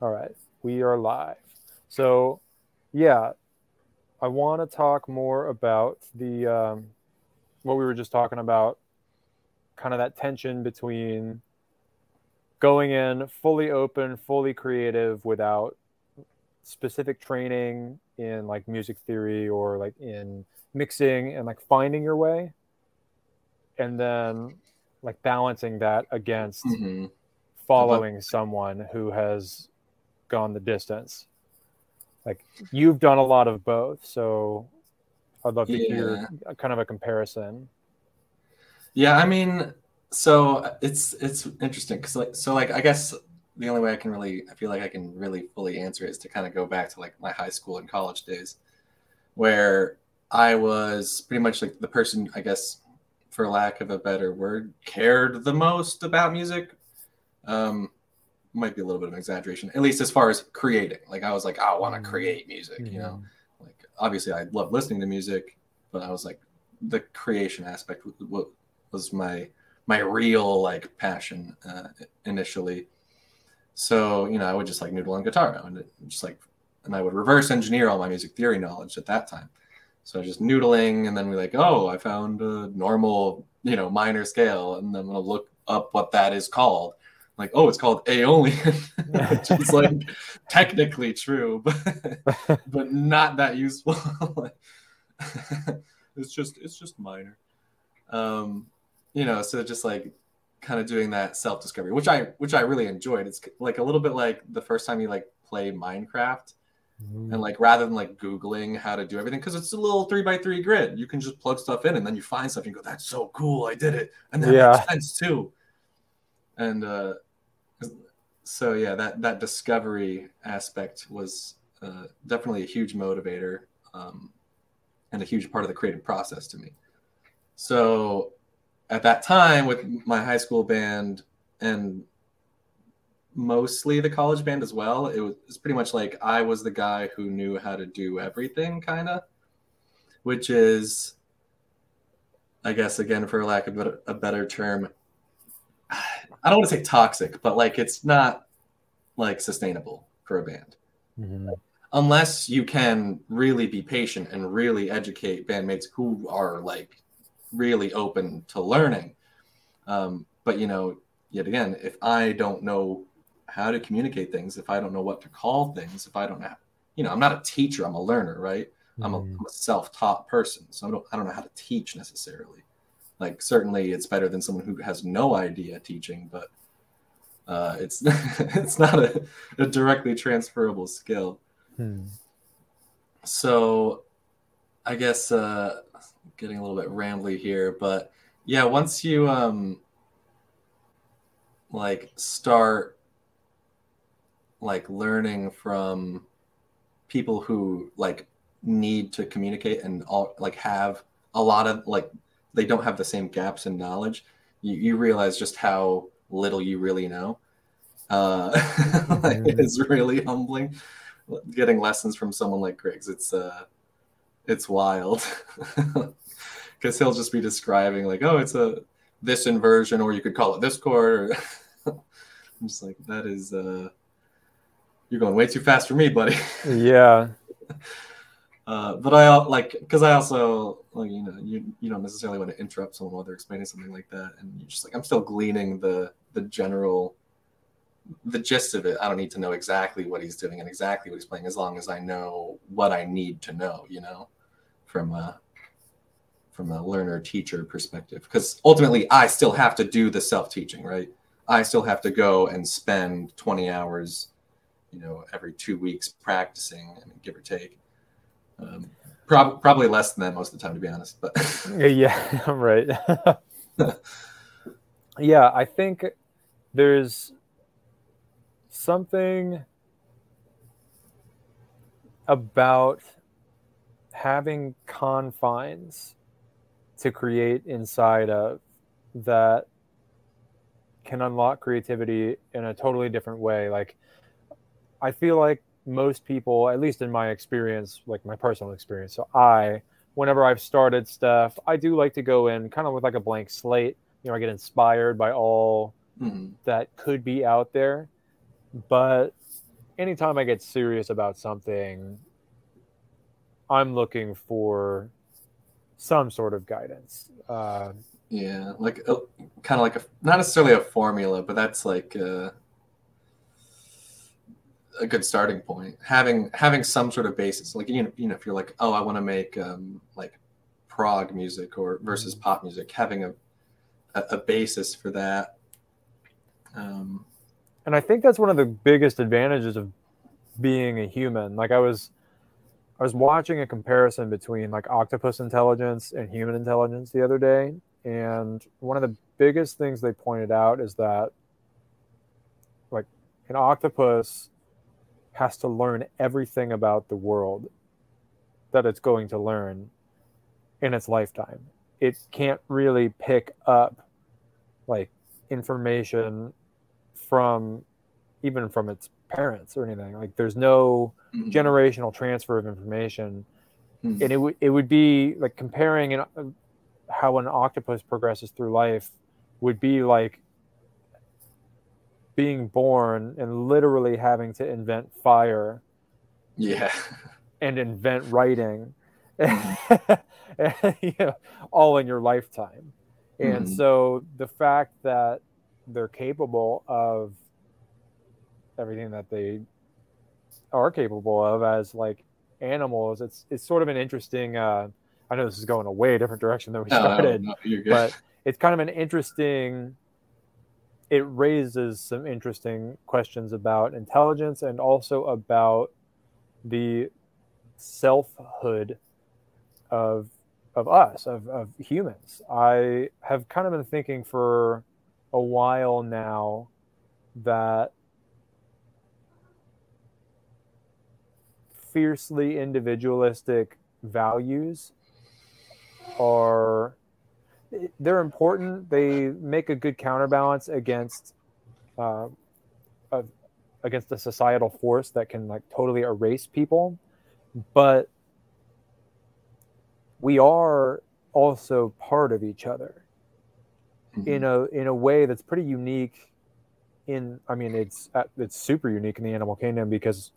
All right, we are live. So, yeah, I want to talk more about the um, what we were just talking about, kind of that tension between going in fully open, fully creative without specific training in like music theory or like in mixing and like finding your way and then like balancing that against Mm-hmm. following someone who has gone the distance. Like you've done a lot of both so i'd love to hear kind of a comparison. Yeah, I mean, so it's it's interesting because like so like I guess the only way I can really I feel like I can really fully answer is to kind of go back to like my high school and college days, where I was pretty much like the person I guess, for lack of a better word, cared the most about music. Um, might be a little bit of an exaggeration, at least as far as creating. Like I was like, I want to Mm. create music, you know. Mhm. Like obviously I love listening to music, but I was like the creation aspect was, what was my my real like passion uh, initially. So you know I would just like noodle on guitar. and just like and I would reverse engineer all my music theory knowledge at that time. So just noodling, and then we're like, oh, I found a normal, you know, minor scale, and then I'm gonna look up what that is called. Like, oh, it's called Aeolian, which is like technically true, but but not that useful. it's just it's just minor. Um, you know, so just like kind of doing that self discovery, which I which I really enjoyed. It's like a little bit like the first time you like play Minecraft and like rather than like googling how to do everything because it's a little three by three grid you can just plug stuff in and then you find stuff and you go that's so cool i did it and that Yeah. makes sense too and uh so yeah that that discovery aspect was uh, definitely a huge motivator um, and a huge part of the creative process to me so at that time with my high school band and mostly the college band as well. It was it's pretty much like I was the guy who knew how to do everything, kind of, which is, I guess, again, for lack of a better term, I don't want to say toxic, but like it's not like sustainable for a band Mhm. unless you can really be patient and really educate bandmates who are like really open to learning. Um, but you know, yet again, if I don't know how to communicate things, if I don't know what to call things, if I don't know, you know, I'm not a teacher, I'm a learner, right? I'm, a. I'm a self-taught person, so I don't, I don't know how to teach necessarily. Like certainly, it's better than someone who has no idea teaching, but uh, it's it's not a, a directly transferable skill Hmm. so i guess uh getting a little bit rambly here but yeah once you um like start like learning from people who like need to communicate and all like have a lot of like they don't have the same gaps in knowledge you, you realize just how little you really know uh like it's really humbling getting lessons from someone like Griggs. It's uh, it's wild because he'll just be describing like, oh, it's a this inversion, or you could call it this chord. I'm just like, that is uh, you're going way too fast for me, buddy. yeah Uh, but I like because I also like you know you you don't necessarily want to interrupt someone while they're explaining something like that, and you're just like I'm still gleaning the the general the gist of it. I don't need to know exactly what he's doing and exactly what he's playing as long as I know what I need to know. You know, from a from a learner teacher perspective, because ultimately I still have to do the self teaching, right? I still have to go and spend 20 hours, you know, every two weeks practicing, I mean, give or take. Um, prob- probably less than that most of the time, to be honest. But yeah I'm right yeah i think there's something about having confines to create inside of that can unlock creativity in a totally different way like i feel like most people at least in my experience like my personal experience so i whenever i've started stuff i do like to go in kind of with like a blank slate you know i get inspired by all Mhm. that could be out there but anytime I get serious about something, I'm looking for some sort of guidance. Uh, yeah, like uh, kind of like a not necessarily a formula, but that's like a, a good starting point. Having having some sort of basis, like you know, you know, if you're like, oh, I want to make um, like prog music or versus mm-hmm. pop music, having a a, a basis for that. Um, and I think that's one of the biggest advantages of being a human. Like I was I was watching a comparison between like octopus intelligence and human intelligence the other day, and one of the biggest things they pointed out is that like an octopus has to learn everything about the world that it's going to learn in its lifetime. It can't really pick up like information from even from its parents or anything. Like there's no mm-hmm. generational transfer of information, mm-hmm. and it would it would be like comparing an, how an octopus progresses through life would be like being born and literally having to invent fire. Yeah. And invent writing. Mm-hmm. you know, all in your lifetime. And mm-hmm. so the fact that they're capable of everything that they are capable of as like animals. It's it's sort of an interesting. Uh, I know this is going a way different direction than we started, no, no, but it's kind of an interesting. It raises some interesting questions about intelligence and also about the selfhood of of us of, of humans. I have kind of been thinking for a while now that fiercely individualistic values are they're important. They make a good counterbalance against uh, a, against a societal force that can like totally erase people, but we are also part of each other mm-hmm. in a in a way that's pretty unique. In I mean, it's it's super unique in the animal kingdom because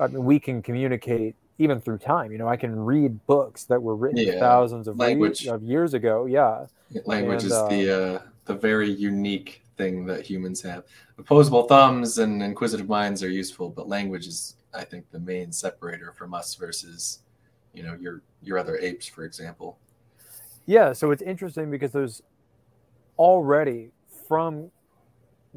I mean, we can communicate even through time. You know, I can read books that were written yeah. thousands of, re- of years ago. Yeah, language and, is uh, the uh, the very unique thing that humans have. Opposable thumbs and inquisitive minds are useful, but language is, I think, the main separator from us versus, you know, your your other apes, for example. Yeah, so it's interesting because there's already from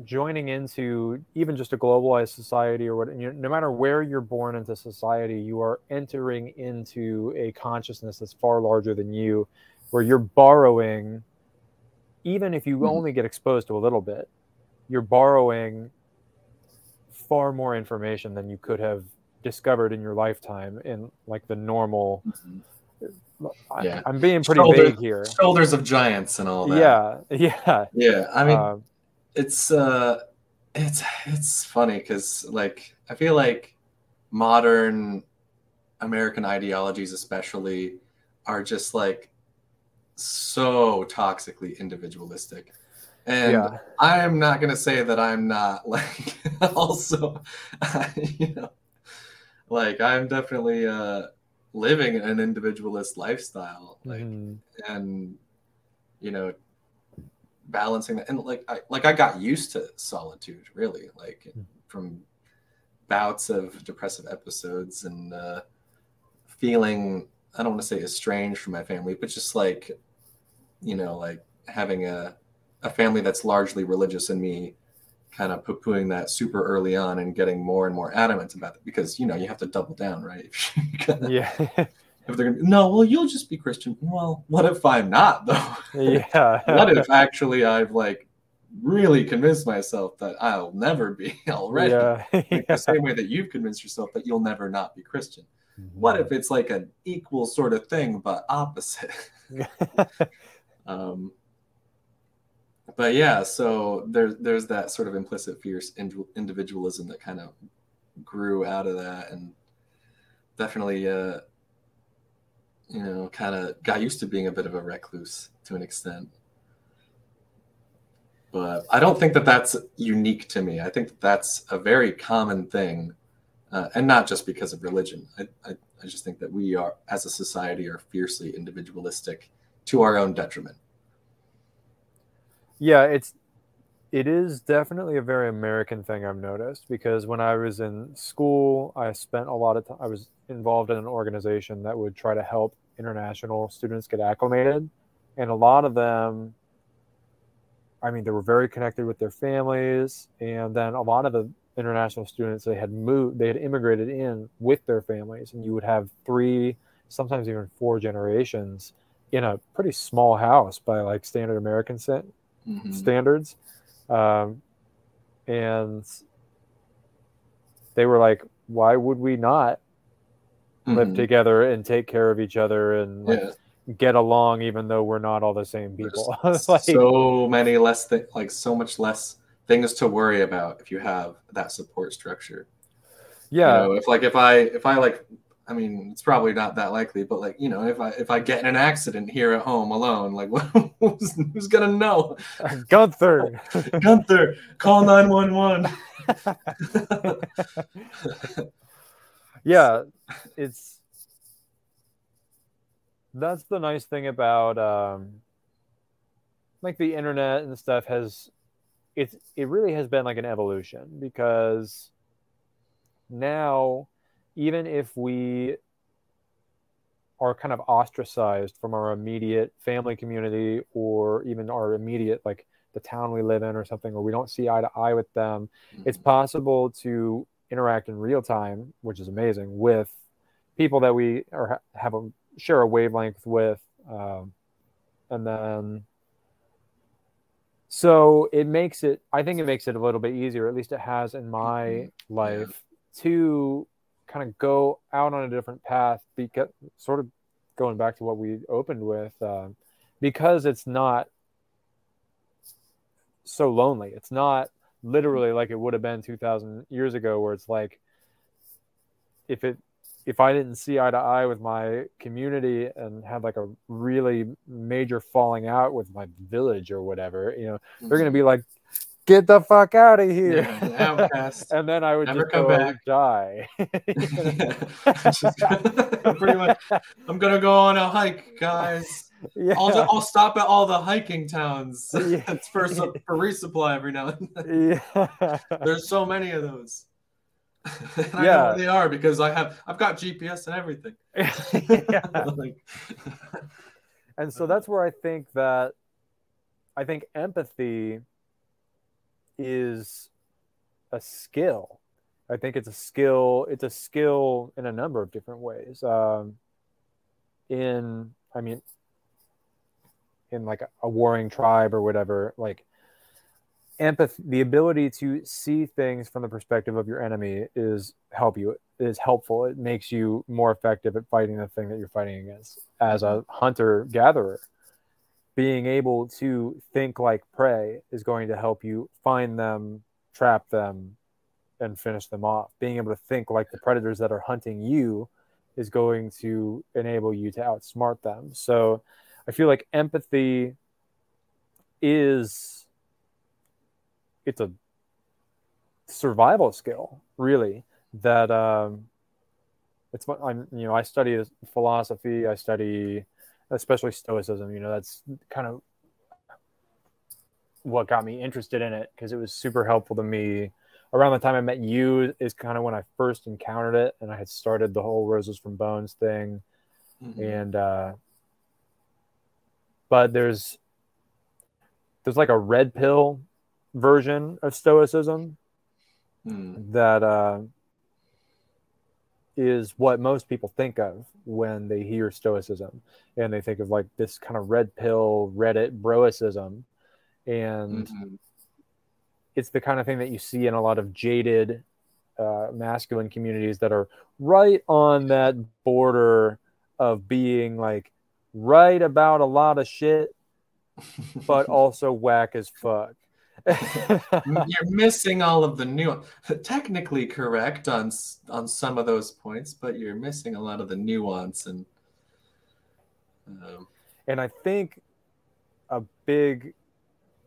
joining into even just a globalized society or what you know, no matter where you're born into society you are entering into a consciousness that's far larger than you where you're borrowing even if you mm-hmm. only get exposed to a little bit you're borrowing far more information than you could have discovered in your lifetime in like the normal mm-hmm. yeah. I, am being pretty Shoulder, vague here shoulders of giants and all that yeah yeah yeah i mean um, it's uh it's it's funny because like i feel like modern american ideologies especially are just like so toxically individualistic and yeah. i am not going to say that i'm not like also you know like i'm definitely uh living an individualist lifestyle like mm. and you know balancing that. And like I like I got used to solitude really like mm-hmm. from bouts of depressive episodes and uh, feeling I don't want to say estranged from my family but just like you know like having a a family that's largely religious and me kind of poo-pooing that super early on and getting more and more adamant about it because you know you have to double down right? Yeah if they're gonna no well you'll just be christian well what if i'm not though yeah what if actually i've like really convinced myself that i'll never be already yeah. like yeah. the same way that you've convinced yourself that you'll never not be christian mm-hmm. what if it's like an equal sort of thing but opposite um but yeah so there's there's that sort of implicit fierce individualism that kind of grew out of that and definitely uh you know, kind of got used to being a bit of a recluse to an extent. But I don't think that that's unique to me. I think that that's a very common thing uh, and not just because of religion. I, I, I just think that we are, as a society, are fiercely individualistic to our own detriment. Yeah, it's it is definitely a very American thing I've noticed because when I was in school, I spent a lot of time. I was involved in an organization that would try to help international students get acclimated, and a lot of them I mean, they were very connected with their families, and then a lot of the international students they had moved, they had immigrated in with their families, and you would have three, sometimes even four generations in a pretty small house by like standard American mm-hmm. standards, um, and they were like, "Why would we not live mm-hmm. together and take care of each other and like, yeah get along even though we're not all the same people. like, so many less th- like so much less things to worry about if you have that support structure. Yeah. You know, if like if I if I like I mean it's probably not that likely, but like you know if I if I get in an accident here at home alone, like who's, who's gonna know? Gunther. Gunther, call nine one one. Yeah, it's that's the nice thing about um, like the internet and stuff has it's it really has been like an evolution because now even if we are kind of ostracized from our immediate family community or even our immediate like the town we live in or something or we don't see eye to eye with them mm-hmm. it's possible to interact in real time which is amazing with people that we are have a share a wavelength with. Um, and then, so it makes it, I think it makes it a little bit easier, at least it has in my mm-hmm. life, to kind of go out on a different path, because sort of going back to what we opened with, uh, because it's not so lonely. It's not literally like it would have been 2000 years ago, where it's like, if it if I didn't see eye to eye with my community and had like a really major falling out with my village or whatever, you know, mm-hmm. they're gonna be like, "Get the fuck out of here!" Yeah, and then I would Never just come go back. die. pretty much, I'm gonna go on a hike, guys. Yeah. I'll, I'll stop at all the hiking towns yeah. for for resupply every now and then. Yeah. There's so many of those. I yeah. know where they are because I have I've got GPS and everything. like, and so that's where I think that I think empathy is a skill. I think it's a skill. It's a skill in a number of different ways. Um, in I mean, in like a, warring tribe or whatever, like empathy the ability to see things from the perspective of your enemy is help you is helpful. It makes you more effective at fighting the thing that you're fighting against. As a hunter gatherer being able to think like prey is going to help you find them trap them and finish them off. Being able to think like the predators that are hunting you is going to enable you to outsmart them. So i feel like empathy is it's a survival skill really that um, it's I'm you know I study philosophy I study especially stoicism you know that's kind of what got me interested in it because it was super helpful to me around the time I met you is kind of when I first encountered it and I had started the whole roses from bones thing mm-hmm. and uh but there's there's like a red pill version of Stoicism mm. that uh, is what most people think of when they hear Stoicism, and they think of like this kind of red pill Reddit broicism, and mm-hmm. it's the kind of thing that you see in a lot of jaded uh, masculine communities that are right on that border of being like right about a lot of shit, but also whack as fuck. You're missing all of the nuance. technically correct on on some of those points, but you're missing a lot of the nuance and. Um, and I think a big,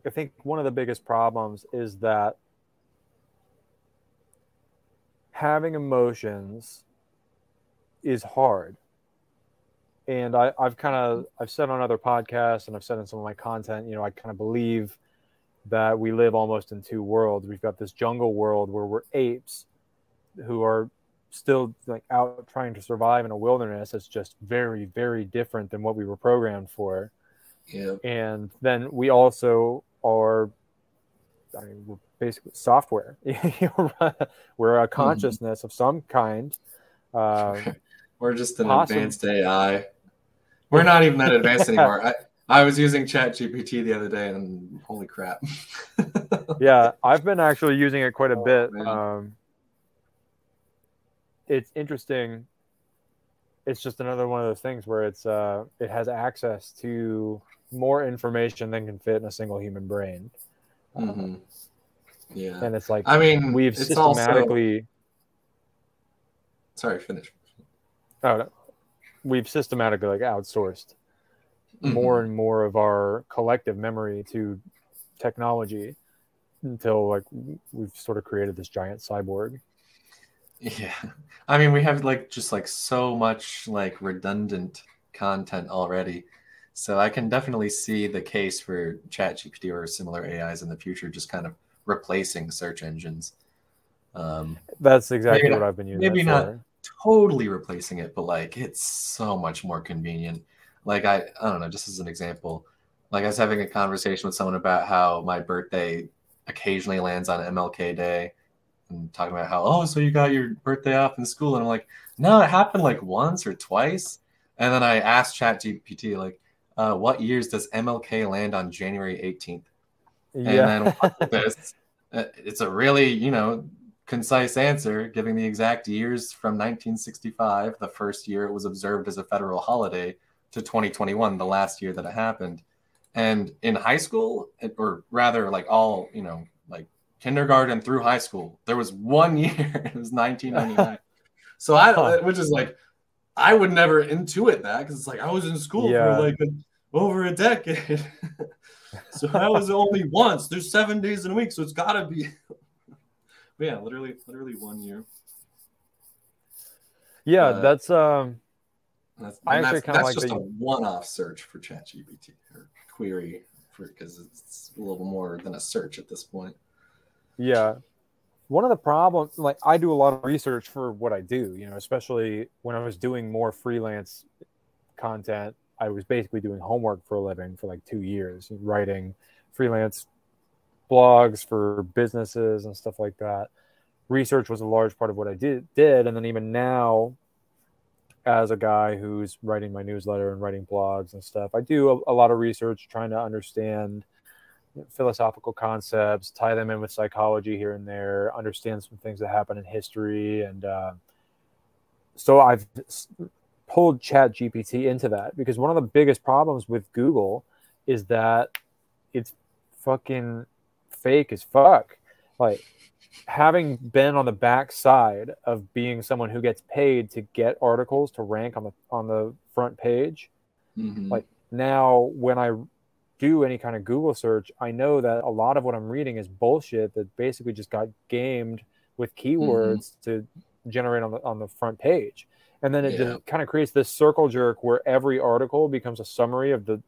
I think one of the biggest problems is that having emotions is hard. And I, I've kind of I've said on other podcasts and I've said in some of my content, you know, I kind of believe that we live almost in two worlds. We've got this jungle world where we're apes who are still like out trying to survive in a wilderness that's just very, very different than what we were programmed for. Yeah. And then we also are I mean, we're basically software. we're a consciousness mm-hmm. of some kind. Um, we're just an advanced AI. We're not even that advanced yeah. anymore. I, I was using Chat GPT the other day, and holy crap! yeah, I've been actually using it quite a oh, bit. Um, it's interesting. It's just another one of those things where it's uh, it has access to more information than can fit in a single human brain. Mm-hmm. Yeah. And it's like, I mean, we've systematically. Also... Sorry, finish. Oh, we've systematically like outsourced mm-hmm. more and more of our collective memory to technology until like we've sort of created this giant cyborg. Yeah. I mean, we have like just like so much like redundant content already so I can definitely see the case for ChatGPT or similar AIs in the future just kind of replacing search engines. Um, That's exactly what not, I've been using. Maybe not totally replacing it, but like it's so much more convenient. Like I, I don't know, just as an example, like I was having a conversation with someone about how my birthday occasionally lands on MLK Day, and talking about how oh, so you got your birthday off in school, and I'm like, no, it happened like once or twice, and then I asked ChatGPT like, uh, what years does MLK land on January 18th? Yeah. And then this, uh, it's a really, you know, concise answer, giving the exact years from 1965, the first year it was observed as a federal holiday, to 2021, the last year that it happened. And in high school, or rather, like all, you know, like kindergarten through high school, there was one year, it was 1999. so I, which is like, I would never intuit that because it's like I was in school yeah. for like a, over a decade. so that was only once. There's seven days in a week, so it's got to be. But yeah, literally, literally one year. Yeah, uh, that's um. That's, I actually kind of like just the, a one-off search for ChatGPT or query for because it's a little more than a search at this point. Yeah, one of the problems like i do a lot of research for what i do you know especially when i was doing more freelance content i was basically doing homework for a living for like two years writing freelance blogs for businesses and stuff like that. Research was a large part of what i did did. And then even now as a guy who's writing my newsletter and writing blogs and stuff i do a, a lot of research trying to understand philosophical concepts, tie them in with psychology here and there, understand some things that happen in history, and uh, so I've pulled Chat GPT into that because one of the biggest problems with Google is that it's fucking fake as fuck. Like having been on the back side of being someone who gets paid to get articles to rank on the on the front page, mm-hmm. like now when I do any kind of Google search, I know that a lot of what I'm reading is bullshit that basically just got gamed with keywords mm-hmm. to generate on the on the front page. And then it yeah. just kind of creates this circle jerk where every article becomes a summary of the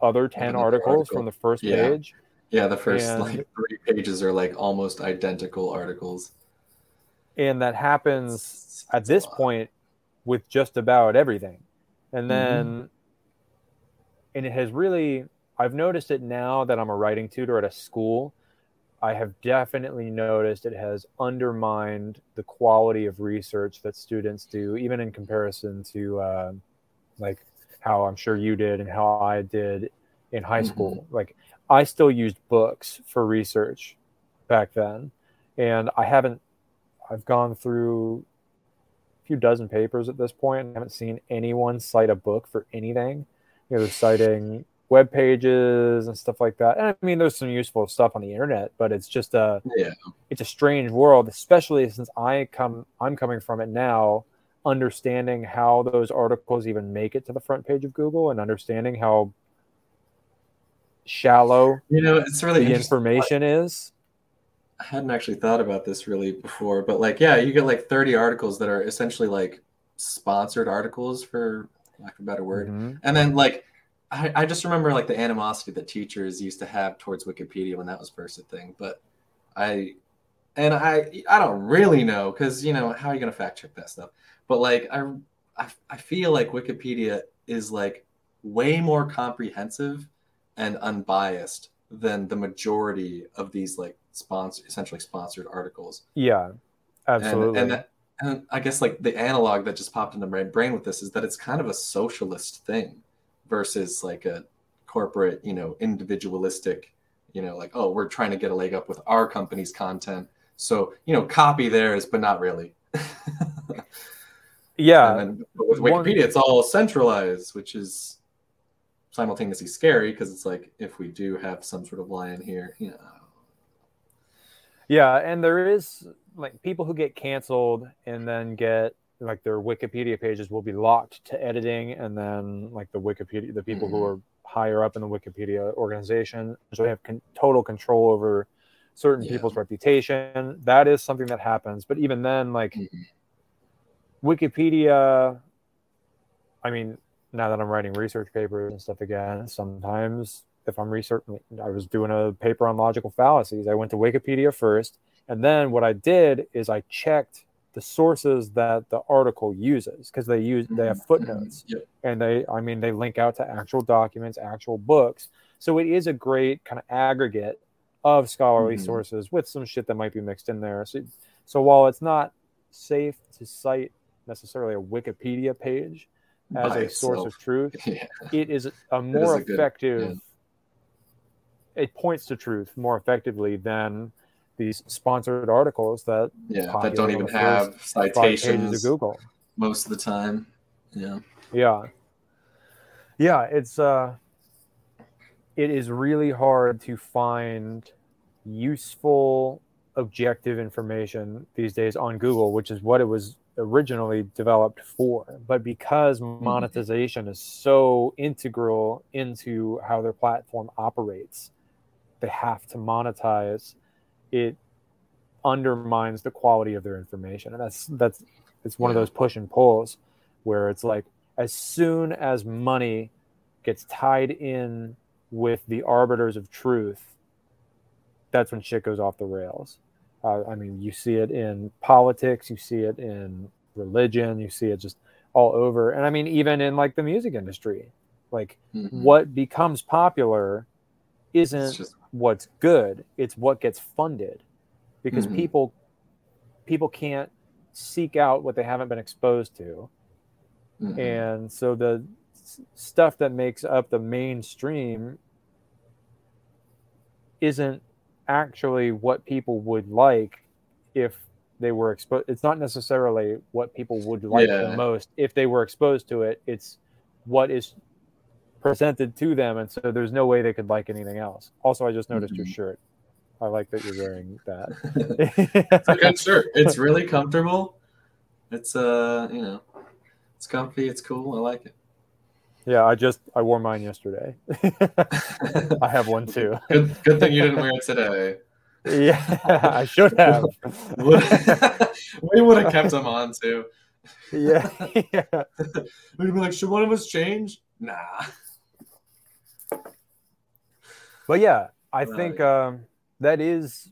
other 10 articles article. from the first yeah. page. Yeah, the first and, like three pages are like almost identical articles. And that happens at this point with just about everything. And then mm-hmm. and it has really I've noticed it now that I'm a writing tutor at a school. I have definitely noticed it has undermined the quality of research that students do, even in comparison to uh, like how I'm sure you did and how I did in high mm-hmm. school. Like I still used books for research back then, and I haven't. I've gone through a few dozen papers at this point. I haven't seen anyone cite a book for anything. You know, they're citing web pages and stuff like that. And I mean, there's some useful stuff on the internet, but it's just a yeah. it's a strange world, especially since I come I'm coming from it now, understanding how those articles even make it to the front page of Google and understanding how shallow you know it's really the information is. I hadn't actually thought about this really before, but like, yeah, you get like 30 articles that are essentially like sponsored articles for lack of a better word. Mm-hmm. And then like, I, I just remember like the animosity that teachers used to have towards Wikipedia when that was first a thing. But I, and I, I don't really know because you know how are you gonna fact check that stuff? But like, I, I, I feel like Wikipedia is like way more comprehensive and unbiased than the majority of these like sponsor essentially sponsored articles. Yeah, absolutely. And, and, and I guess like the analog that just popped into my brain with this is that it's kind of a socialist thing versus like a corporate, you know, individualistic, you know, like, oh, we're trying to get a leg up with our company's content. So, you know, copy theirs, but not really. yeah. Then, with Wikipedia, One... it's all centralized, which is simultaneously scary because it's like if we do have some sort of lion here, you know. Yeah, and there is like people who get canceled and then get like their Wikipedia pages will be locked to editing, and then like the Wikipedia, the people mm-hmm. who are higher up in the Wikipedia organization, so they have con- total control over certain yeah. people's reputation. That is something that happens, but even then, like mm-hmm. Wikipedia, I mean, now that I'm writing research papers and stuff again, sometimes if I'm researching, I was doing a paper on logical fallacies. I went to Wikipedia first, and then what I did is I checked the sources that the article uses because they use they have mm-hmm. footnotes yep. and they I mean they link out to actual documents, actual books. So it is a great kind of aggregate of scholarly mm-hmm. sources with some shit that might be mixed in there. So, so while it's not safe to cite necessarily a Wikipedia page, as a source of truth, yeah. it is a more is a effective. Good, yeah. It points to truth more effectively than these sponsored articles that yeah that don't even have citations of Google most of the time. Yeah. Yeah. Yeah, it's uh it is really hard to find useful objective information these days on Google, which is what it was originally developed for. But because mm-hmm. monetization is so integral into how their platform operates, they have to monetize. It undermines the quality of their information, and that's that's it's one of those push and pulls where it's like as soon as money gets tied in with the arbiters of truth, that's when shit goes off the rails. Uh, I mean, you see it in politics, you see it in religion, you see it just all over. And I mean, even in like the music industry, like mm-hmm. what becomes popular isn't just... what's good, it's what gets funded because mm-hmm. people people can't seek out what they haven't been exposed to. Mm-hmm. And so the stuff that makes up the mainstream isn't actually what people would like if they were exposed. It's not necessarily what people would like yeah. the most if they were exposed to it. It's what is presented to them, and so there's no way they could like anything else. Also, I just noticed mm-hmm. your shirt. I like that you're wearing that. it's a good shirt. It's really comfortable. It's uh, you know, it's comfy. It's cool. I like it. Yeah, I just I wore mine yesterday. I have one too. Good, good thing you didn't wear it today. Yeah, I should have. we would have kept them on too. Yeah, yeah. We'd be like, should one of us change? Nah. But yeah, I think um, that is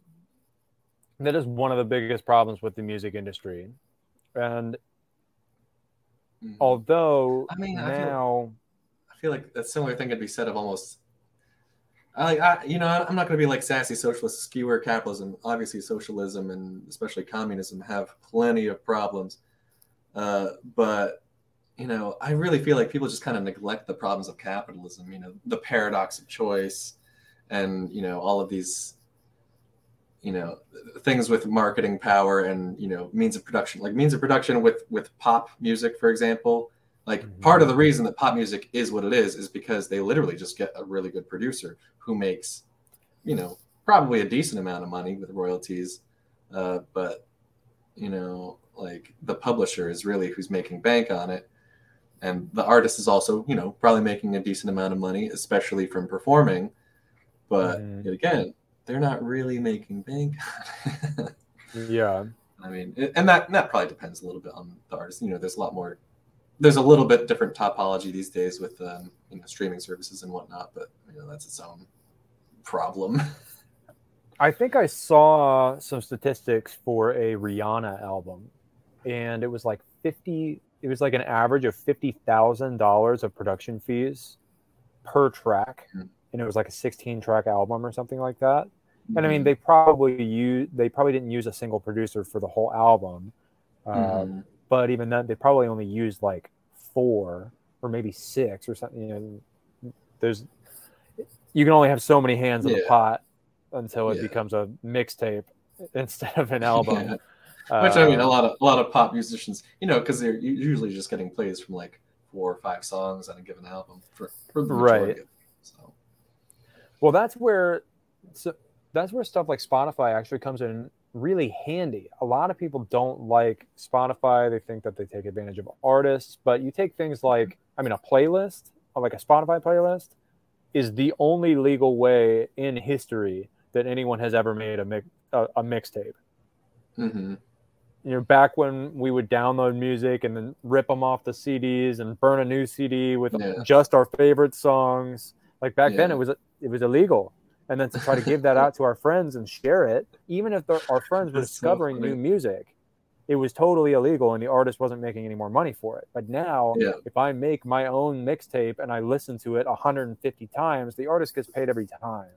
that is one of the biggest problems with the music industry, and mm-hmm. although I mean, now I feel like a similar thing could be said of almost. I like, I, you know, I'm not going to be like sassy socialist skewer capitalism. Obviously, socialism and especially communism have plenty of problems. Uh, but you know, I really feel like people just kind of neglect the problems of capitalism. You know, the paradox of choice, and you know, all of these, you know, things with marketing power and you know, means of production. Like means of production with with pop music, for example like mm-hmm. part of the reason that pop music is what it is is because they literally just get a really good producer who makes, you know, probably a decent amount of money with royalties, uh, but you know, like the publisher is really who's making bank on it, and the artist is also, you know, probably making a decent amount of money, especially from performing. But mm-hmm. again, they're not really making bank. yeah. I mean, and that that probably depends a little bit on the artist. You know, there's a lot more. There's a little bit different topology these days with um, you know streaming services and whatnot, but you know that's its own problem. I think I saw some statistics for a Rihanna album, and it was like fifty. It was like an average of fifty thousand dollars of production fees per track, mm-hmm. and it was like a sixteen track album or something like that. And I mean, mm-hmm. they probably use they probably didn't use a single producer for the whole album, mm-hmm. But even then, they probably only used like four or maybe six or something. You know, there's you can only have so many hands in yeah. the pot until it yeah. becomes a mixtape instead of an album. Yeah. Which I mean, a uh, lot of a lot of pop musicians, you know, because they're usually just getting plays from like four or five songs on a given album for, for the right. so. Well, that's where so that's where stuff like Spotify actually comes in really handy. A lot of people don't like Spotify. They think that they take advantage of artists, but you take things like, I mean, a playlist, like a Spotify playlist, is the only legal way in history that anyone has ever made a, mix, a, a mixtape. Mm-hmm. You know, back when we would download music and then rip them off the CDs and burn a new CD with yeah. just our favorite songs. Like back yeah. then, it was it was illegal and then to try to give that out to our friends and share it, even if our friends were discovering so new music, it was totally illegal and the artist wasn't making any more money for it. But now, yeah. if I make my own mixtape and I listen to it 150 times, the artist gets paid every time.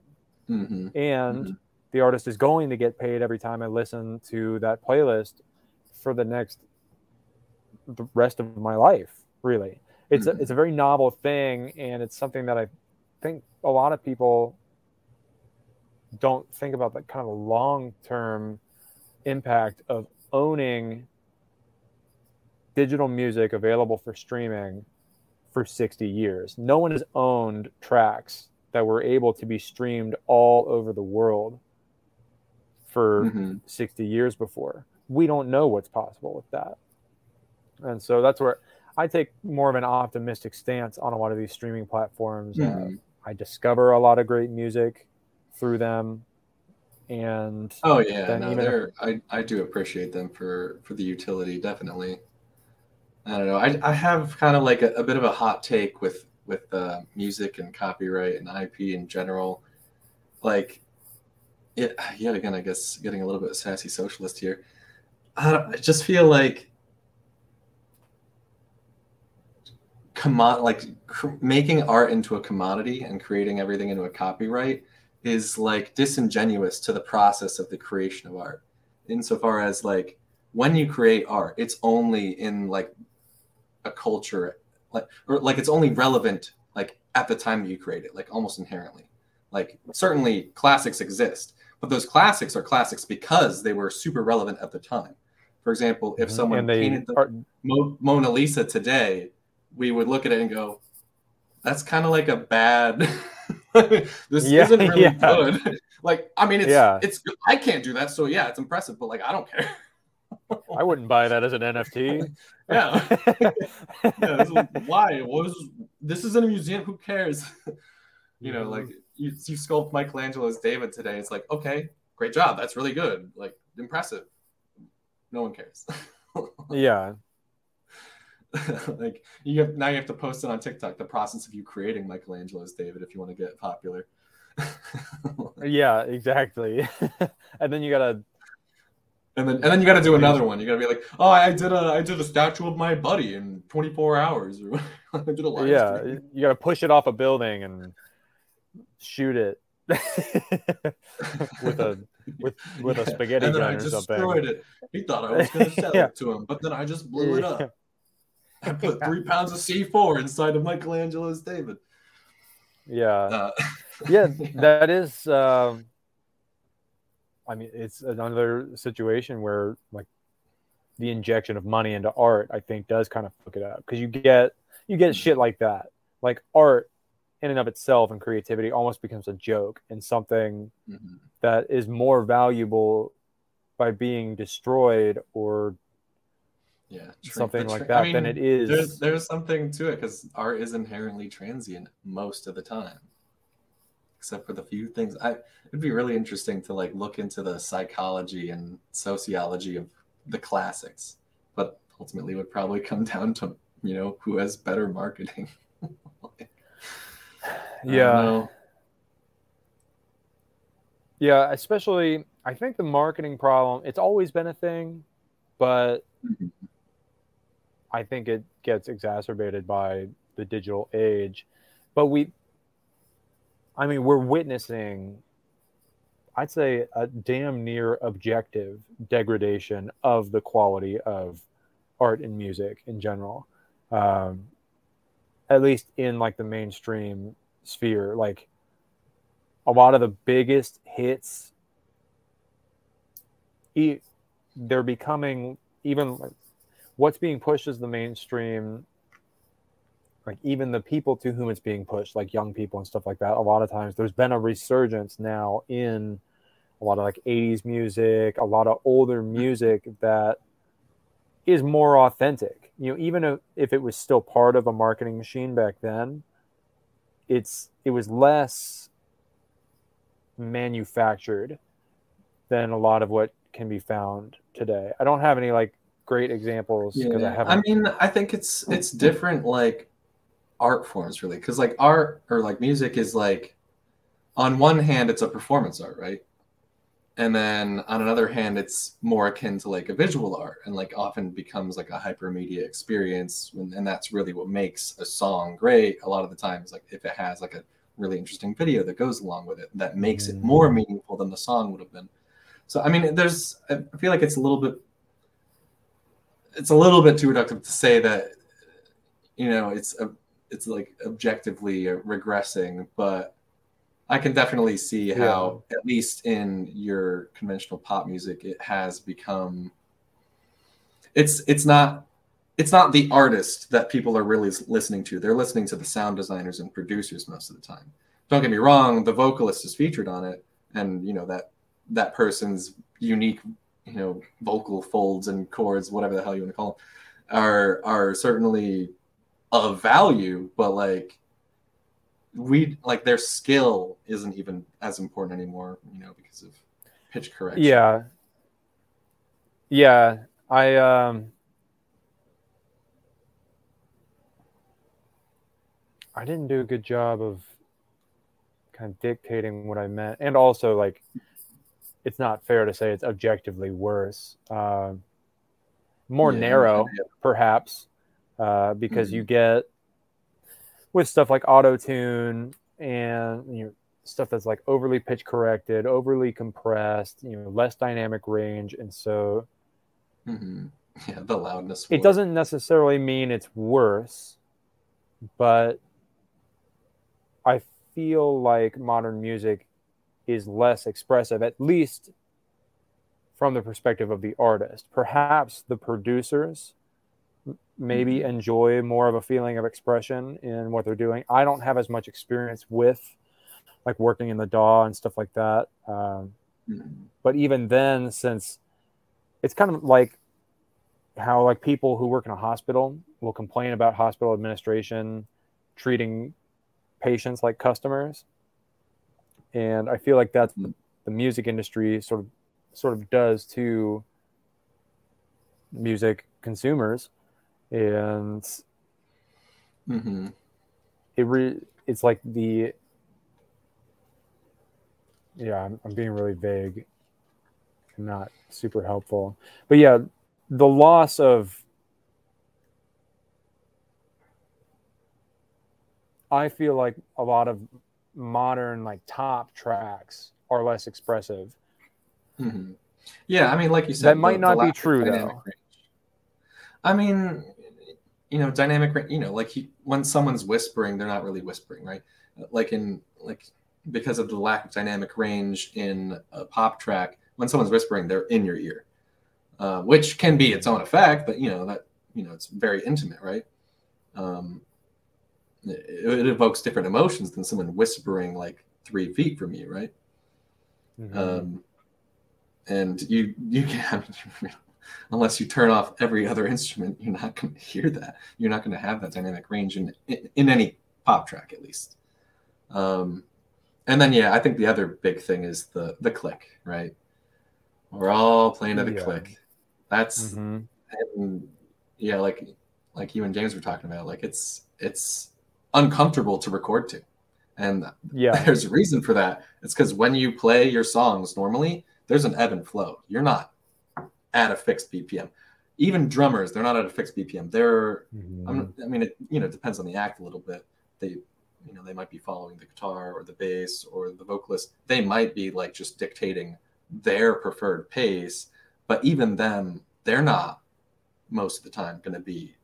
Mm-hmm. And mm-hmm. the artist is going to get paid every time I listen to that playlist for the next the rest of my life, really. It's mm-hmm. a, it's a very novel thing and it's something that I think a lot of people don't think about the kind of long term impact of owning digital music available for streaming for 60 years. No one has owned tracks that were able to be streamed all over the world for mm-hmm. 60 years before. We don't know what's possible with that. And so that's where I take more of an optimistic stance on a lot of these streaming platforms. Mm-hmm. Uh, I discover a lot of great music through them. And oh yeah no, they're if... I, I do appreciate them for for the utility definitely. I don't know i, I have kind of like a, a bit of a hot take with with uh, music and copyright and ip in general. Like it yet again i guess getting a little bit sassy socialist here. I, I just feel like commod like cr- making art into a commodity and creating everything into a copyright is like disingenuous to the process of the creation of art insofar as like when you create art it's only in like a culture like or like it's only relevant like at the time you create it like almost inherently like certainly classics exist but those classics are classics because they were super relevant at the time for example if mm-hmm. someone they, painted the are... Mo- mona lisa today we would look at it and go that's kind of like a bad this yeah, isn't really yeah. good. Like, I mean, it's yeah. it's I can't do that, so yeah, it's impressive, but like I don't care. I wouldn't buy that as an NFT. yeah. yeah why? What is this is in a museum, who cares? you know, like mm-hmm. you, you sculpt Michelangelo's David today. It's like, okay, great job. That's really good. Like impressive. No one cares. yeah. like you have now you have to post it on TikTok. The process of you creating Michelangelo's David if you want to get popular. yeah, exactly. and then you gotta. And then and then you gotta do another one. You gotta be like, oh, I did a I did a statue of my buddy in 24 hours, or I did a live Yeah, stream. you gotta push it off a building and shoot it with a with with yeah. a spaghetti and then gun I or just something. Destroyed it. He thought I was gonna sell yeah. it to him, but then I just blew it up. I put three pounds of C4 inside of Michelangelo's David. Yeah. Uh, yeah, that is. Um, I mean, it's another situation where, like, the injection of money into art, I think, does kind of fuck it up because you get you get shit like that. Like art, in and of itself, and creativity almost becomes a joke and something mm-hmm. that is more valuable by being destroyed or yeah something like that I mean, than it is there's, there's something to it because art is inherently transient most of the time except for the few things. I it'd be really interesting to like look into the psychology and sociology of the classics, but ultimately would probably come down to you know who has better marketing. yeah. Yeah, especially I think the marketing problem, it's always been a thing, but mm-hmm. I think it gets exacerbated by the digital age. But we I mean, we're witnessing I'd say a damn near objective degradation of the quality of art and music in general. Um, at least in like the mainstream sphere, like a lot of the biggest hits they're becoming even what's being pushed as the mainstream like even the people to whom it's being pushed like young people and stuff like that a lot of times there's been a resurgence now in a lot of like 80s music a lot of older music that is more authentic you know even if it was still part of a marketing machine back then it's it was less manufactured than a lot of what can be found today. I don't have any like great examples because yeah. I haven't. I mean, I think it's it's different like art forms really because like art or like music is like on one hand it's a performance art right and then on another hand it's more akin to like a visual art and like often becomes like a hypermedia experience and that's really what makes a song great a lot of the times like if it has like a really interesting video that goes along with it that makes it more mm. meaningful than the song would have been. So I mean, there's I feel like it's a little bit it's a little bit too reductive to say that you know it's a it's like objectively regressing, but I can definitely see how yeah. at least in your conventional pop music it has become it's it's not it's not the artist that people are really listening to. They're listening to the sound designers and producers most of the time. Don't get me wrong, the vocalist is featured on it, and you know that that person's unique, you know, vocal folds and chords, whatever the hell you want to call them, are are certainly of value, but like we like their skill isn't even as important anymore, you know, because of pitch correction. Yeah. Yeah. I um I didn't do a good job of kind of dictating what I meant, and also like it's not fair to say it's objectively worse. Uh, more yeah, narrow, yeah. perhaps, uh, because mm-hmm. you get with stuff like auto tune and you know stuff that's like overly pitch corrected, overly compressed, you know, less dynamic range, and so mm-hmm. yeah, the loudness. It doesn't necessarily mean it's worse, but I feel like modern music is less expressive, at least from the perspective of the artist. Perhaps the producers maybe mm-hmm. enjoy more of a feeling of expression in what they're doing. I don't have as much experience with like working in the DAW and stuff like that. Um, mm-hmm. But even then, since it's kind of like how like people who work in a hospital will complain about hospital administration treating patients like customers and i feel like that's the, the music industry sort of sort of does to music consumers. And mm-hmm. it re, it's like the yeah I'm, I'm being really vague and not super helpful. But yeah the loss of I feel like a lot of modern like top tracks are less expressive. Mm-hmm. Yeah, I mean, like you said, that might the, not the be true though. Range. I mean, you know, dynamic. range. You know, like he, when someone's whispering, they're not really whispering, right? Like in like because of the lack of dynamic range in a pop track, when someone's whispering, they're in your ear, uh, which can be its own effect, but you know that you know it's very intimate, right? Um, it, evokes different emotions than someone whispering like three feet from you, right? Mm-hmm. Um, and you you can't, unless you turn off every other instrument, you're not going to hear that. You're not going to have that dynamic range in, in, in any pop track, at least. Um, and then yeah, I think the other big thing is the the click, right? We're all playing to the Yeah. click. That's Mhm. and yeah, like like you and James were talking about, like it's it's uncomfortable to record to. And Yeah. there's a reason for that. It's because when you play your songs normally, there's an ebb and flow. You're not at a fixed BPM. Even drummers, they're not at a fixed BPM. They're Mhm. I'm, I mean, it you know depends on the act a little bit. They, you know, they might be following the guitar or the bass or the vocalist. They might be like just dictating their preferred pace, but even them, they're not most of the time going to be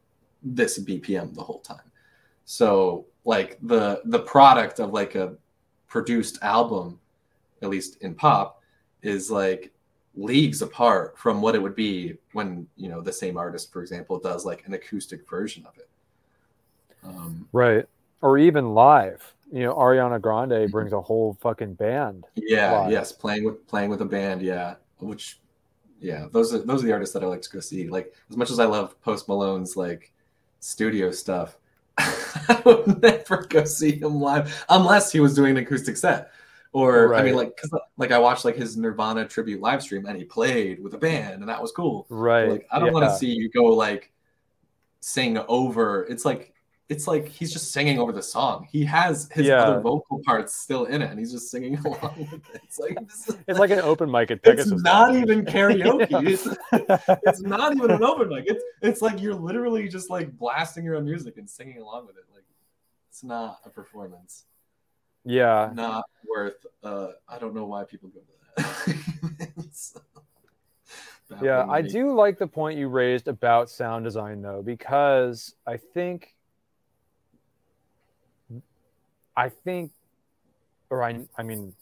this BPM the whole time. So like the the product of like a produced album, at least in pop, is like leagues apart from what it would be when you know the same artist, for example, does like an acoustic version of it. Um, Right. Or even live. You know, Ariana Grande Mhm. brings a whole fucking band. yeah, Live. yes, playing with playing with a band, yeah, which yeah, those are those are the artists that I like to go see. Like as much as I love Post Malone's like studio stuff, I would never go see him live unless he was doing an acoustic set. Or I mean, like, cause like I watched like his Nirvana tribute live stream, and he played with a band, and that was cool. Right. Like I don't want to see you go like sing over. It's like it's like he's just singing over the song. He has his Yeah. other vocal parts still in it, and he's just singing along with it. It's like this is, It's like an open mic at it's Pegasus. not Lounge. even karaoke. It's, it's not even an open mic. It's it's like you're literally just like blasting your own music and singing along with it. Like it's not a performance. yeah. Not worth. Uh, I don't know why people go to that. It's Yeah, I do like the point you raised about sound design though, because I think I think or I I mean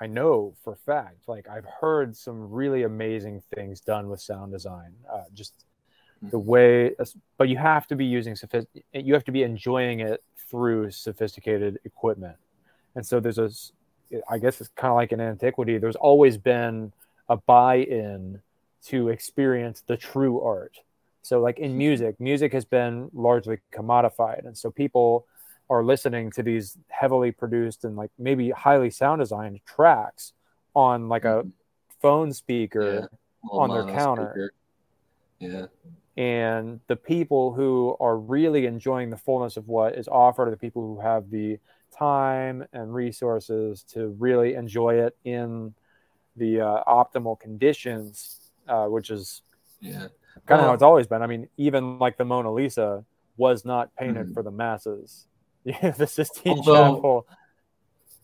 I know for a fact, like I've heard some really amazing things done with sound design. Uh, just the way, but you have to be using sophist, you have to be enjoying it through sophisticated equipment. And so there's a, I guess it's kind of like an antiquity. There's always been a buy-in to experience the true art. So like in music, music has been largely commodified, and so people are listening to these heavily produced and like maybe highly sound designed tracks on like a phone speaker Little on their counter. speaker. Yeah. and the people who are really enjoying the fullness of what is offered are the people who have the time and resources to really enjoy it in the uh, optimal conditions uh, which is Yeah. kind of how it's always been i mean even like the mona lisa was not painted Mhm. for the masses yeah the sistine Although- chapel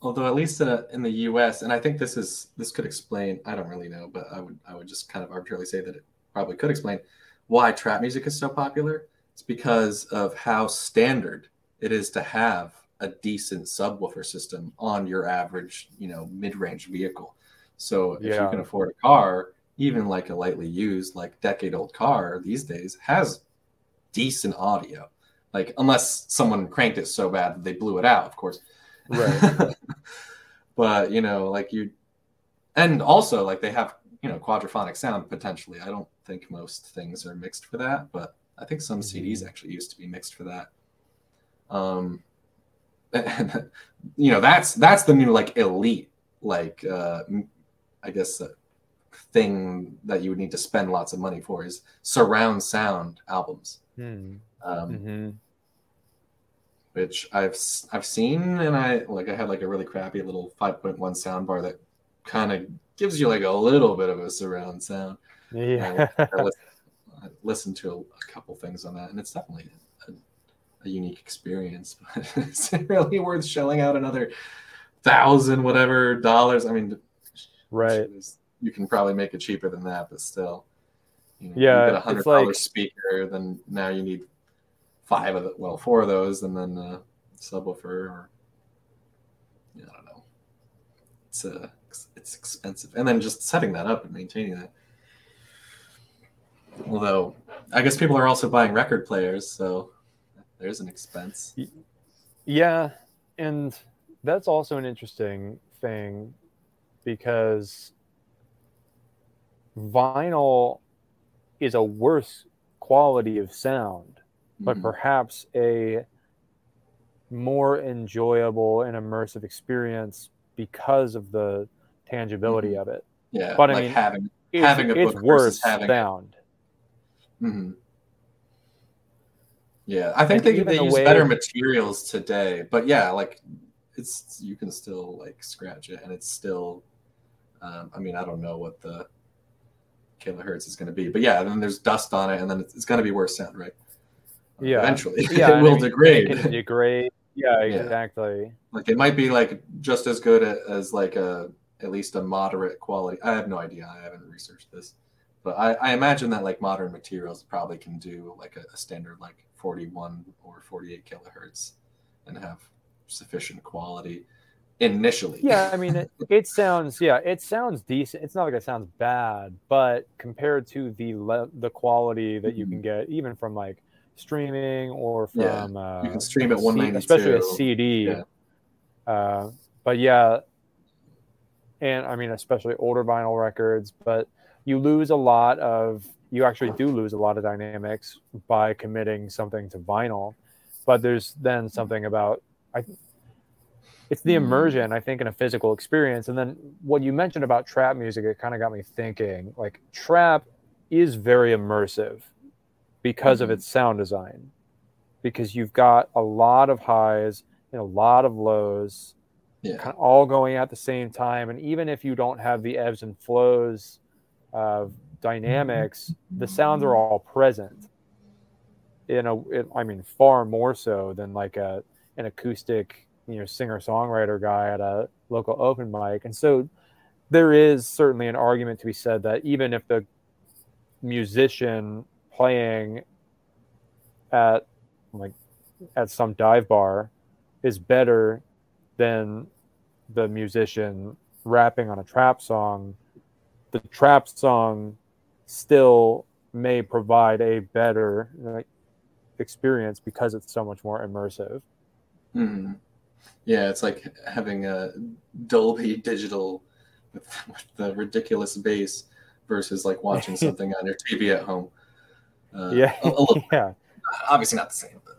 Although at least uh, in the U.S. and I think this is this could explain. I don't really know, but I would I would just kind of arbitrarily say that it probably could explain why trap music is so popular. It's because of how standard it is to have a decent subwoofer system on your average, you know, mid-range vehicle. So if you can afford a car, even like a lightly used, like decade-old car these days has decent audio. Like unless someone cranked it so bad that they blew it out, of course. Right. but you know, like you, and also like they have you know quadraphonic sound potentially. I don't think most things are mixed for that, but I think some Mhm. CDs actually used to be mixed for that. Um, you know, that's that's the new like elite like uh, I guess uh, thing that you would need to spend lots of money for is surround sound albums. Hmm. Um, Mhm. which I've I've seen, and I like I had like a really crappy little 5.1 soundbar that kind of gives you like a little bit of a surround sound. yeah I, listen, I listened to a, a couple things on that, and it's definitely a, a unique experience. But is it really worth shelling out another thousand whatever dollars? I mean, right you can probably make it cheaper than that, but still, you know, Yeah, you get a hundred dollar like- speaker, then now you need five of the well, four of those, and then uh, subwoofer. Or, yeah, I don't know. It's uh, it's expensive, and then just setting that up and maintaining that. Although, I guess people are also buying record players, so there's an expense. Yeah, and that's also an interesting thing because vinyl is a worse quality of sound, but Mhm. perhaps a more enjoyable and immersive experience because of the tangibility Mhm. of it. Yeah, But I like mean, having It's, Having a it's book worse versus having sound. Mhm. Yeah, I think And they, they the use better materials today, but yeah, like it's you can still like scratch it, and it's still. Um, I mean, I don't know what the kilohertz is going to be, but yeah, then there's dust on it, and then it's, it's going to be worse sound, right? Yeah. eventually Yeah, it will mean, degrade. It degrade. Yeah, Yeah. exactly. like it might be like just as good as like a at least a moderate quality. I have no idea. I haven't researched this, but I, I imagine that like modern materials probably can do like a, a standard like 41 or 48 kilohertz and have sufficient quality initially. Yeah, I mean, it, it sounds. Yeah, it sounds decent. It's not like it sounds bad, but compared to the le- the quality that you can mm-hmm. get, even from like streaming or Mm-hmm. Yeah, from uh, you can stream at C- 192. especially a CD. Yeah. Uh, but yeah, and I mean, especially older vinyl records, but you lose a lot of. You actually do lose a lot of dynamics by committing something to vinyl, but there's then something about I. It's the Mhm. immersion, I think, in a physical experience. And then what you mentioned about trap music, it kind of got me thinking. Like trap is very immersive because of Mhm. its sound design, because you've got a lot of highs and a lot of lows, Yeah. kind of all going at the same time. And even if you don't have the ebbs and flows of dynamics, the sounds are all present. In a, it, I mean, far more so than like a an acoustic, you know, singer songwriter guy at a local open mic. And so, there is certainly an argument to be said that even if the musician playing at like at some dive bar is better than the musician rapping on a trap song, the trap song still may provide a better like, experience because it's so much more immersive. Mhm. Yeah, it's like having a Dolby digital with, with the ridiculous bass versus like watching something on your TV at home. Uh, yeah, a- a little- yeah, obviously not the same, but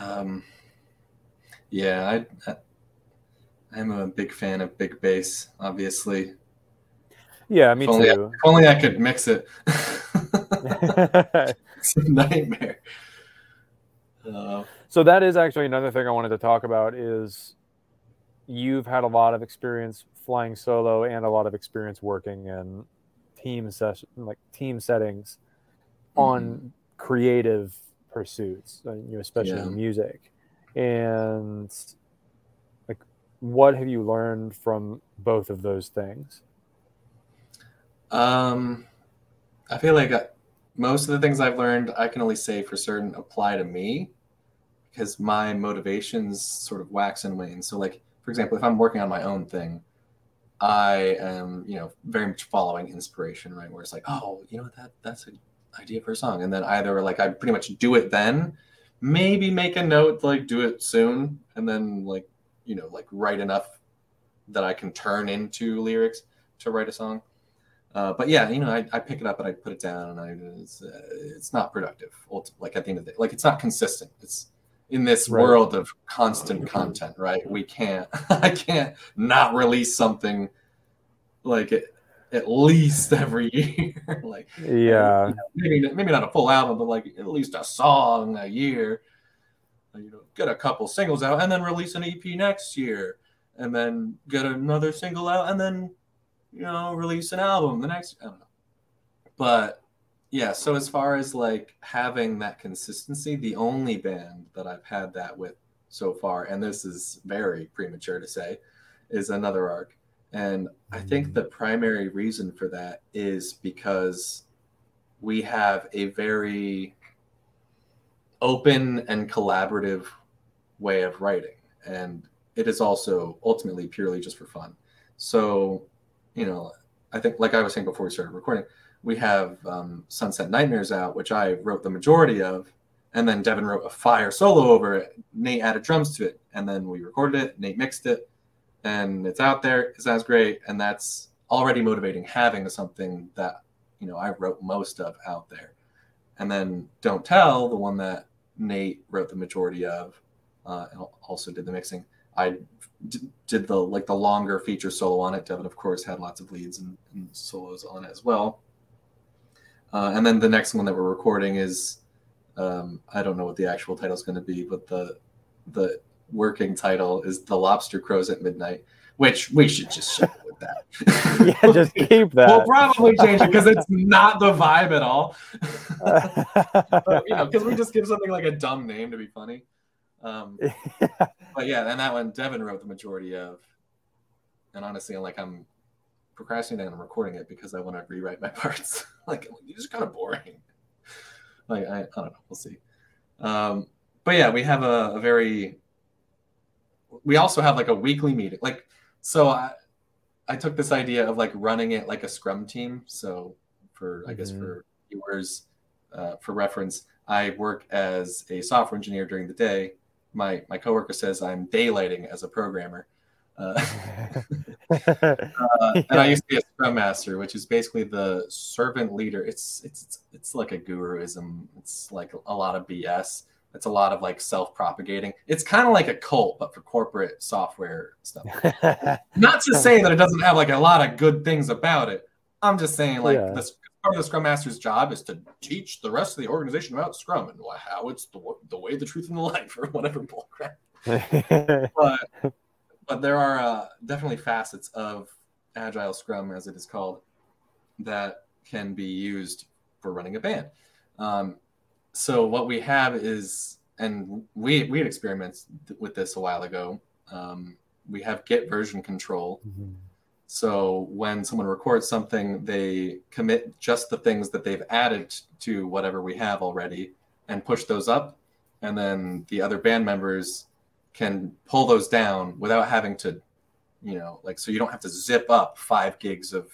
um, yeah, I, I I'm a big fan of big bass. Obviously, yeah. Me if only, I, too. if only I could mix it. it's a nightmare. Uh, so that is actually another thing I wanted to talk about is you've had a lot of experience flying solo and a lot of experience working in team session like team settings on creative pursuits, uh, you know, especially Yeah. music. And like, what have you learned from both of those things? Um, I feel like I- most of the things I've learned, I can only say for certain apply to me because my motivations sort of wax and wane. So, like, for example, if I'm working on my own thing, I am, you know, very much following inspiration, right? Where it's like, oh, you know, that that's an idea for a song, and then either like I pretty much do it then, maybe make a note like do it soon, and then like, you know, like write enough that I can turn into lyrics to write a song. Uh, but yeah, you know, I, I pick it up and I put it down, and I it's, uh, it's not productive. Like at the end of the day, like it's not consistent. It's in this Right. world of constant content, right? We can't, I can't not release something like at, at least every year. like Yeah, maybe maybe not a full album, but like at least a song a year. You know, get a couple singles out and then release an EP next year, and then get another single out and then you know release an album the next. I don't know, but yeah. So as far as like having that consistency, the only band that I've had that with so far, and this is very premature to say, is another arc. And I think mm-hmm. the primary reason for that is because we have a very open and collaborative way of writing. And it is also ultimately purely just for fun. So, you know, I think, like I was saying before we started recording, we have um, Sunset Nightmares out, which I wrote the majority of. And then Devin wrote a fire solo over it. Nate added drums to it. And then we recorded it. Nate mixed it. And it's out there. It sounds great. And that's already motivating having something that, you know, I wrote most of out there. And then Don't Tell, the one that Nate wrote the majority of, uh, and also did the mixing. I did the like the longer feature solo on it. Devin, of course, had lots of leads and, and solos on it as well. Uh, and then the next one that we're recording is um, I don't know what the actual title is going to be, but the the working title is "The Lobster Crows at Midnight," which we should just show with that. yeah, just keep that. we'll probably change it because it's not the vibe at all. but, you know, because we just give something like a dumb name to be funny. Um, but yeah, and that one Devin wrote the majority of. And honestly, like I'm procrastinating on recording it because I want to rewrite my parts. like these are kind of boring. Like I, I don't know. We'll see. Um, but yeah, we have a, a very. We also have like a weekly meeting. Like so, I I took this idea of like running it like a Scrum team. So for I guess Mhm. for viewers, uh, for reference, I work as a software engineer during the day. My my coworker says I'm daylighting as a programmer. Uh, uh, and I used to be a scrum master, which is basically the servant leader. It's it's it's like a guruism. It's like a lot of BS. It's a lot of like self-propagating. It's kind of like a cult, but for corporate software stuff. Not to say that it doesn't have like a lot of good things about it. I'm just saying like Yeah. this part of the Scrum Master's job is to teach the rest of the organization about Scrum and how it's the, the way, the truth, and the life, or whatever bullcrap but but there are uh, definitely facets of agile scrum as it is called that can be used for running a band. Um, so what we have is and we we had experiments with this a while ago um, we have git version control. So when someone records something they commit just the things that they've added to whatever we have already and push those up. And then the other band members can pull those down without having to, you know, like so you don't have to zip up five gigs of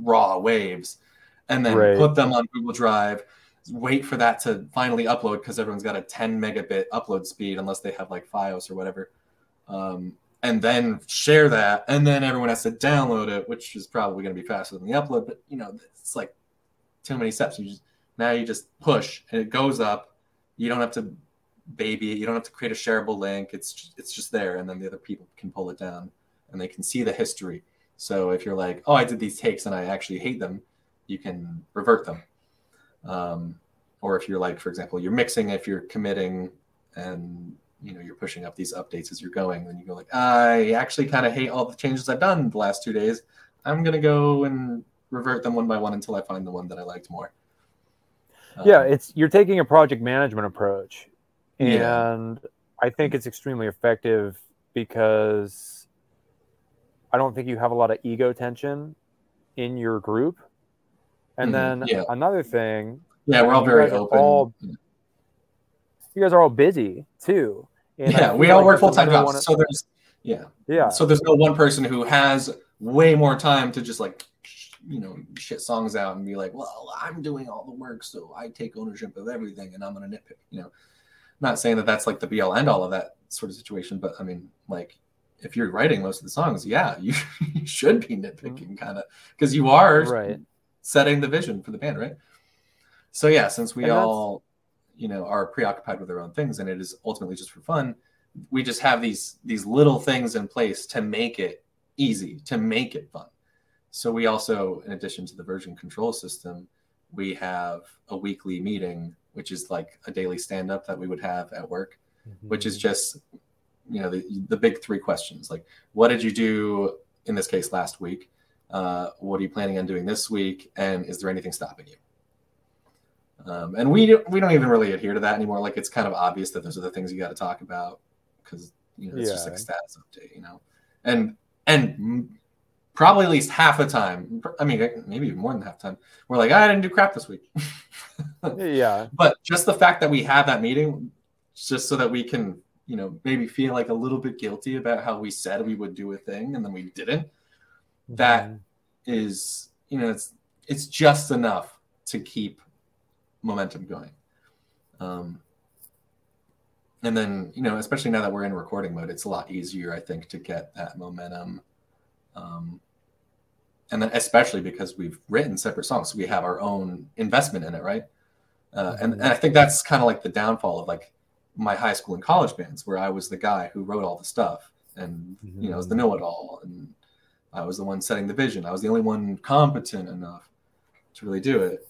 raw waves and then Right. put them on Google Drive, wait for that to finally upload because everyone's got a 10 megabit upload speed unless they have like FiOS or whatever. Um, and then share that, and then everyone has to download it, which is probably going to be faster than the upload. But you know, it's like too many steps. You just now you just push and it goes up. You don't have to baby. You don't have to create a shareable link. It's just, it's just there, and then the other people can pull it down, and they can see the history. So if you're like, oh, I did these takes and I actually hate them, you can revert them. Um, or if you're like, for example, you're mixing, if you're committing, and you know you're pushing up these updates as you're going, then you go like, I actually kind of hate all the changes I've done the last two days. I'm gonna go and revert them one by one until I find the one that I liked more. yeah Um, it's you're taking a project management approach Yeah. and i think it's extremely effective because i don't think you have a lot of ego tension in your group and Mhm, then yeah. another thing yeah, we're all you very guys are open. all- you guys are all busy too And yeah, we all like work full time jobs. one- So there's yeah. yeah So there's no one person who has way more time to just like you know shit songs out and be like, well, I'm doing all the work, so I take ownership of everything, and I'm gonna nitpick. You know, not saying that that's like the be all end all of that sort of situation, but I mean, like if you're writing most of the songs, yeah, you, you should be nitpicking mm-hmm. kind of because you are right setting the vision for the band, right? So yeah, since we And all, you know, are preoccupied with our own things, and it is ultimately just for fun, we just have these these little things in place to make it easy, to make it fun. So we also, in addition to the version control system, we have a weekly meeting, which is like a daily stand up that we would have at work, which is just, you know, the the big three questions like, what did you do in this case last week? Uh, what are you planning on doing this week? And is there anything stopping you? Um, and we don't, we don't even really adhere to that anymore. Like it's kind of obvious that those are the things you got to talk about because you know it's just like a status update, you know. And and probably at least half the time, I mean maybe even more than half the time, we're like, I didn't do crap this week. yeah but just the fact that we have that meeting, just so that we can you know maybe feel like a little bit guilty about how we said we would do a thing and then we didn't that Mhm. is you know it's it's just enough to keep momentum going um and then you know especially now that we're in recording mode it's a lot easier i think to get that momentum um and then especially because we've written separate songs so we have our own investment in it right uh, and, and i think that's kind of like the downfall of like my high school and college bands where i was the guy who wrote all the stuff and you know, I was the know-it-all, and I was the one setting the vision. I was the only one competent enough to really do it.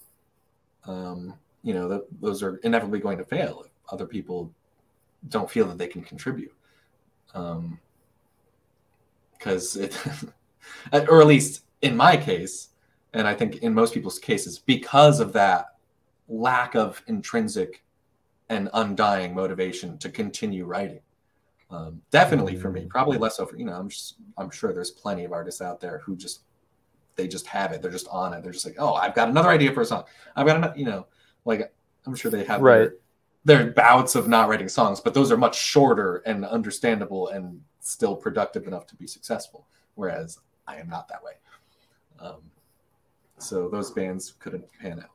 Um, you know, the, those are inevitably going to fail if other people don't feel that they can contribute. Um, because it, or at least in my case, and I think in most people's cases, because of that lack of intrinsic and undying motivation to continue writing. Um, definitely for me, mm. probably less so for you know. I'm just I'm sure there's plenty of artists out there who just they just have it. They're just on it. They're just like, oh, I've got another idea for a song. I've got another, you know, like I'm sure they have right. their, their bouts of not writing songs, but those are much shorter and understandable and still productive enough to be successful. Whereas I am not that way. Um, so those bands couldn't pan out.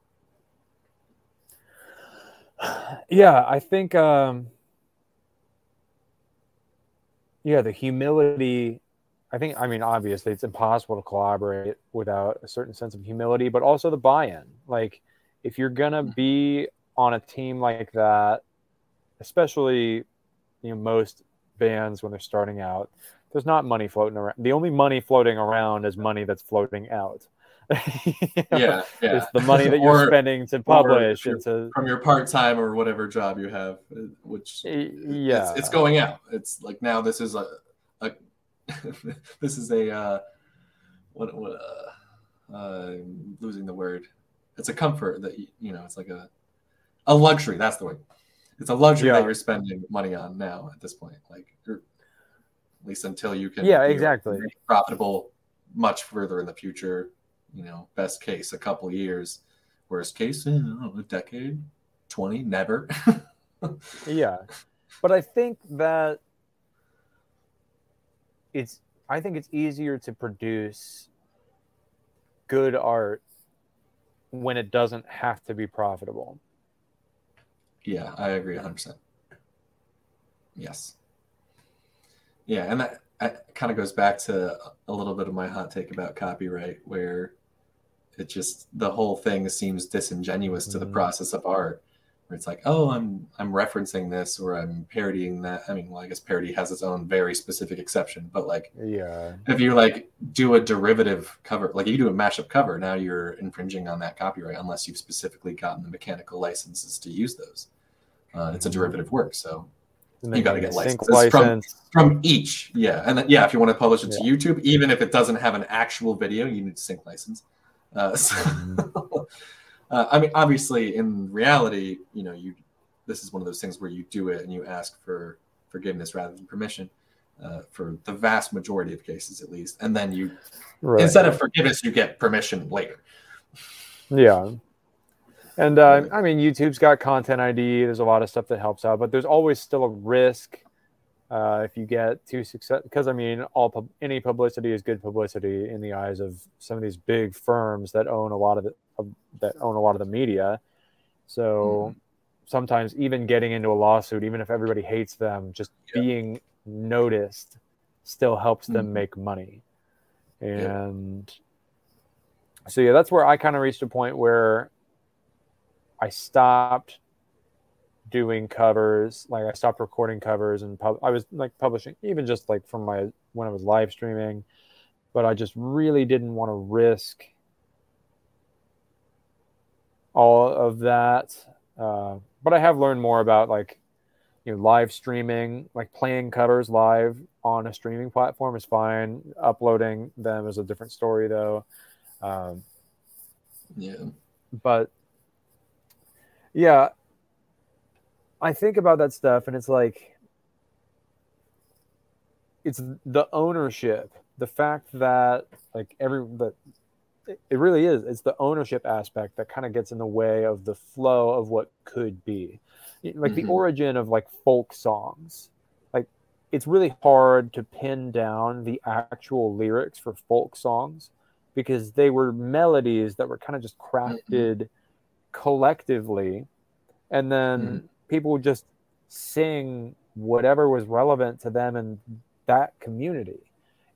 Yeah, I think um yeah, the humility I think I mean obviously it's impossible to collaborate without a certain sense of humility, but also the buy-in. Like if you're going to be on a team like that, especially you know most bands when they're starting out, there's not money floating around. The only money floating around is money that's floating out. you know, yeah, yeah. It's the money that you're or, spending to publish and to from your part time or whatever job you have, uh, which yeah, it's, it's, going out. It's like now this is a, a this is a uh, what what uh, uh, losing the word. It's a comfort that you know. It's like a a luxury. That's the way. It's a luxury yeah. that you're spending money on now at this point. Like at least until you can yeah exactly profitable much further in the future you know, best case a couple years, worst case you know, a decade, twenty, never. yeah, but I think that it's. I think it's easier to produce good art when it doesn't have to be profitable. Yeah, I agree 100%. Yes. Yeah, and that, that kind of goes back to a little bit of my hot take about copyright, where it just the whole thing seems disingenuous mm-hmm. to the mm-hmm. process of art where it's like oh i'm i'm referencing this or i'm parodying that i mean well i guess parody has its own very specific exception but like yeah if you like do a derivative cover like you do a mashup cover now you're infringing on that copyright unless you've specifically gotten the mechanical licenses to use those uh, it's a derivative work so you got to get licenses license. from, from each yeah and then, yeah if you want to publish it yeah. to youtube even if it doesn't have an actual video you need to sync license uh, so, mm-hmm. uh, I mean, obviously, in reality, you know, you this is one of those things where you do it and you ask for forgiveness rather than permission. Uh, for the vast majority of cases, at least, and then you, right. instead of forgiveness, you get permission later. Yeah, and uh, I mean, YouTube's got Content ID. There's a lot of stuff that helps out, but there's always still a risk uh, if you get too success, because I mean, all pub- any publicity is good publicity in the eyes of some of these big firms that own a lot of the of, that own a lot of the media. So mm. sometimes even getting into a lawsuit, even if everybody hates them, just yeah. being noticed still helps mm. them mm-hmm. make money. And yeah. so yeah, that's where I kind of reached a point where I stopped doing covers. Like I stopped recording covers and pub- I was like publishing even just like from my when I was live streaming, but I just really didn't want to risk all of that. Uh, but I have learned more about like you know live streaming, like playing covers live on a streaming platform is fine. Uploading them is a different story though. Um, yeah. But yeah, I think about that stuff and it's like it's the ownership, the fact that like every that it really is it's the ownership aspect that kind of gets in the way of the flow of what could be. Like mm-hmm. the origin of like folk songs. Like it's really hard to pin down the actual lyrics for folk songs because they were melodies that were kind of just crafted mm-hmm. Collectively and then mm-hmm people would just sing whatever was relevant to them in that community.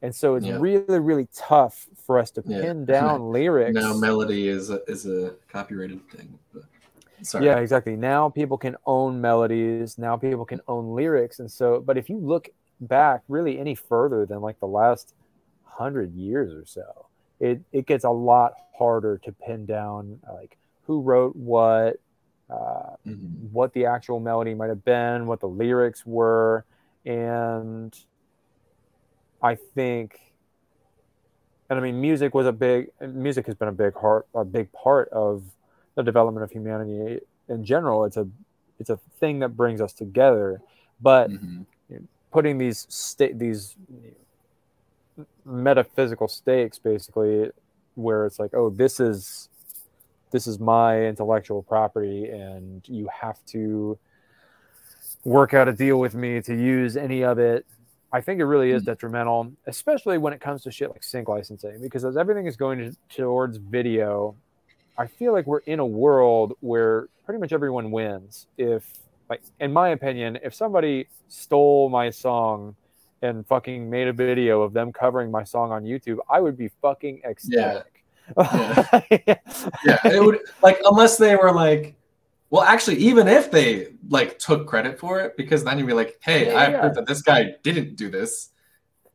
And so it's yeah. really, really tough for us to pin yeah. down lyrics. Now melody is a, is a copyrighted thing. But, sorry. Yeah, exactly. Now people can own melodies. Now people can own lyrics. And so, but if you look back really any further than like the last hundred years or so, it it gets a lot harder to pin down like who wrote what, uh, mm-hmm. what the actual melody might have been, what the lyrics were, and I think, and I mean, music was a big music has been a big part a big part of the development of humanity in general. It's a it's a thing that brings us together, but mm-hmm. putting these state these metaphysical stakes basically where it's like oh this is this is my intellectual property and you have to work out a deal with me to use any of it. I think it really is hmm. detrimental especially when it comes to shit like sync licensing because as everything is going to, towards video i feel like we're in a world where pretty much everyone wins. If like in my opinion if somebody stole my song and fucking made a video of them covering my song on youtube i would be fucking ecstatic. Yeah yeah. yeah, it would like unless they were like, well, actually, even if they like took credit for it, because then you'd be like, hey, yeah, I have yeah. proof that this guy didn't do this.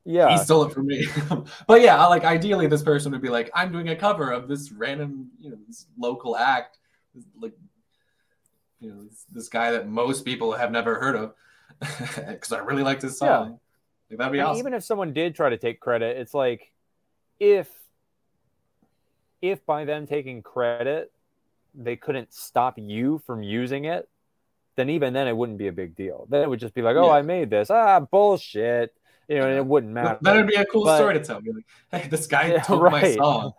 Yeah, he stole it from me. but yeah, like ideally, this person would be like, I'm doing a cover of this random, you know, this local act, like, you know, this, this guy that most people have never heard of, because I really like this song. Yeah. Like, that'd be awesome. Even if someone did try to take credit, it's like if if by them taking credit they couldn't stop you from using it, then even then it wouldn't be a big deal. Then it would just be like, oh, yeah. I made this. Ah, bullshit. You know, and it wouldn't matter. That would be a cool but, story to tell. me. like, hey, this guy yeah, took right. my song,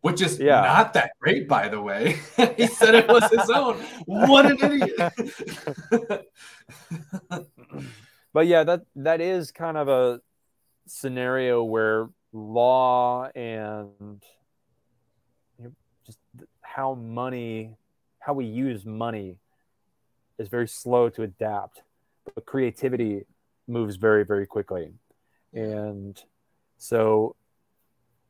which is yeah. not that great, by the way. he said it was his own. What an idiot. but yeah, that that is kind of a scenario where law and how money, how we use money is very slow to adapt, but creativity moves very, very quickly. And so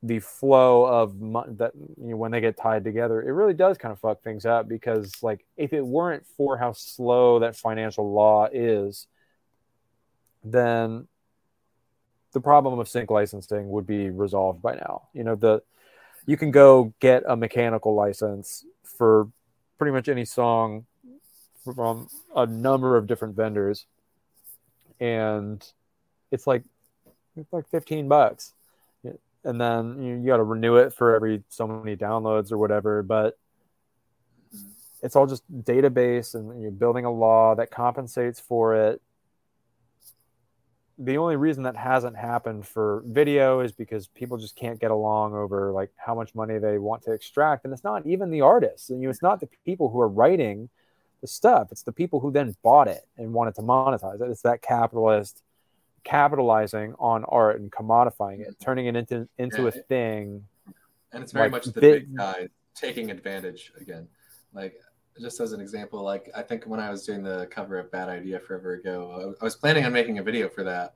the flow of mo- that you know, when they get tied together, it really does kind of fuck things up because like if it weren't for how slow that financial law is, then the problem of sync licensing would be resolved by now. You know, the you can go get a mechanical license for pretty much any song from a number of different vendors. And it's like it's like 15 bucks. And then you, you got to renew it for every so many downloads or whatever but it's all just database and you're building a law that compensates for it the only reason that hasn't happened for video is because people just can't get along over like how much money they want to extract and it's not even the artists and you know it's not the people who are writing the stuff it's the people who then bought it and wanted to monetize it. It's that capitalist capitalizing on art and commodifying it turning it into into yeah, a thing. And it's very like much the big, guy taking advantage again. Like just as an example, like I think when I was doing the cover of Bad Idea forever ago, I was planning on making a video for that,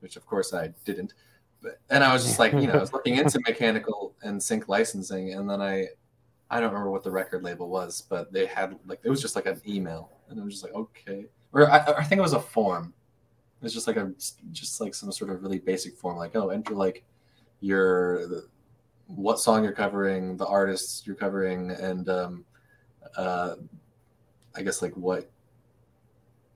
which of course I didn't. But and I was just like, you know, I was looking into mechanical and sync licensing, and then I, I don't remember what the record label was, but they had like it was just like an email, and it was just like okay, or I, I think it was a form. It was just like a just like some sort of really basic form, like oh, enter like your what song you're covering, the artists you're covering, and um, uh, I guess like what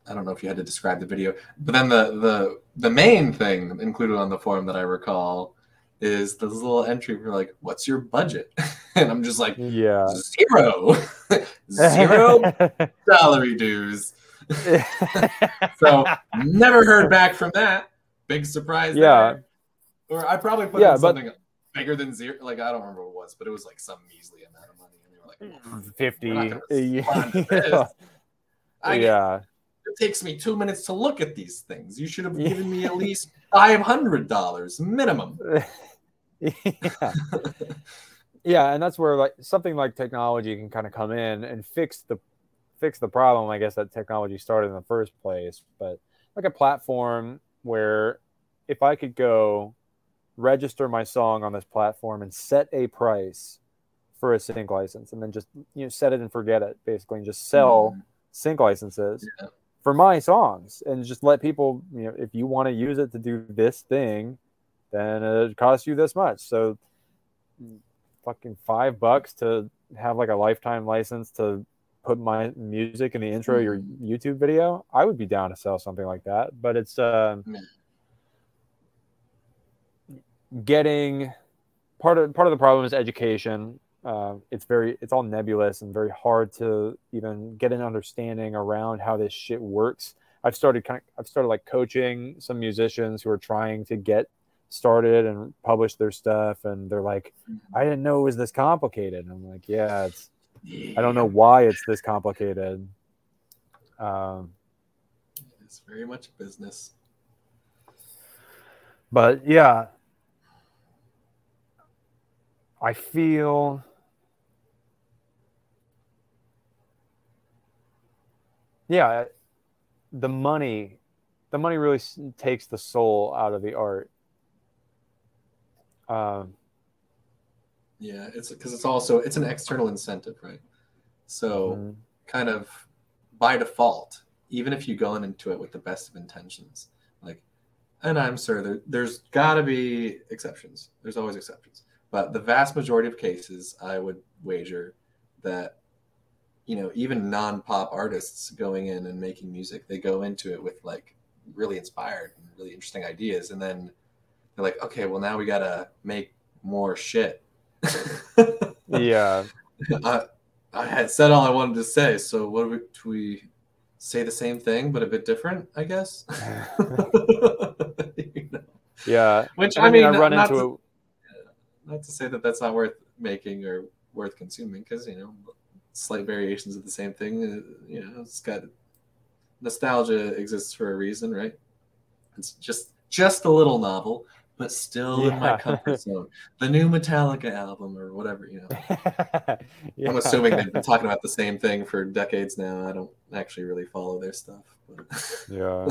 I don't know if you had to describe the video, but then the the the main thing included on the form that I recall is this little entry for like, "What's your budget?" and I'm just like, "Yeah, zero, zero salary dues." so never heard back from that. Big surprise. Yeah. There. Or I probably put yeah, something bigger than zero. Like I don't remember what it was, but it was like some measly amount of money. 50 yeah. I, yeah. it takes me two minutes to look at these things. You should have given me at least $500 minimum. Yeah. yeah and that's where like something like technology can kind of come in and fix the fix the problem i guess that technology started in the first place. But like a platform where if i could go register my song on this platform and set a price for a sync license and then just you know set it and forget it basically and just sell mm. sync licenses yeah. for my songs and just let people, you know, if you want to use it to do this thing, then it costs you this much. So fucking five bucks to have like a lifetime license to put my music in the intro of your YouTube video, I would be down to sell something like that. But it's uh, getting part of part of the problem is education uh, it's very it's all nebulous and very hard to even get an understanding around how this shit works. I've started kind of i've started like coaching some musicians who are trying to get started and publish their stuff and they're like mm-hmm. i didn't know it was this complicated. And i'm like yeah it's yeah. i don't know why it's this complicated. Um, it's very much business. But yeah. I feel yeah, the money, the money really takes the soul out of the art. Um, yeah, it's because it's also it's an external incentive, right? So, mm-hmm. kind of by default, even if you go into it with the best of intentions, like, and I'm sure there, there's got to be exceptions. There's always exceptions, but the vast majority of cases, I would wager that you know even non-pop artists going in and making music they go into it with like really inspired and really interesting ideas and then they're like okay well now we gotta make more shit. Yeah. I, I had said all i wanted to say so what do we, do we say the same thing but a bit different i guess? You know? yeah. Which i, I mean, mean, i run into to, a... not to say that that's not worth making or worth consuming because you know slight variations of the same thing. Uh, you know, it's got nostalgia exists for a reason, right? It's just just a little novel, but still yeah. in my comfort zone. The new Metallica album or whatever, you know. yeah. I'm assuming they've been talking about the same thing for decades now. I don't actually really follow their stuff, but yeah.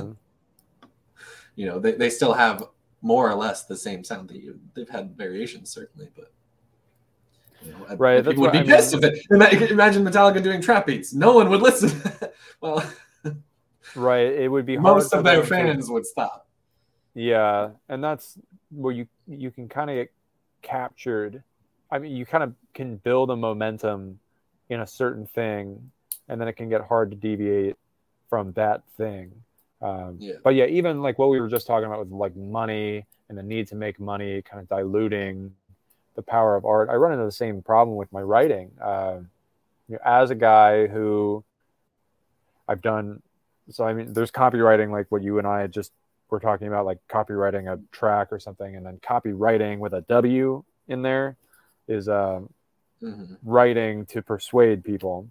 you know, they, they still have more or less the same sound that you they've had variations certainly, but you know, right. People would be I pissed mean. if it. Imagine Metallica doing trap beats. No one would listen. well, right. It would be most of their fans would stop. Yeah, and that's where you you can kind of get captured. I mean, you kind of can build a momentum in a certain thing, and then it can get hard to deviate from that thing. Um, yeah. But yeah, even like what we were just talking about with like money and the need to make money, kind of diluting the power of art. I run into the same problem with my writing. Uh, you know, as a guy who I've done, so I mean, there's copyrighting like what you and I just were talking about, like copyrighting a track or something, and then copywriting with a W in there is uh, mm-hmm. writing to persuade people.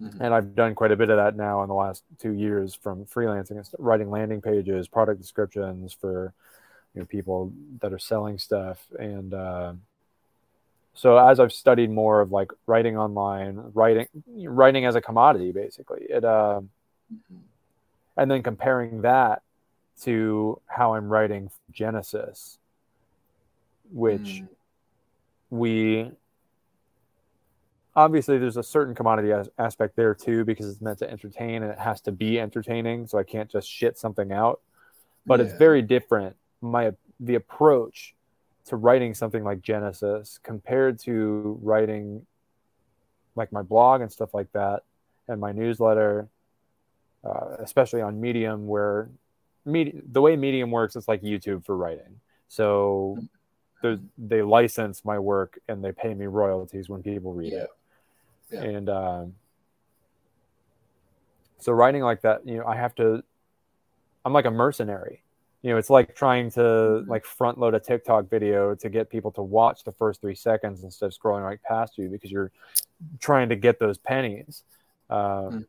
Mm-hmm. And I've done quite a bit of that now in the last two years from freelancing, writing landing pages, product descriptions for you know people that are selling stuff, and uh, so as I've studied more of like writing online, writing writing as a commodity, basically, it uh, mm-hmm. and then comparing that to how I'm writing Genesis, which mm. we obviously there's a certain commodity as- aspect there too because it's meant to entertain and it has to be entertaining, so I can't just shit something out. But yeah. it's very different. My the approach to writing something like Genesis compared to writing like my blog and stuff like that and my newsletter, uh, especially on Medium, where the way Medium works, it's like YouTube for writing. So they license my work and they pay me royalties when people read yeah. it. Yeah. And um, so writing like that, you know, I have to, I'm like a mercenary you know it's like trying to mm-hmm. like front load a tiktok video to get people to watch the first three seconds instead of scrolling right past you because you're trying to get those pennies uh, mm.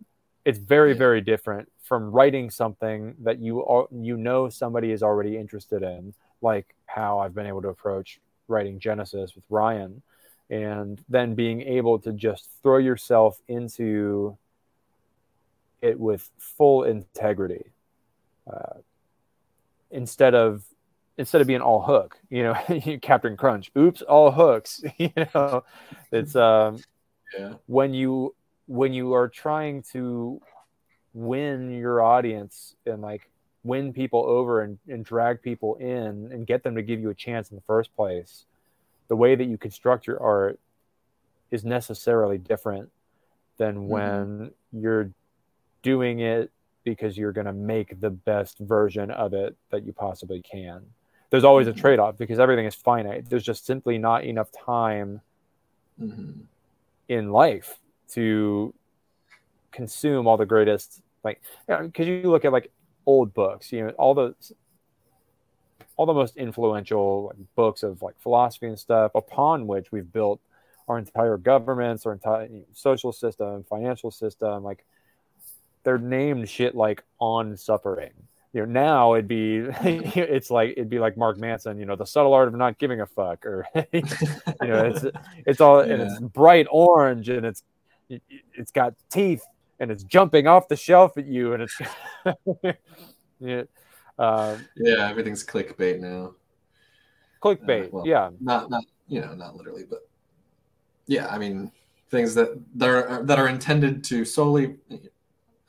it's very very different from writing something that you are, you know somebody is already interested in like how i've been able to approach writing genesis with ryan and then being able to just throw yourself into it with full integrity uh, instead of instead of being all hook, you know, Captain Crunch, oops, all hooks, you know, it's um, yeah. when you when you are trying to win your audience and like win people over and, and drag people in and get them to give you a chance in the first place, the way that you construct your art is necessarily different than mm-hmm. when you're doing it because you're going to make the best version of it that you possibly can. There's always mm-hmm. a trade off because everything is finite. There's just simply not enough time mm-hmm. in life to consume all the greatest, like, because you, know, you look at like old books, you know, all the all the most influential like, books of like philosophy and stuff upon which we've built our entire governments, our entire you know, social system, financial system, like they're named shit like on suffering. You know, now it'd be it's like it'd be like Mark Manson, you know, the subtle art of not giving a fuck, or you know, it's it's all yeah. and it's bright orange and it's it's got teeth and it's jumping off the shelf at you and it's yeah, um, yeah, everything's clickbait now. Clickbait, uh, well, yeah, not not you know not literally, but yeah, I mean things that that are that are intended to solely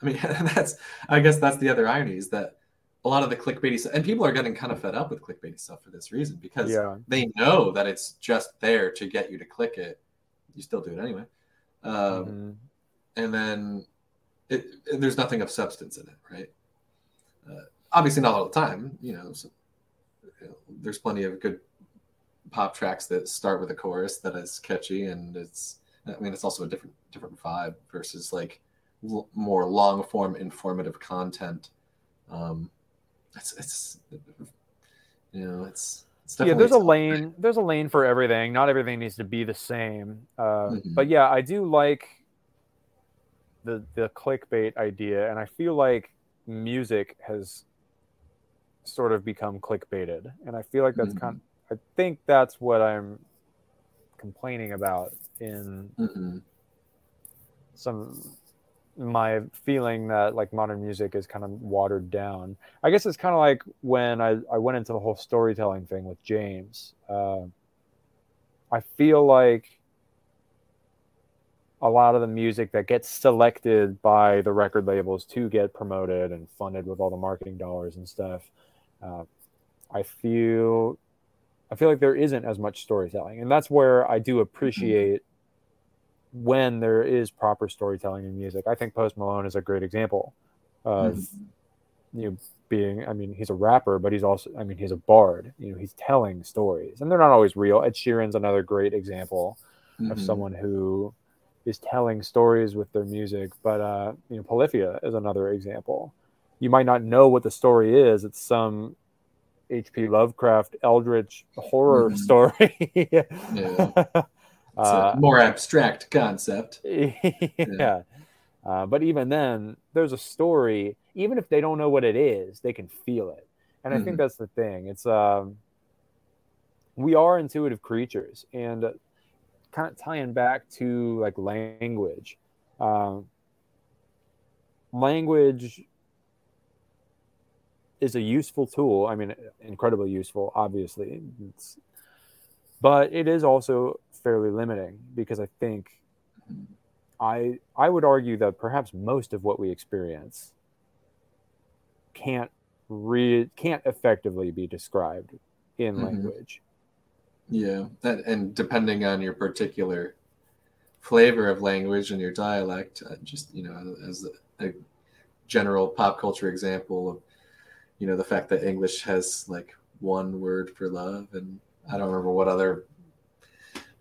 I mean, that's I guess that's the other irony is that a lot of the clickbaity stuff, and people are getting kind of fed up with clickbaity stuff for this reason because yeah. they know that it's just there to get you to click it. You still do it anyway, um, mm-hmm. and then it, there's nothing of substance in it, right? Uh, obviously, not all the time. You know, so, you know, there's plenty of good pop tracks that start with a chorus that is catchy, and it's. I mean, it's also a different different vibe versus like l- more long form informative content. Um, it's it's you know it's, it's yeah. There's a lane. There's a lane for everything. Not everything needs to be the same. Uh, mm-hmm. But yeah, I do like the the clickbait idea, and I feel like music has sort of become clickbaited, and I feel like that's mm-hmm. kind. Of, I think that's what I'm complaining about in mm-hmm. some my feeling that like modern music is kind of watered down. I guess it's kind of like when I, I went into the whole storytelling thing with James. Uh, I feel like a lot of the music that gets selected by the record labels to get promoted and funded with all the marketing dollars and stuff. Uh, I feel I feel like there isn't as much storytelling, and that's where I do mm-hmm. appreciate when there is proper storytelling in music. I think Post Malone is a great example of mm-hmm. you know being I mean he's a rapper but he's also I mean he's a bard. You know, he's telling stories and they're not always real. Ed Sheeran's another great example mm-hmm. of someone who is telling stories with their music, but uh you know Polyphia is another example. You might not know what the story is. It's some H.P. Lovecraft Eldritch horror mm-hmm. story. yeah. Uh, more abstract concept. Yeah. yeah. Uh, but even then, there's a story. Even if they don't know what it is, they can feel it. And I mm-hmm. think that's the thing. It's um, we are intuitive creatures, and uh, kind of tying back to like language. Um, language is a useful tool. I mean, incredibly useful, obviously. It's, but it is also fairly limiting because I think I I would argue that perhaps most of what we experience can't re can't effectively be described in mm-hmm. language. Yeah, that, and depending on your particular flavor of language and your dialect, uh, just you know, as a, a general pop culture example of you know the fact that English has like one word for love, and I don't remember what other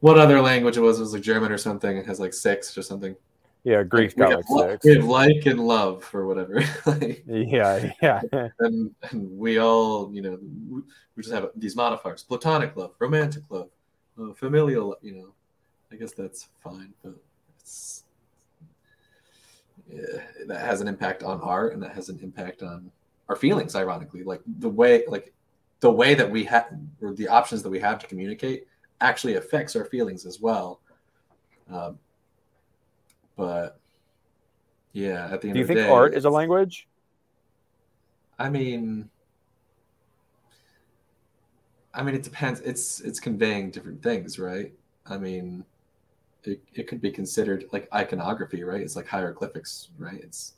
what other language it was. It was like German or something. It has like six or something. Yeah, Greek got like six. We have like and love or whatever. like, yeah, yeah. and, and we all, you know, we just have these modifiers: platonic love, romantic love, uh, familial. You know, I guess that's fine, but it's yeah, that has an impact on art, and that has an impact on our feelings. Ironically, like the way, like the way that we have, or the options that we have to communicate actually affects our feelings as well. Um, but yeah, at the end of the do you think day, art is a language? I mean, I mean, it depends. It's it's conveying different things, right? I mean, it, it could be considered like iconography, right? It's like hieroglyphics, right? It's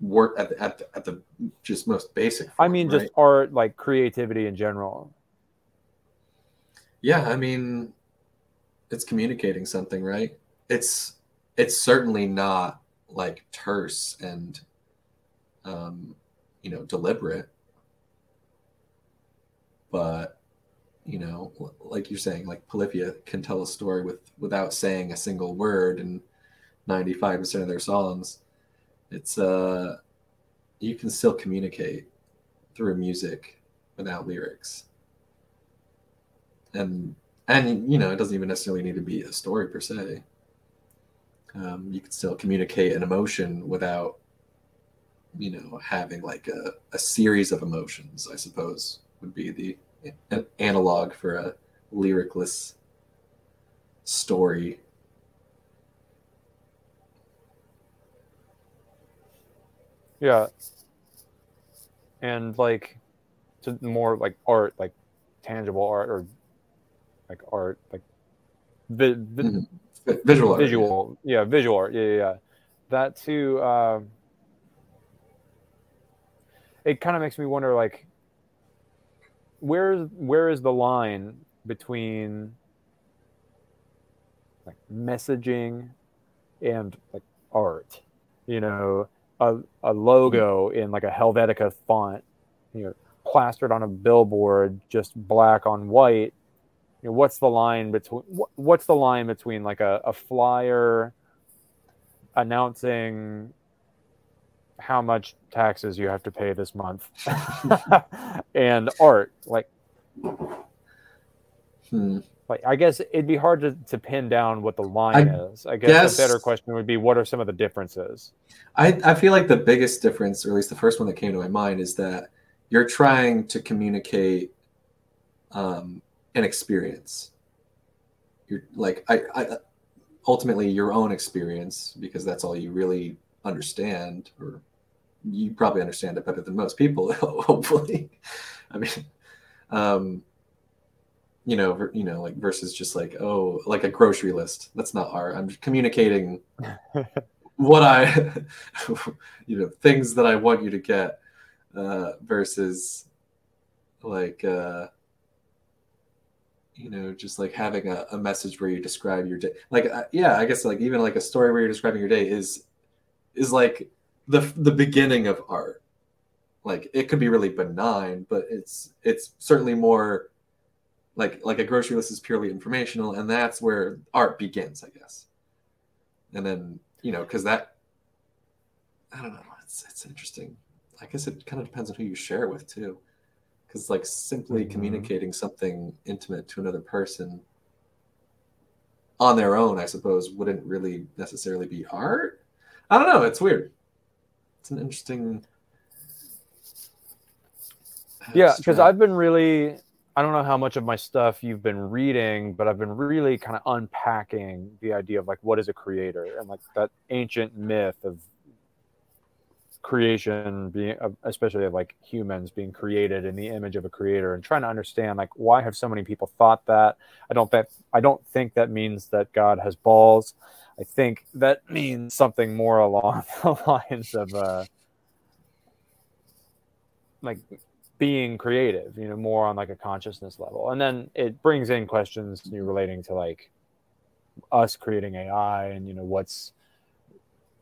work at the, at the, at the just most basic. Form, I mean, right? just art, like creativity in general. Yeah, I mean, it's communicating something, right? It's it's certainly not like terse and um, you know deliberate, but you know, like you're saying, like Polyphia can tell a story with without saying a single word and 95% of their songs. It's uh you can still communicate through music without lyrics. And and you know, it doesn't even necessarily need to be a story per se. Um, you can still communicate an emotion without you know having like a, a series of emotions i suppose would be the an analog for a lyricless story. Yeah. And like to more like art, like tangible art or like art, like vi- vi- mm-hmm. visual art. Visual. Yeah. yeah, visual art. Yeah, yeah, yeah. That too uh, it kind of makes me wonder like where's where is the line between like messaging and like art you know a, a logo in like a helvetica font you know plastered on a billboard just black on white you know, what's the line between what's the line between like a, a flyer announcing how much taxes you have to pay this month and art? Like hmm. like i guess it'd be hard to, to pin down what the line I is. I guess, guess the better question would be what are some of the differences? I, I feel like the biggest difference or at least the first one that came to my mind is that you're trying to communicate um, an experience you're like I, I ultimately your own experience because that's all you really understand or you probably understand it better than most people, hopefully. I mean, um, you know, you know, like versus just like, oh, like a grocery list. That's not art. I'm communicating what I, you know, things that I want you to get, uh, versus like, uh, you know, just like having a, a message where you describe your day. Like, uh, yeah, I guess like even like a story where you're describing your day is, is like the the beginning of art. Like it could be really benign, but it's it's certainly more like like a grocery list is purely informational, and that's where art begins, I guess. And then you know, because that I don't know, it's it's interesting. I guess it kind of depends on who you share it with too, because like simply mm-hmm. communicating something intimate to another person on their own, I suppose, wouldn't really necessarily be art. I don't know. It's weird it's an interesting. Yeah, because I've been really. I don't know how much of my stuff you've been reading, but I've been really kind of unpacking the idea of like what is a creator and like that ancient myth of creation being especially of like humans being created in the image of a creator and trying to understand like why have so many people thought that i don't think i don't think that means that god has balls I think that means something more along the lines of uh, like being creative, you know, more on like a consciousness level. And then it brings in questions you relating to like us creating AI and you know what's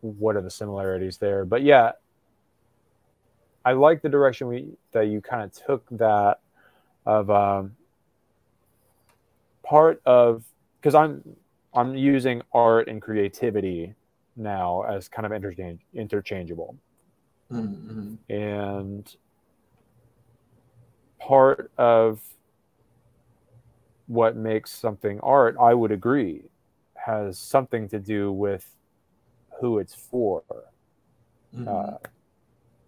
what are the similarities there. But yeah, I like the direction we that you kind of took that of um, part of because I'm I'm using art and creativity now as kind of interchange, interchangeable. Mm-hmm. And part of what makes something art, I would agree, has something to do with who it's for. Mm-hmm. Uh,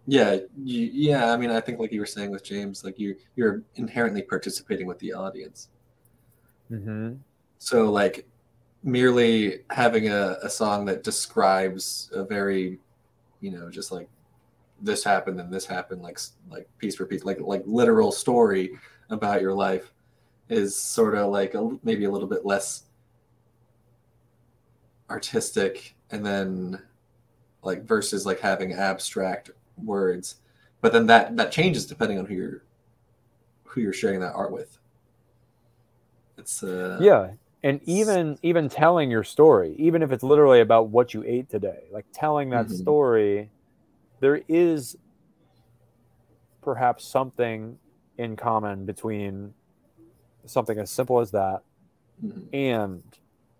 yeah, you, yeah. I mean, I think like you were saying with James, like you you're inherently participating with the audience. Mm-hmm. So like merely having a, a song that describes a very, you know, just like this happened and this happened, like like piece for piece, like like literal story about your life, is sort of like a, maybe a little bit less artistic, and then like versus like having abstract words. But then that that changes depending on who you're who you're sharing that art with. It's uh yeah, and even even telling your story, even if it's literally about what you ate today, like telling that mm-hmm. story, there is perhaps something in common between something as simple as that mm-hmm. and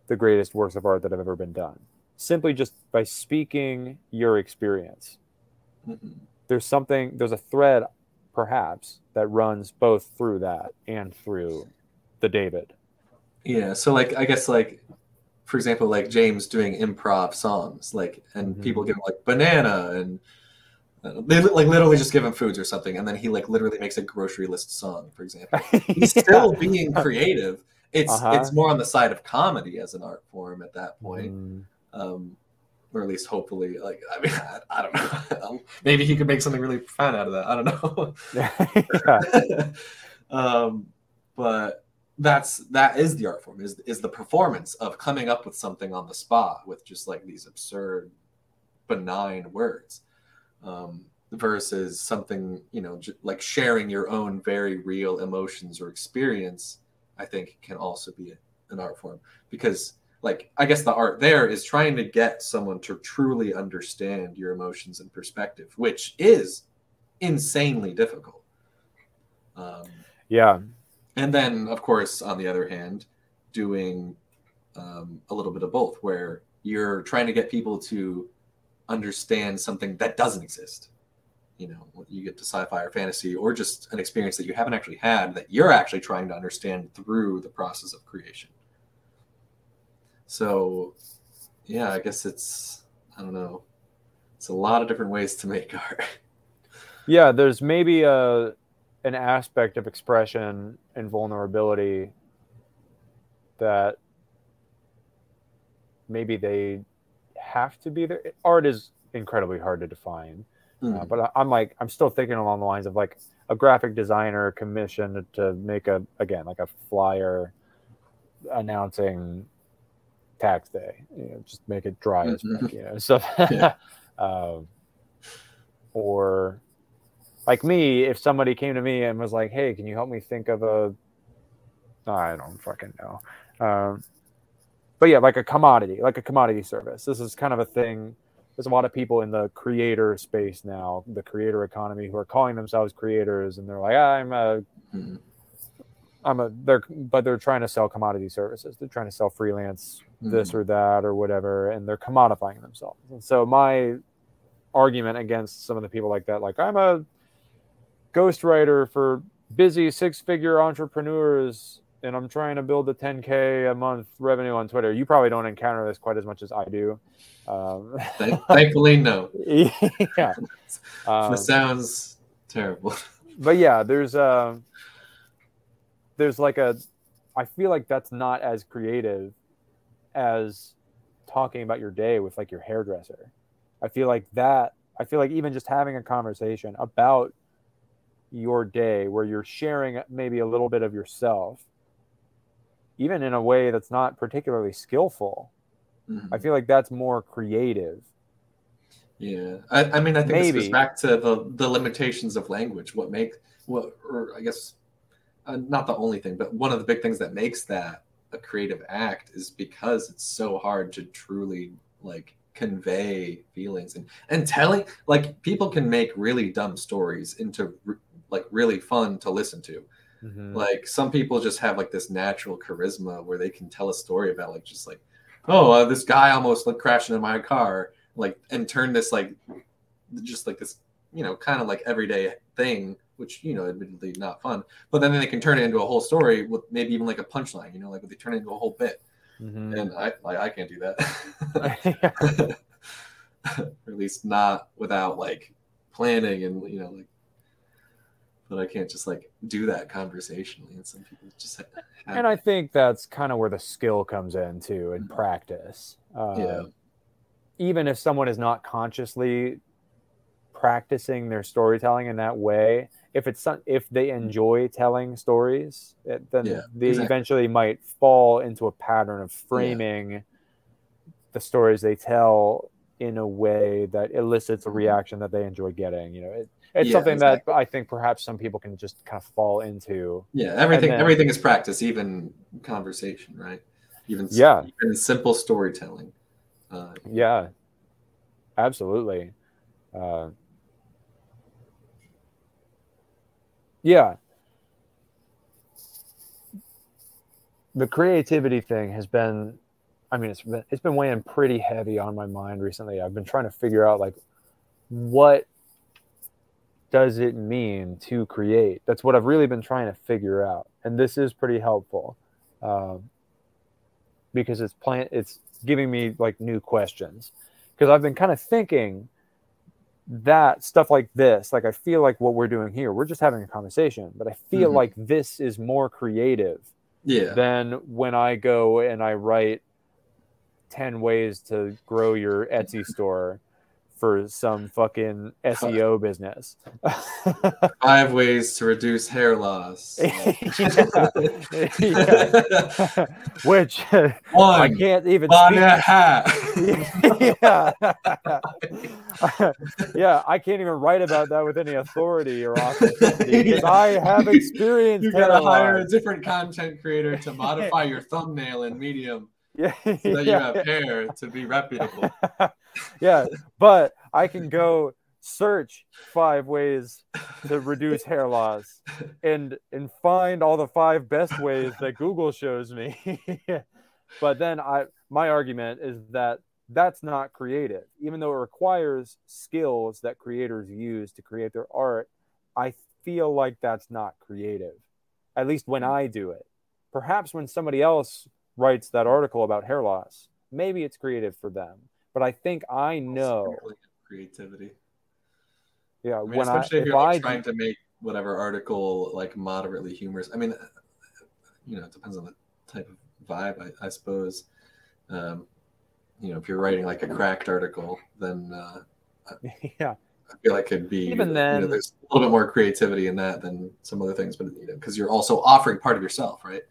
the greatest works of art that have ever been done. Simply just by speaking your experience. Mm-hmm. There's something, there's a thread perhaps that runs both through that and through the David. Yeah. So, like, I guess, like, for example, like James doing improv songs, like, and mm-hmm. people give him like banana and they like literally just give him foods or something, and then he like literally makes a grocery list song, for example. He's yeah. still being creative. It's uh-huh. it's more on the side of comedy as an art form at that point, mm. um, or at least hopefully. Like I mean, I, I don't know. Maybe he could make something really profound out of that. I don't know. um, but that's that is the art form is is the performance of coming up with something on the spot with just like these absurd, benign words um, versus something you know j- like sharing your own very real emotions or experience i think can also be an art form because like i guess the art there is trying to get someone to truly understand your emotions and perspective which is insanely difficult um, yeah and then of course on the other hand doing um, a little bit of both where you're trying to get people to understand something that doesn't exist. You know, you get to sci-fi or fantasy, or just an experience that you haven't actually had that you're actually trying to understand through the process of creation. So, yeah, I guess it's I don't know. It's a lot of different ways to make art. Yeah, there's maybe a an aspect of expression and vulnerability that maybe they have to be there. Art is incredibly hard to define, mm. uh, hmm. but I, am like I'm still thinking along the lines of like a graphic designer commissioned to make a again like a flyer announcing tax day. You know, just make it dry mm-hmm. as you know. So, yeah. um, or like me, if somebody came to me and was like, "Hey, can you help me think of a I don't fucking know. Um, but yeah, like a commodity, like a commodity service. This is kind of a thing. There's a lot of people in the creator space now, the creator economy, who are calling themselves creators, and they're like, I'm a, mm-hmm. I'm a, they're, but they're trying to sell commodity services. They're trying to sell freelance mm-hmm. this or that or whatever, and they're commodifying themselves. And so my argument against some of the people like that, like I'm a ghostwriter for busy six-figure entrepreneurs and I'm trying to build a 10k a month revenue on Twitter. You probably don't encounter this quite as much as I do. Um, Thankfully, no. yeah, um, sounds terrible. But yeah, there's a uh, there's like a I feel like that's not as creative as talking about your day with like your hairdresser. I feel like that. I feel like even just having a conversation about your day where you're sharing maybe a little bit of yourself even in a way that's not particularly skillful. Mm-hmm. I feel like that's more creative. Yeah, I, I mean, I think Maybe. this goes back to the the limitations of language. What make what, or I guess, uh, not the only thing, but one of the big things that makes that a creative act is because it's so hard to truly like convey feelings and and telling like people can make really dumb stories into like really fun to listen to Mm-hmm. Like some people just have like this natural charisma where they can tell a story about like just like, oh, uh, this guy almost like crashed into my car, like and turn this like just like this you know kind of like everyday thing which you know admittedly not fun but then they can turn it into a whole story with maybe even like a punchline you know like they turn it into a whole bit mm-hmm. and i like, i can't do that or at least not without like planning and you know like but I can't just like do that conversationally. And some people just have... and I think that's kind of where the skill comes in too, in mm-hmm. practice. Uh, yeah. Even if someone is not consciously practicing their storytelling in that way, if it's if they mm-hmm. enjoy telling stories, it, then yeah, they exactly. eventually might fall into a pattern of framing yeah. the stories they tell in a way that elicits a Mm-hmm. reaction that they enjoy getting. You know, it, it's Yeah, something exactly. that I think perhaps some people can just kind of fall into. Yeah, everything then- everything is practice, even conversation, right? Even Yeah. even simple storytelling. Uh, Yeah, absolutely. Uh, yeah. The creativity thing has been, I mean, it's been, it's been weighing pretty heavy on my mind recently. I've been trying to figure out like what does it mean to create? That's what I've really been trying to figure out, and this is pretty helpful um, because it's plant it's giving me like new questions because I've been kind of thinking that stuff like this, like I feel like what we're doing here, we're just having a conversation, but I feel Mhm. like this is more creative yeah, than when I go and I write 10 ways to grow your Etsy store for some fucking SEO business. five ways to reduce hair loss. Yeah. Which I can't even buy speak a hat. yeah. yeah, I can't even write about that with any authority or authenticity because I have experience. you gotta hire a different content creator to modify your thumbnail in Medium Yeah, so that you yeah. have hair to be reputable. yeah, but I can go search five ways to reduce hair loss and and find all the five best ways that Google shows me. but then I my argument is that that's not creative even though it requires skills that creators use to create their art. I feel like that's not creative. At least when hmm. I do it. Perhaps when somebody else writes that article about hair loss, maybe it's creative for them. But I think I know creativity. Yeah, I mean, when I especially if if you're like, I trying to make whatever article like moderately humorous. I mean, you know, it depends on the type of vibe, I, I suppose. Um, you know, if you're writing like a cracked article, then uh, yeah I feel like it'd be Even you then- know, there's a little bit more creativity in that than some other things, but you know, because you're also offering part of yourself, right?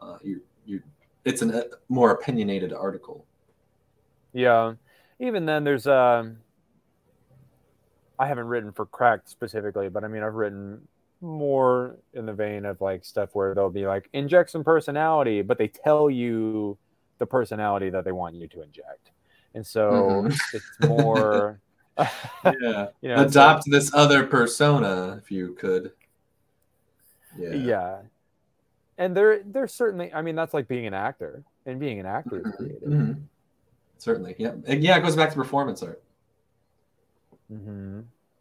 Uh, you you, it's a more opinionated article. yeah even then there's a. I haven't written for cracked specifically, but I mean I've written more in the vein of like stuff where they'll be like inject some personality, but they tell you the personality that they want you to inject, and so Mhm. it's more. Yeah, you know, adopt this other persona if you could. Yeah, yeah and there there's certainly i mean that's like being an actor and being an actor is creative Mhm. Certainly, yeah, And yeah. It goes back to performance art hmm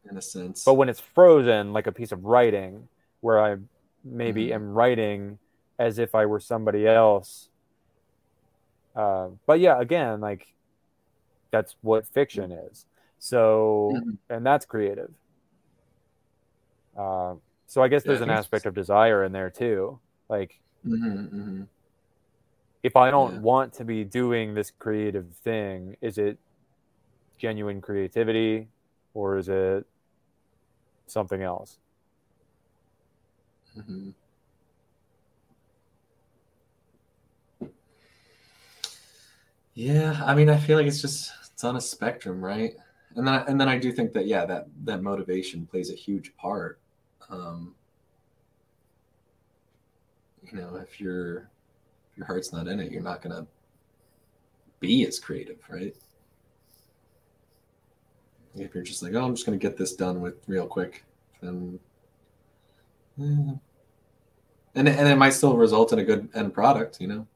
in a sense. but when it's frozen like a piece of writing where i maybe Mhm. am writing as if i were somebody else uh, but yeah again like that's what fiction is so Mhm. and that's creative uh, so i guess Yeah, there's an aspect of desire in there too like Mhm, mhm. if I don't Yeah. want to be doing this creative thing, is it genuine creativity or is it something else? Mhm. Yeah, I mean, I feel like it's just it's on a spectrum, right? And then and then I do think that yeah, that that motivation plays a huge part. Um, you know, if your if your heart's not in it, you're not gonna be as creative, right? If you're just like, oh, I'm just gonna get this done with real quick, then eh, and and it might still result in a good end product, you know.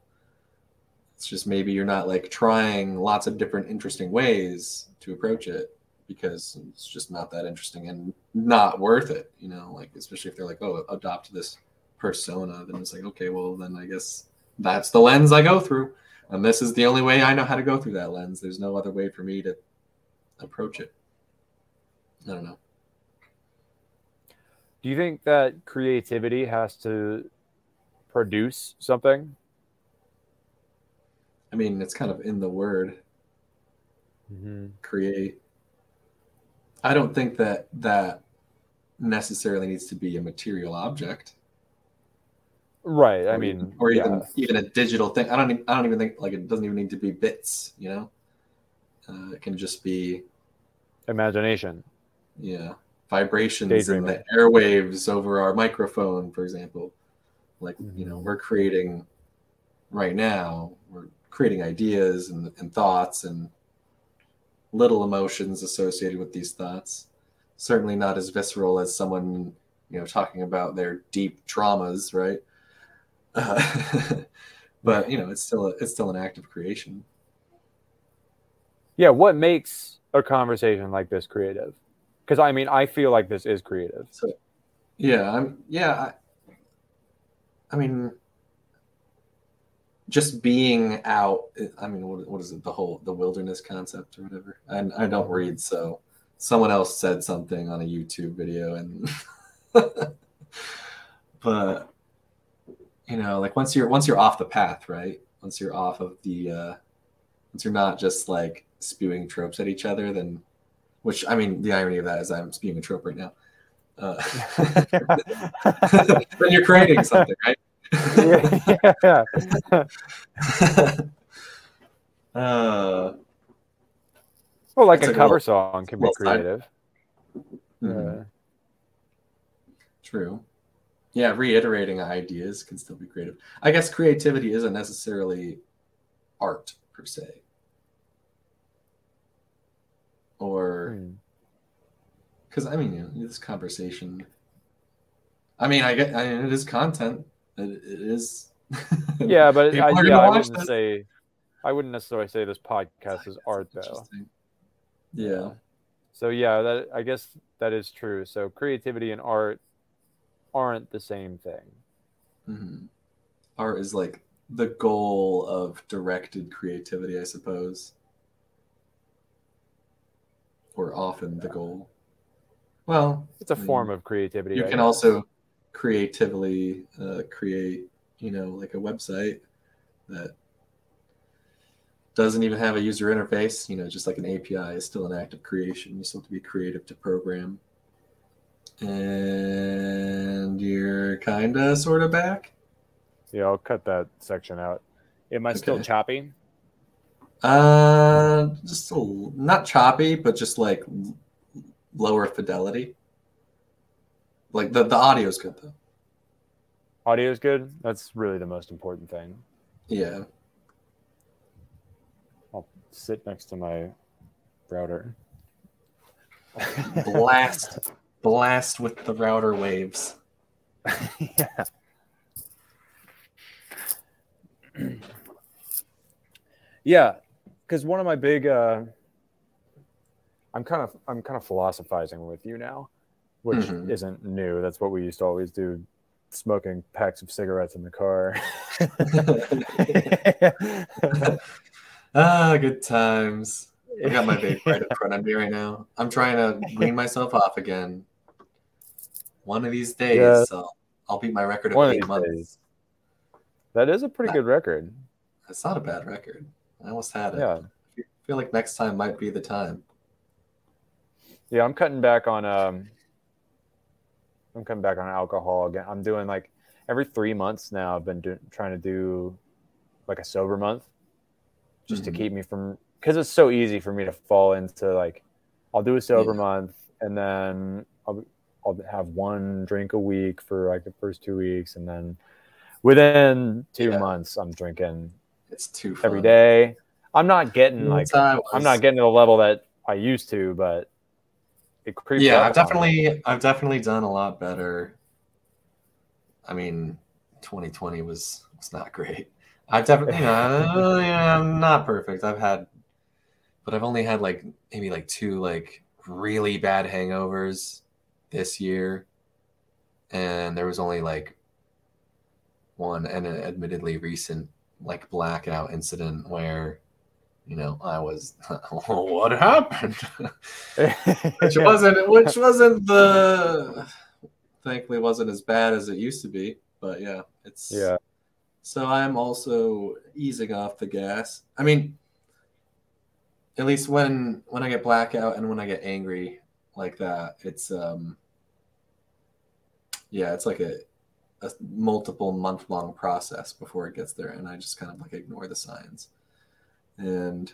It's just maybe you're not like trying lots of different interesting ways to approach it because it's just not that interesting and not worth it, you know. Like especially if they're like, oh, adopt this persona, then it's like, okay, well then I guess that's the lens I go through, and this is the only way I know how to go through that lens. There's no other way for me to approach it. I don't know. Do you think that creativity has to produce something? I mean, it's kind of in the word Mm-hmm. create. I don't think that that necessarily needs to be a material object, Right. I or mean, even, or yeah. even even a digital thing. I don't. Even, I don't even think like it doesn't even need to be bits. You know, Uh, it can just be Imagination. yeah vibrations in the airwaves over our microphone, for example. Like you know, Mhm. we're creating right now. We're creating ideas and, and thoughts and little emotions associated with these thoughts. Certainly not as visceral as someone you know talking about their deep traumas, right? Uh, but you know, it's still a, it's still an act of creation. Yeah, what makes a conversation like this creative? Because I mean, I feel like this is creative. So, yeah, I'm. Yeah, I, I mean, just being out. I mean, what, what is it? The whole the wilderness concept or whatever. And I don't read, so someone else said something on a YouTube video, and but you know, like once you're once you're off the path, right? Once you're off of the, uh once you're not just like spewing tropes at each other, then, which I mean, the irony of that is I'm spewing a trope right now. Uh, then you're creating something, right? yeah. uh, Well, like a like a cover little- song can be creative. mhm, Uh, True. Yeah, reiterating ideas can still be creative. I guess creativity isn't necessarily art per se. Or hmm. because I mean, you know, this conversation. I mean, I get. I mean, it is content. It, it is. Yeah, but I, yeah, I wouldn't this. say, I wouldn't necessarily say this podcast is art though. Yeah. So yeah, that I guess that is true. So creativity and art aren't the same thing. hmm Art is like the goal of directed creativity, I suppose, or often the goal. Well, It's a I mean, form of creativity. you can also creatively uh, create, you know, like a website that doesn't even have a user interface. You know, just like an API is still an act of creation. You still have to be creative to program. And you're kind of sort of back. Yeah, I'll cut that section out. Am I still Okay. choppy? Uh, just a, not choppy, but just like lower fidelity. Like the the audio is good though. Audio is good. That's really the most important thing. Yeah. I'll sit next to my router. Blast, blast with the router waves. yeah. yeah, because one of my big, uh, I'm kind of, I'm kind of philosophizing with you now, which Mhm. isn't new. That's what we used to always do, smoking packs of cigarettes in the car. ah, good times. I got my vape right in front of me right now. I'm trying to wean myself off again. One of these days, Yeah. I'll, I'll beat my record of One eight these months. days. That is a pretty good record. It's not a bad record. I almost had it. Yeah. I feel like next time might be the time. Yeah, I'm cutting back on um I'm cutting back on alcohol again. I'm doing like every 3 months now I've been do, trying to do like a sober month just Mhm. to keep me from cuz it's so easy for me to fall into like I'll do a sober Yeah. month and then I'll I'll have one drink a week for like the first 2 weeks and then within 2 Yeah. months I'm drinking It's too fun. every day. I'm not getting like I I'm not getting to the level that I used to, but it creeps yeah i've on me. definitely i've definitely done a lot better i mean 2020 was was not great i've definitely you know, uh, yeah, i'm not perfect i've had but i've only had like maybe like two like really bad hangovers this year and there was only like one and an admittedly recent like blackout incident where you know i was what happened which wasn't which wasn't the thankfully wasn't as bad as it used to be but yeah it's yeah. so i'm also easing off the gas i mean at least when when i get blackout and when i get angry like that it's um yeah it's like a, a multiple month long process before it gets there and i just kind of like ignore the signs and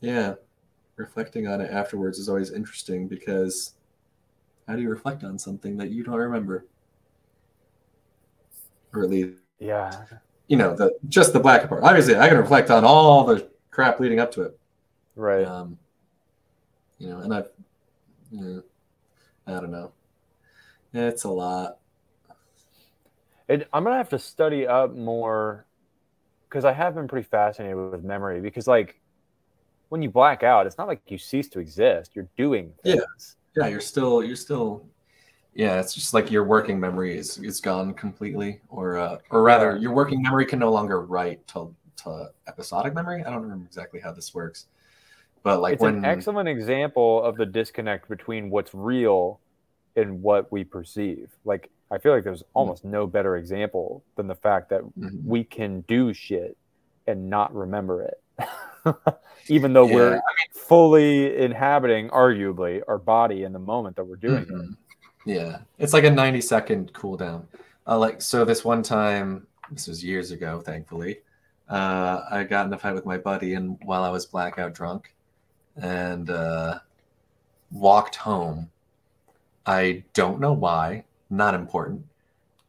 Yeah, reflecting on it afterwards is always interesting because how do you reflect on something that you don't remember? Or at least, Yeah. you know, the just the black part. Obviously, I can reflect on all the crap leading up to it. Right. Um, you know, and I've, yeah, I don't know. It's a lot. It, I'm gonna have to study up more because I have been pretty fascinated with memory. Because like when you black out, it's not like you cease to exist. You're doing Yeah. things. Yeah, you're still, you're still, yeah. It's just like your working memory is is gone completely, or uh, or rather, your working memory can no longer write to to episodic memory. I don't remember exactly how this works, but like it's when an excellent example of the disconnect between what's real and what we perceive. Like I feel like there's Hmm. almost no better example than the fact that Mhm. we can do shit and not remember it. Even though Yeah, we're fully inhabiting arguably our body in the moment that we're doing it. Mhm. Yeah, it's like a 90 second cooldown. Uh, like so, this one time, this was years ago, thankfully. Uh, I got in a fight with my buddy, and while I was blackout drunk, and uh, walked home. I don't know why. Not important.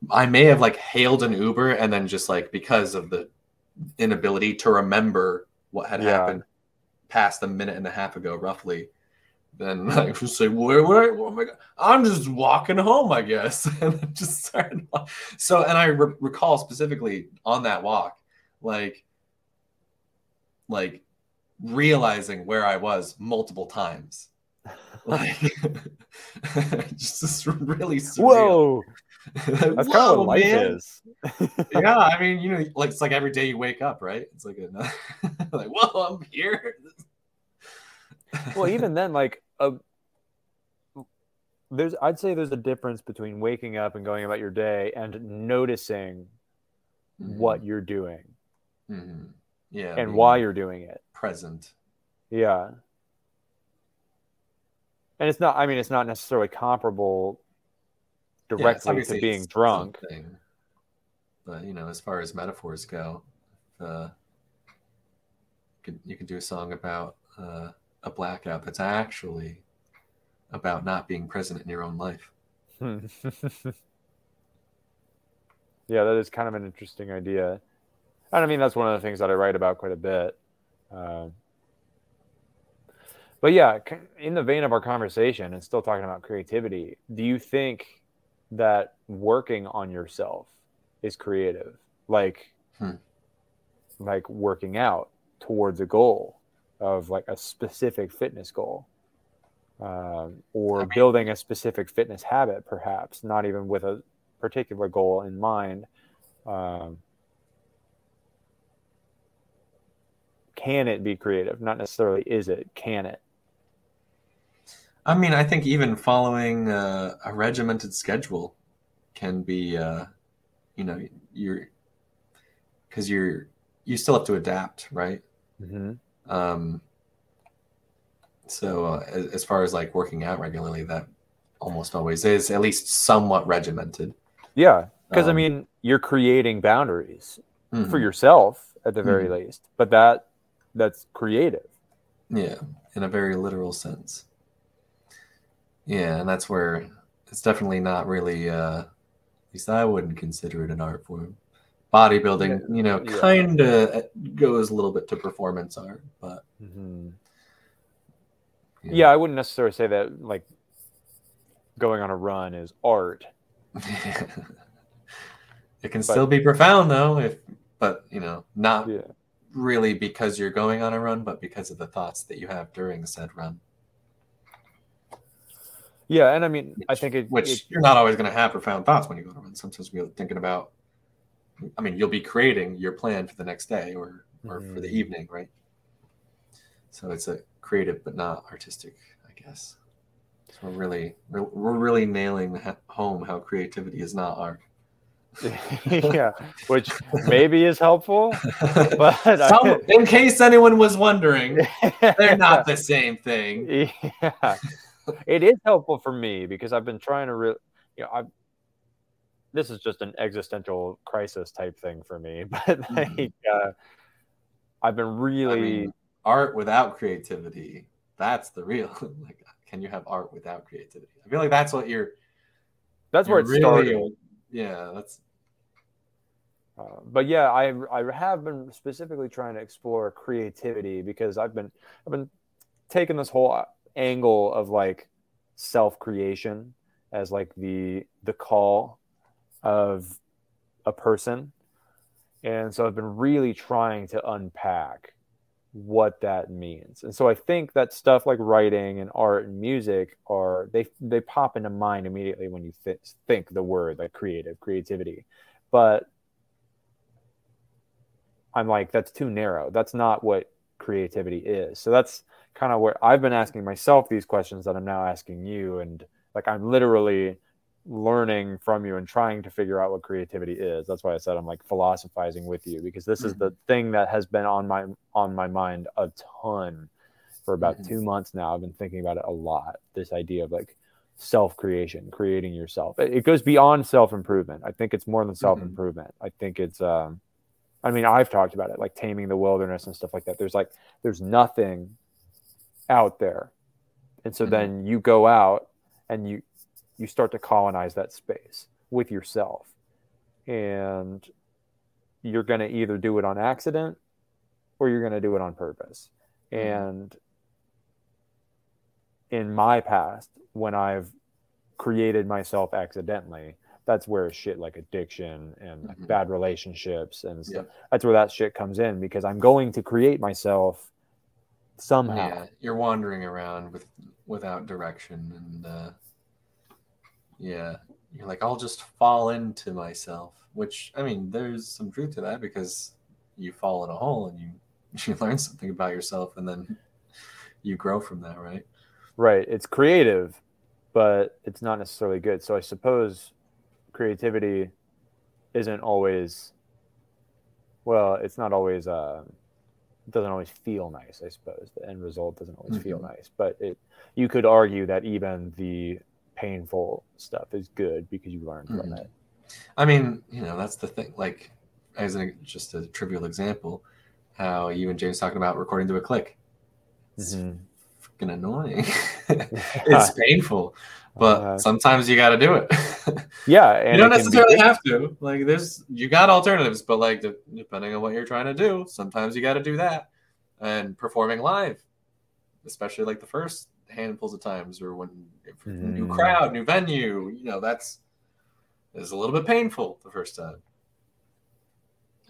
I may have like hailed an Uber, and then just like because of the inability to remember what had Yeah. happened past a minute and a half ago, roughly then I was say, where, where, oh my God, I'm just walking home, I guess. and then just started. So, and I re- recall specifically on that walk, like, like realizing where I was multiple times. Like, just this really surreal. Whoa, that's kind of what life man. is. yeah, I mean, you know, like it's like every day you wake up, right? It's like a like, whoa, I'm here. well, even then, like, uh, there's, I'd say there's a difference between waking up and going about your day and noticing what you're doing Mhm. yeah, and why you're doing it. present. Yeah. And it's not, I mean, it's not necessarily comparable directly obviously to being drunk. own thing. But you know, as far as metaphors go, uh, you can do a song about uh, a blackout that's actually about not being present in your own life. yeah, that is kind of an interesting idea. And I mean, that's one of the things that I write about quite a bit. Um, but yeah, in the vein of our conversation and still talking about creativity, do you think that working on yourself is creative? Like, Hmm. like working out towards a goal of like a specific fitness goal, um, or mean- building a specific fitness habit, perhaps not even with a particular goal in mind. Um, can it be creative? Not necessarily is it, can it? I mean, I think even following uh, a regimented schedule can be, uh, you know, you're because you're you still have to adapt, right? Mm-hmm. Um, so uh, as, as far as like working out regularly, that almost always is at least somewhat regimented. Yeah, because I Um, mean, you're creating boundaries for Mhm. yourself at the very least, but that that's creative. Yeah, in a very literal sense. Yeah, and that's where it's definitely not really, uh, at least I wouldn't consider it an art form. Bodybuilding, you know, Yeah. kind of goes a little bit to performance art, but Mm-hmm. Yeah. Yeah, I wouldn't necessarily say that like going on a run is art. it can still be profound though, if but you know, not Yeah. really because you're going on a run, but because of the thoughts that you have during said run. Yeah, and I mean, I think it, which it- you're not always going to have profound thoughts when you go to run. Sometimes you're thinking about, I mean, you'll be creating your plan for the next day or or for the Mhm. evening, right? So it's a creative but not artistic, I guess. So we're really we're, we're really nailing home how creativity is not art. yeah, which maybe is helpful, but Some, in case anyone was wondering, they're not the same thing. yeah it is helpful for me because i've been trying to re- you know i this is just an existential crisis type thing for me but like uh, i've been really I mean, art without creativity. That's the real. like, can you have art without creativity? I feel like that's what you're. That's where it really, started. Yeah, that's Uh, but yeah, I I have been specifically trying to explore creativity because I've been I've been taking this whole angle of like self creation as like the the call of a person, and so I've been really trying to unpack what that means. And so I think that stuff like writing and art and music are they they pop into mind immediately when you th- think the word like creative creativity, but I'm like, that's too narrow. That's not what creativity is. So that's kind of where I've been asking myself these questions that I'm now asking you. And like, I'm literally learning from you and trying to figure out what creativity is. That's why I said I'm like philosophizing with you because this is the thing that has been on my on my mind a ton for about Mhm. two months now. I've been thinking about it a lot. This idea of like self creation, creating yourself. It, it goes beyond self improvement. I think it's more than self improvement. I think it's um I mean, I've talked about it, like taming the wilderness and stuff like that. There's like, there's nothing out there. And so Mhm. then you go out and you, you start to colonize that space with yourself. And you're going to either do it on accident or you're going to do it on purpose. Mhm. And in my past, when I've created myself accidentally, that's where shit like addiction and like Mhm. bad relationships and stuff. That's where that shit comes in because I'm going to create myself somehow. yeah. You're wandering around with without direction, and uh, yeah, you're like, I'll just fall into myself. Which I mean, there's some truth to that because you fall in a hole and you you learn something about yourself, and then you grow from that, right? Right. It's creative, but it's not necessarily good. So I suppose creativity isn't always well, it's not always uh doesn't always feel nice, I suppose. The end result doesn't always feel Mhm. nice. But it you could argue that even the painful stuff is good because you learn from Mhm. it. I mean, you know, that's the thing. Like, as a, just a trivial example, how you and James talking about recording to a click. It's Mhm. freaking annoying. it's painful, but Uh, sometimes you got to do it. yeah, and you don't necessarily have to. Like, there's you got alternatives, but like de- depending on what you're trying to do, sometimes you got to do that. And performing live, especially like the first handfuls of times, or when if new crowd, new venue, you know, that's is a little bit painful the first time.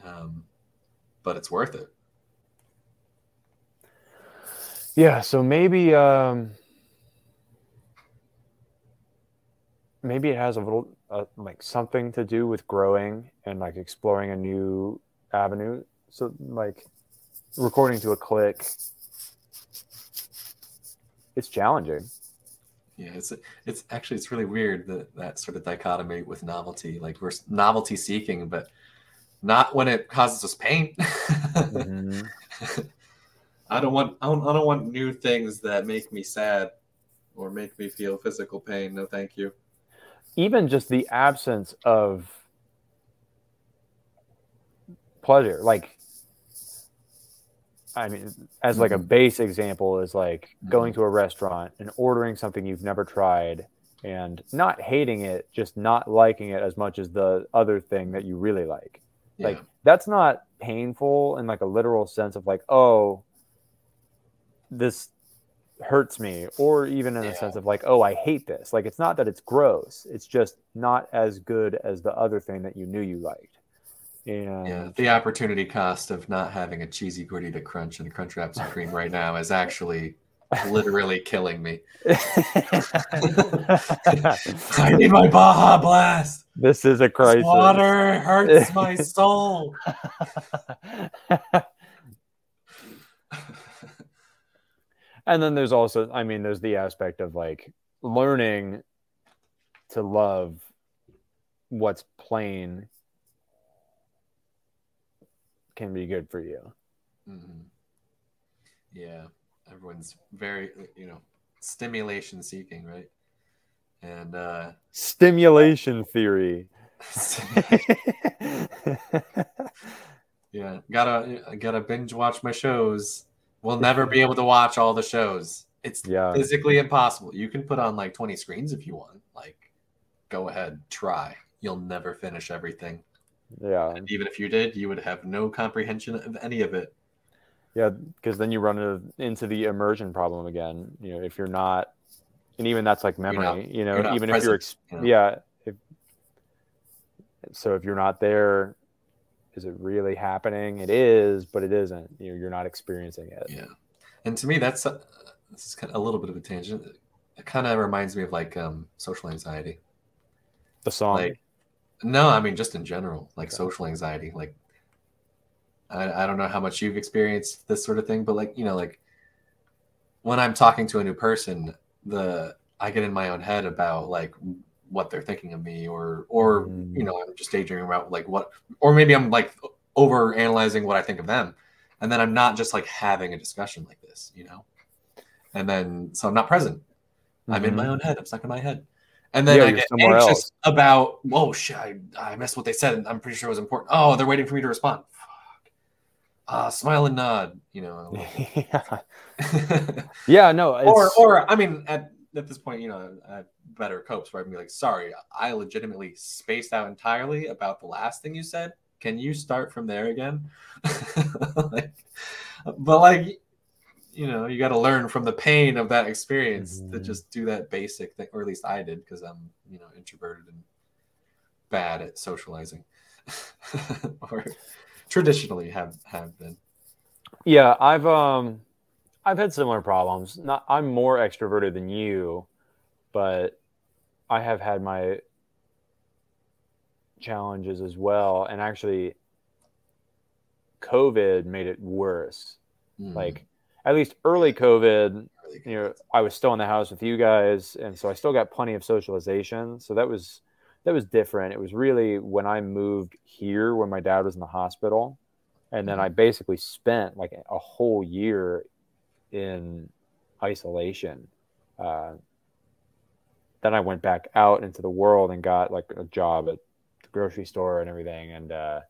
Um, but it's worth it. Yeah, so maybe um maybe it has a little uh, like something to do with growing and like exploring a new avenue. So like recording to a click it's challenging. Yeah, it's it's actually it's really weird that that sort of dichotomy with novelty. Like we're novelty seeking, but not when it causes us pain. Mhm. I don't want I don't, I don't want new things that make me sad or make me feel physical pain. No, thank you. Even just the absence of pleasure like I mean, as like a mm-hmm. base example is like mm-hmm. going to a restaurant and ordering something you've never tried and not hating it, just not liking it as much as the other thing that you really like. Yeah. Like that's not painful in like a literal sense of like, oh, this hurts me, or even in Yeah. sense of like, oh, I hate this. Like it's not that it's gross. It's just not as good as the other thing that you knew you liked. And yeah, the opportunity cost of not having a cheesy gordita crunch and crunch wrap supreme right now is actually literally killing me. I need my Baja Blast. this is a This crisis. water hurts my soul. and then there's also i mean there's the aspect of like learning to love what's plain can be good for you. Mhm. Yeah, everyone's very, you know, stimulation seeking, right? And uh stimulation theory. Yeah, gotta gotta binge watch my shows we'll never be able to watch all the shows. It's Yeah. physically impossible. You can put on like 20 screens if you want. Like, go ahead, try. You'll never finish everything. Yeah. And even if you did, you would have no comprehension of any of it. Yeah, because then you run into, the immersion problem again. You know, if you're not, and even that's like memory. not- you know, even if you're, ex- you know? yeah. If, so if you're not there, is it really happening? It is, but it isn't. You know, you're not experiencing it. Yeah. And to me, that's uh, this is kind of a little bit of a tangent. It kind of reminds me of like um, social anxiety. The song. Like, no, I mean just in general, like Okay. social anxiety. Like, I, I don't know how much you've experienced this sort of thing, but like you know, like when I'm talking to a new person, the I get in my own head about like what they're thinking of me, or or Mm. you know, I'm just daydreaming about like what, or maybe I'm like over analyzing what I think of them, and then I'm not just like having a discussion like this, you know, and then so I'm not present. I'm in my Mhm. own head. I'm stuck in my head. And then Yeah, I get anxious else. about, whoa, shit, I, I missed what they said. and I'm pretty sure it was important. Oh, they're waiting for me to respond. Fuck. Uh, smile and nod, you know. yeah. yeah, no. It's, or, or I mean, at, at this point, you know, I better copes where I can be like, sorry, I legitimately spaced out entirely about the last thing you said. Can you start from there again? like, but like, you know, you got to learn from the pain of that experience to Mhm. just do that basic thing, or at least I did because I'm, you know, introverted and bad at socializing, or traditionally have have been. Yeah, I've um I've had similar problems. Not I'm more extroverted than you, but I have had my challenges as well and actually COVID made it worse. Mm, Like at least early COVID, you know, I was still in the house with you guys and so I still got plenty of socialization. So that was that was different. It was really when I moved here when my dad was in the hospital and then I basically spent like a whole year in isolation. Uh, then I went back out into the world and got like a job at the grocery store and everything, and uh,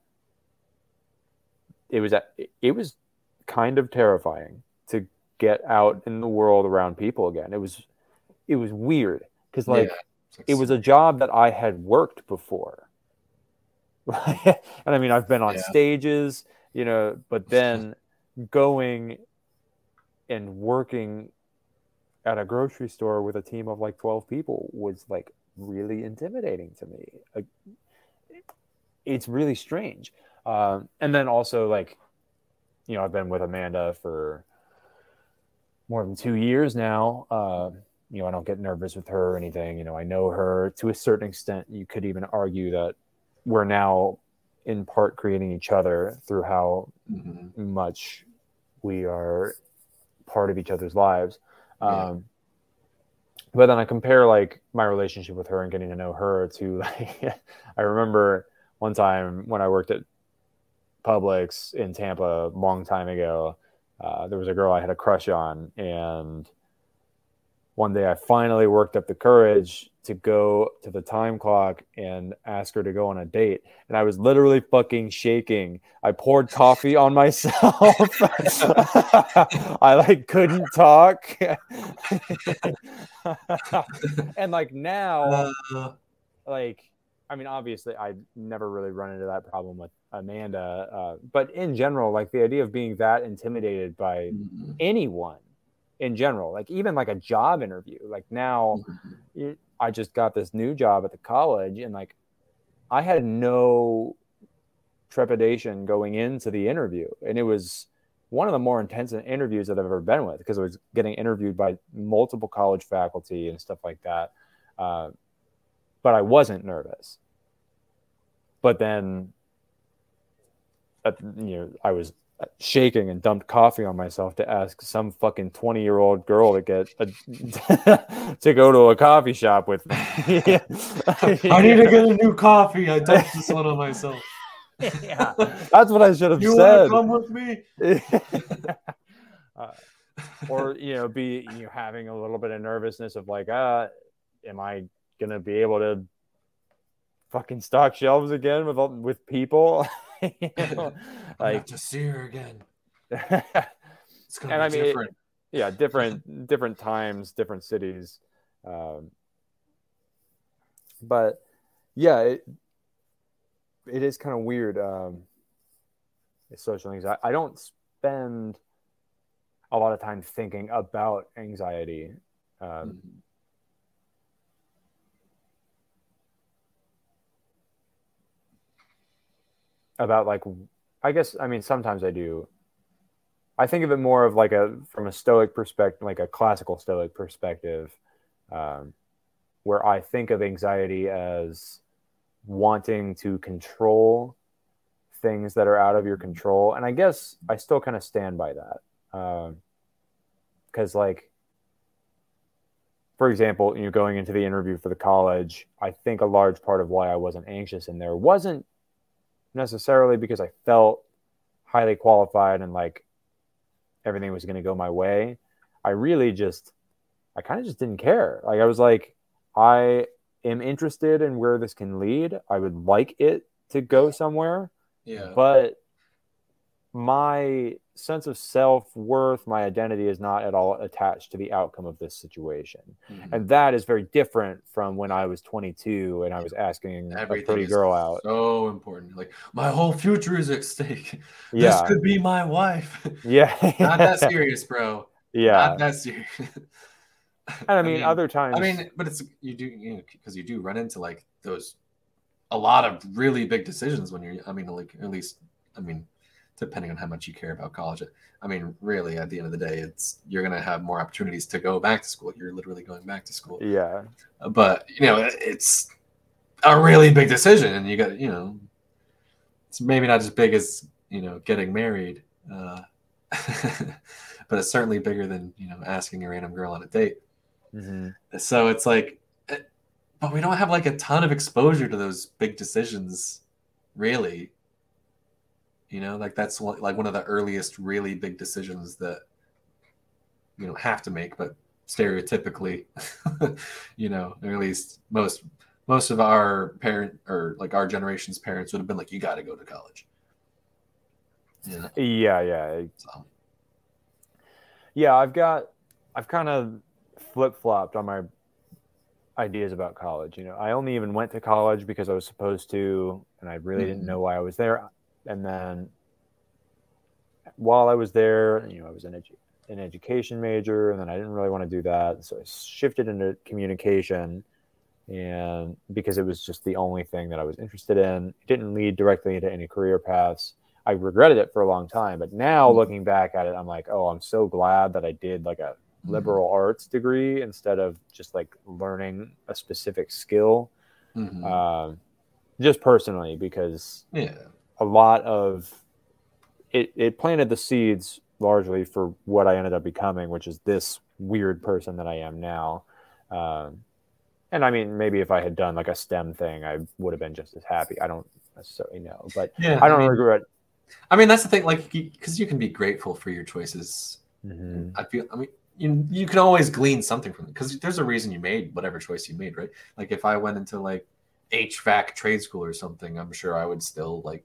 it was it was kind of terrifying to get out in the world around people again. It was it was weird because like Yeah. it was a job that I had worked before. and I mean, I've been on Yeah. stages, you know, but then going and working at a grocery store with a team of like 12 people was like really intimidating to me. Like, it's really strange. Um, and then also, like, you know, I've been with Amanda for more than two years now. Uh, you know, I don't get nervous with her or anything. You know, I know her to a certain extent. You could even argue that we're now in part creating each other through how Mhm. much we are part of each other's lives. Yeah. Um, but then I compare like my relationship with her and getting to know her to like, I remember one time when I worked at Publix in Tampa a long time ago, uh, there was a girl I had a crush on. And one day I finally worked up the courage to go to the time clock and ask her to go on a date. And I was literally fucking shaking. I poured coffee on myself. I like couldn't talk. and like now, Uh, like I mean, obviously, I never really run into that problem with Amanda, uh, but in general, like the idea of being that intimidated by mhm. anyone in general, like even like a job interview, like now Mhm. I just got this new job at the college, and like I had no trepidation going into the interview, and it was one of the more intense interviews that I've ever been with because I was getting interviewed by multiple college faculty and stuff like that. Uh, but I wasn't nervous. But then, you know, I was shaking and dumped coffee on myself to ask some fucking twenty year old girl to get a, to go to a coffee shop with me. I need to get a new coffee. I dumped this one on myself. yeah, that's what I should have said. You want to said. come with me? uh, or you know, be you know, having a little bit of nervousness of like, uh, am I gonna be able to fucking stock shelves again with all- with people? you know, like to see her again. It's gonna And be I mean, it- different. yeah different different times different cities um, but yeah it, it is kind of weird um, it's social anxiety i don't spend a lot of time thinking about anxiety um, Mhm. About like i guess i mean sometimes i do. I think of it more of like a from a stoic perspective like a classical stoic perspective um, where i think of anxiety as wanting to control things that are out of your control. And i guess i still kind of stand by that because like for example you know going into the interview for the college i think a large part of why i wasn't anxious in there wasn't necessarily because I felt highly qualified and like everything was going to go my way. I really just, I kind of just didn't care. Like I was like, I am interested in where this can lead. I would like it to go somewhere, Yeah. but my sense of self worth, my identity is not at all attached to the outcome of this situation. Mhm. And that is very different from when I was 22 and I was asking a pretty girl out. So important. Like my whole future is at stake. Yeah. This could be my wife. Yeah. Not that serious, bro. yeah. Not that serious. and I mean, other times. I mean, but it's you do you know because you do run into like those a lot of really big decisions when you're. I mean, like at least I mean, depending on how much you care about college. I mean, really, at the end of the day, it's you're gonna have more opportunities to go back to school. You're literally going back to school. yeah. But you know, it's a really big decision, and you got you know, it's maybe not as big as you know getting married. Uh, but it's certainly bigger than you know asking a random girl on a date. hmm So it's like, eh, but we don't have like a ton of exposure to those big decisions, really. You know, like that's one, like one of the earliest really big decisions that you know have to make, but stereotypically, you know, or at least most most of our parent or like our generation's parents would have been like, you got to go to college. Yeah. Yeah. Yeah. So, Yeah. I've got, I've kind of flip flopped on my ideas about college. You know, I only even went to college because I was supposed to, and I really didn't Mhm. know why I was there. And then while I was there, you know, I was an, edu- an education major, and then I didn't really want to do that. So I shifted into communication. And because it was just the only thing that I was interested in, it didn't lead directly into any career paths. I regretted it for a long time, but now Mhm. looking back at it, I'm like, oh, I'm so glad that I did like a liberal arts degree instead of just like learning a specific skill. Mhm. Um, just personally, because yeah. A lot of it, it planted the seeds largely for what I ended up becoming, which is this weird person that I am now. Um, and I mean, maybe if I had done like a STEM thing, I would have been just as happy. I don't necessarily know, but Yeah. I don't mean, regret. I mean, that's the thing, like, because you can be grateful for your choices. Mhm. I feel, I mean, you, you can always glean something from it because there's a reason you made whatever choice you made, right? Like, if I went into like HVAC trade school or something, I'm sure I would still like,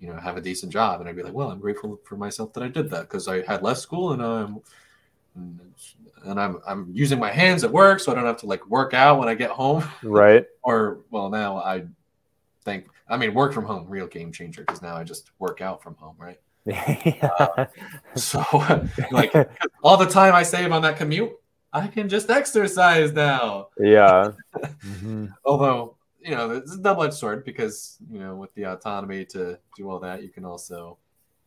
you know, have a decent job, and I'd be like, well, I'm grateful for myself that I did that because I had less school and I'm and I'm I'm using my hands at work, so I don't have to like work out when I get home. Right. Or well, now I think I mean work from home, real game changer because now I just work out from home, right? yeah. So like all the time I save on that commute, I can just exercise now. yeah. Mhm. Although, you know, it's a double edged sword because, you know, with the autonomy to do all that, you can also,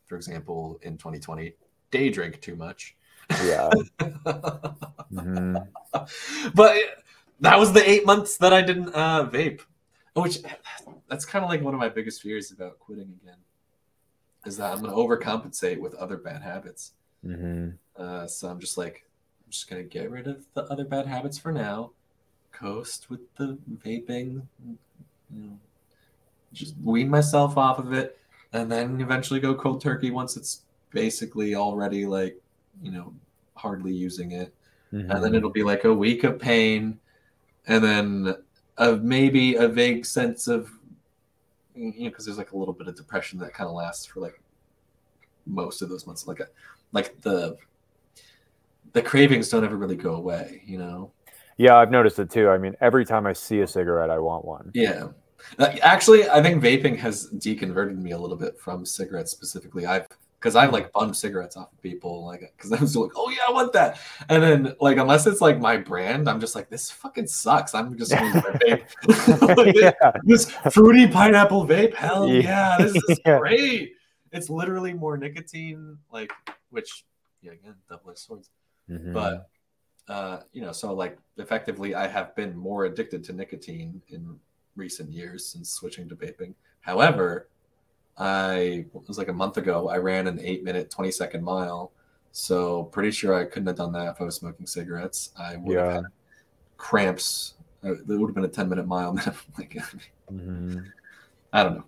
for example, in 2020, day drink too much. Yeah. Mhm. but that was the eight months that I didn't uh, vape, which that's kind of like one of my biggest fears about quitting again is that I'm going to overcompensate with other bad habits. Mhm. Uh, so I'm just like, I'm just gonna get rid of the other bad habits for now. Coast with the vaping, you know, just wean myself off of it, and then eventually go cold turkey once it's basically already like, you know, hardly using it, and then Mhm. it'll be like a week of pain, and then of maybe a vague sense of, you know, because there's like a little bit of depression that kind of lasts for like most of those months, like a like the the cravings don't ever really go away, you know. Yeah, I've noticed it too. I mean, every time I see a cigarette, I want one. Yeah. Uh, Actually, I think vaping has deconverted me a little bit from cigarettes specifically. I've because I've like bummed cigarettes off of people, like because I was like, oh yeah, I want that. And then like unless it's like my brand, I'm just like, this fucking sucks. I'm just going to vape. Like, yeah. This fruity pineapple vape, hell Yeah. yeah, this is Yeah. great. It's literally more nicotine, like which yeah, again, double-edged swords. Mhm. But uh, you know, so like effectively, I have been more addicted to nicotine in recent years since switching to vaping. However, I it was like a month ago. I ran an eight-minute, twenty-second mile. So pretty sure I couldn't have done that if I was smoking cigarettes. I would have had cramps. Uh, It would have been a ten-minute mile. like, Mhm. I don't know.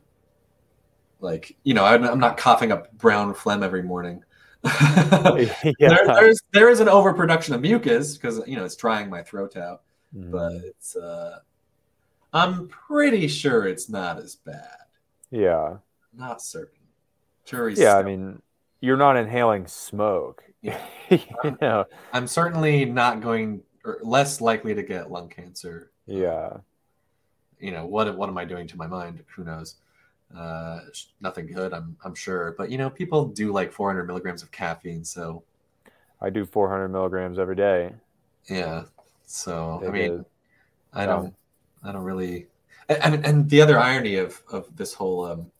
Like you know, I'm not coughing up brown phlegm every morning. yeah. there, there's there is an overproduction of mucus because you know it's drying my throat out, Mhm. but it's uh, I'm pretty sure it's not as bad. yeah. Not certain. Jury's Yeah. I mean, you're not inhaling smoke. Yeah. you know. I'm certainly not going or less likely to get lung cancer. Yeah. You know what? What am I doing to my mind? Who knows? Uh, nothing good. I'm I'm sure. But you know, people do like 400 milligrams of caffeine, so I do 400 milligrams every day. yeah. So I mean, did. I Um, don't, I don't really, and, and and the other irony of of this whole, um,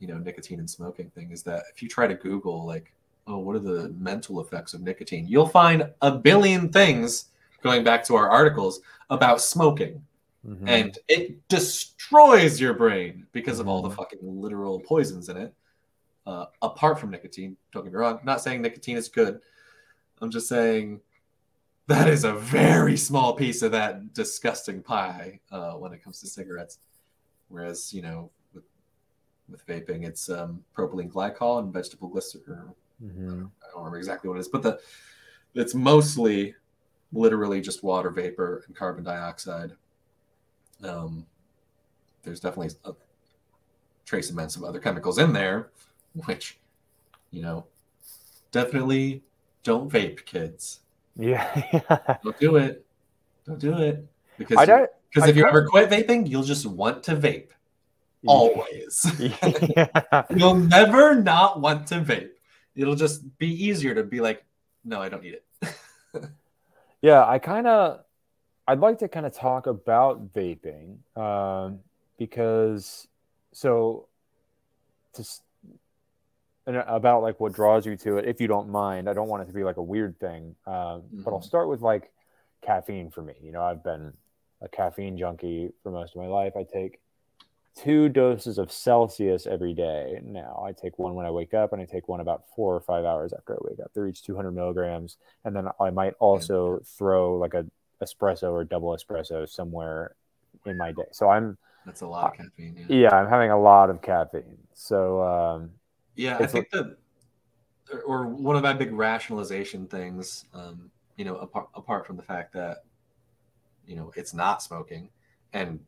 you know, nicotine and smoking thing is that if you try to Google like, oh, what are the mental effects of nicotine, you'll find a billion things going back to our articles about smoking, Mhm. and it destroys your brain because of all the Mhm. fucking literal poisons in it. Uh, apart from nicotine, don't get me wrong. I'm not saying nicotine is good. I'm just saying that is a very small piece of that disgusting pie uh, when it comes to cigarettes. Whereas, you know, with, with vaping, it's um, propylene glycol and vegetable glycerin. Mhm. I don't remember exactly what it is, but the it's mostly literally just water vapor and carbon dioxide. Um, there's definitely a trace amounts of other chemicals in there, which, you know, definitely don't vape, kids. Yeah. Don't do it. Don't do it. Because I don't. because if you ever quit vaping, you'll just want to vape always. yeah. You'll never not want to vape. It'll just be easier to be like, no, I don't need it. Yeah, I kind of, I'd like to kind of talk about vaping um, because, so, to and about like what draws you to it, if you don't mind. I don't want it to be like a weird thing, um, but I'll Mhm. start with like caffeine for me. You know, I've been a caffeine junkie for most of my life. I take two doses of Celsius every day now. I take one when I wake up, and I take one about four or five hours after I wake up. They're each 200 milligrams, and then I might also throw like a espresso or double espresso somewhere in my day. So I'm That's a lot of caffeine. Yeah, yeah, I'm having a lot of caffeine. So um, yeah I think that, or one of my big rationalization things, um, you know, apart, apart from the fact that, you know, it's not smoking, and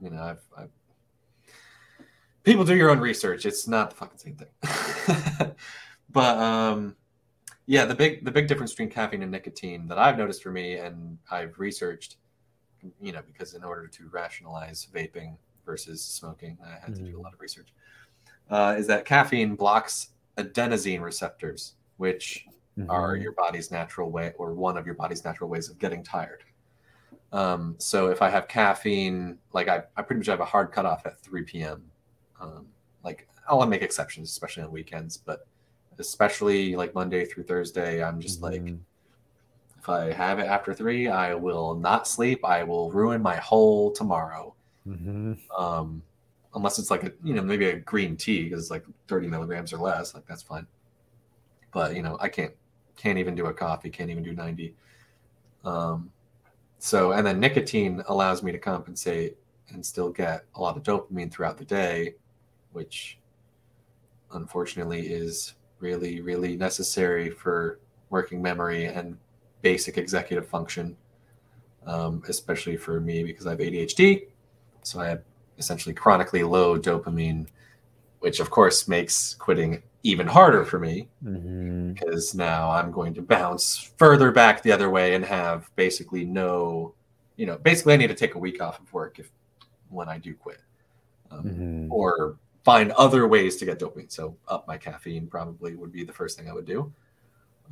you know, I've, I've people do your own research. It's not the fucking same thing. but um, yeah, the big the big difference between caffeine and nicotine that I've noticed for me, and I've researched, you know, because in order to rationalize vaping versus smoking, I had to do a Mhm. lot of research. Uh, is that caffeine blocks adenosine receptors, which are mhm. your body's natural way or one of your body's natural ways of getting tired. Um, so if I have caffeine, like I, I pretty much have a hard cutoff at 3 p.m. Um, like I'll make exceptions, especially on weekends, but especially like Monday through Thursday, I'm just like, Mhm. if I have it after three, I will not sleep. I will ruin my whole tomorrow. Mhm. Um, unless it's like a, you know, maybe a green tea because it's like 30 milligrams or less, like that's fine. But you know, I can't can't even do a coffee, can't even do 90. Um, so and then nicotine allows me to compensate and still get a lot of dopamine throughout the day, which unfortunately is really, really necessary for working memory and basic executive function, um, especially for me because I have ADHD. So I have essentially chronically low dopamine, which of course makes quitting even harder for me Mhm. because now I'm going to bounce further back the other way and have basically no, you know, basically I need to take a week off of work if when I do quit, um, Mhm. or find other ways to get dopamine. So up my caffeine probably would be the first thing I would do,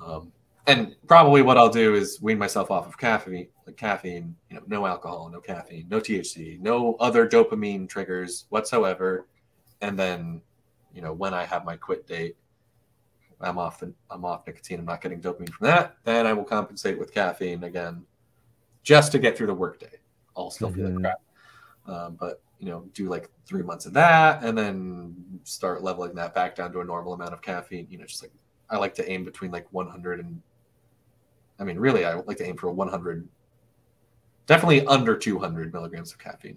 um, and probably what I'll do is wean myself off of caffeine, like caffeine, you know, no alcohol, no caffeine, no THC, no other dopamine triggers whatsoever, and then, you know, when I have my quit date. I'm off the, I'm off nicotine. I'm not getting dopamine from that. Then I will compensate with caffeine again, just to get through the workday. I'll still feel like Mhm. crap, um, but you know, do like three months of that, and then start leveling that back down to a normal amount of caffeine. You know, just like I like to aim between like 100 and, I mean, really, I like to aim for 100, definitely under 200 milligrams of caffeine.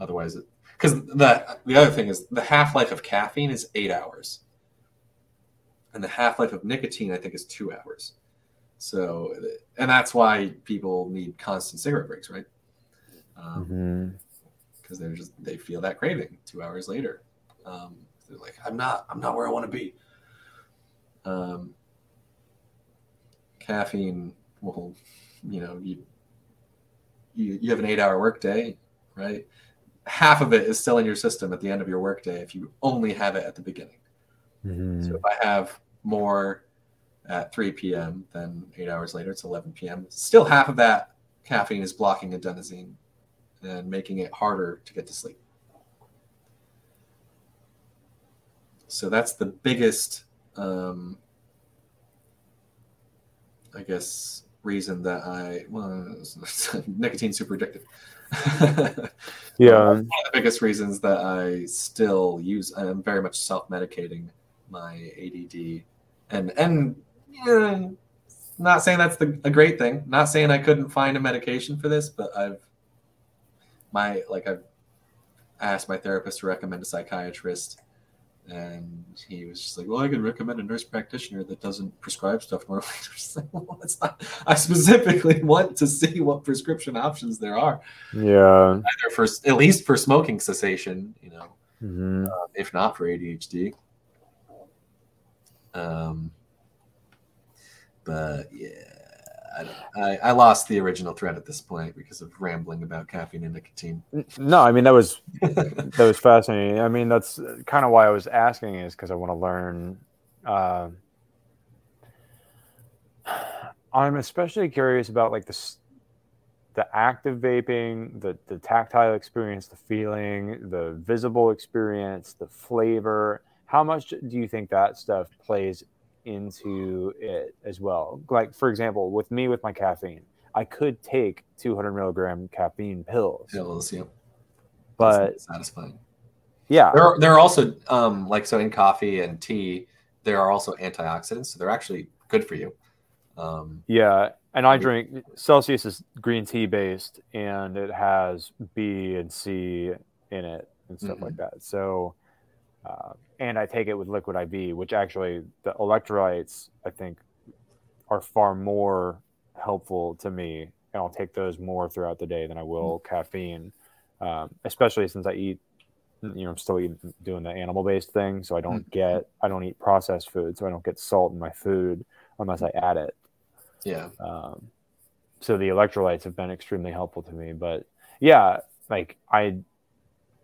Otherwise, it because the the other thing is the half life of caffeine is eight hours and the half life of nicotine, I think, is two hours. So, and that's why people need constant cigarette breaks, right? Because they're just they feel that craving two hours later. Um, they're like, I'm not, I'm not where I want to be. Um, caffeine, well, you know, you you you have an eight-hour workday, right? Half of it is still in your system at the end of your workday if you only have it at the beginning. Mhm. So if I have more at 3 p.m., then eight hours later it's 11 p.m. Still half of that caffeine is blocking adenosine and making it harder to get to sleep. So that's the biggest, um, I guess, reason that I well, nicotine super addictive. Yeah. one of the biggest reasons that I still use. I'm very much self-medicating my ADD, and and yeah, not saying that's the, a great thing. Not saying I couldn't find a medication for this, but I've my like I've asked my therapist to recommend a psychiatrist, and he was just like, "Well, I could recommend a nurse practitioner that doesn't prescribe stuff normally." I just like, well, that's not. I specifically want to see what prescription options there are Yeah. either for at least for smoking cessation, you know, Mhm. uh, if not for ADHD. Um, but yeah, I, I, lost the original thread at this point because of rambling about caffeine and nicotine. No, I mean that was that was fascinating. I mean that's kind of why I was asking is because I want to learn. Uh, I'm especially curious about like the the active vaping, the the tactile experience, the feeling, the visible experience, the flavor. How much do you think that stuff plays into it as well? Like for example, with me with my caffeine, I could take 200 milligram caffeine pills, Pills, yeah, but satisfying. yeah, There are, there are also um, like so in coffee and tea, there are also antioxidants, so they're actually good for you. Um, Yeah, and I drink Celsius is green tea based, and it has B and C in it and stuff like that. So, uh, and I take it with liquid IV, which actually the electrolytes I think are far more helpful to me, and I'll take those more throughout the day than I will caffeine, um, especially since I eat. You know, I'm still eating, doing the animal based thing, so I don't get I don't eat processed food, so I don't get salt in my food unless I add it. yeah, Um, so the electrolytes have been extremely helpful to me. But yeah, like I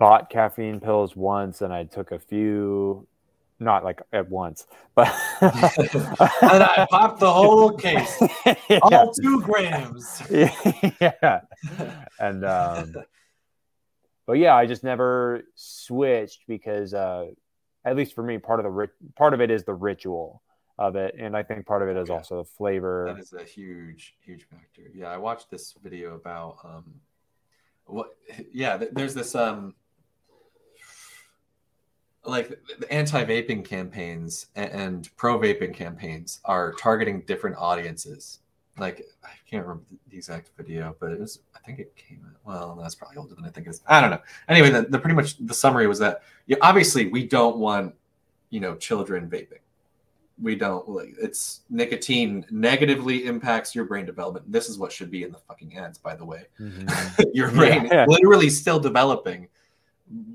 bought caffeine pills once and I took a few, not like at once, but and I popped the whole case, yeah. all two grams. yeah. And um, but yeah, I just never switched because uh, at least for me, part of the rit- part of it is the ritual of it, and I think part of it is Yeah. also the flavor. That is a huge, huge factor. Yeah, I watched this video about um, what? Yeah, th- there's this um, like the anti-vaping campaigns and pro-vaping campaigns are targeting different audiences. Like I can't remember the exact video, but it was I think it came out. Well, that's probably older than I think it is. I don't know. Anyway, the, the pretty much the summary was that yeah, obviously we don't want you know children vaping we don't like it's nicotine negatively impacts your brain development this is what should be in the fucking ads by the way Mhm. your brain Yeah. literally still developing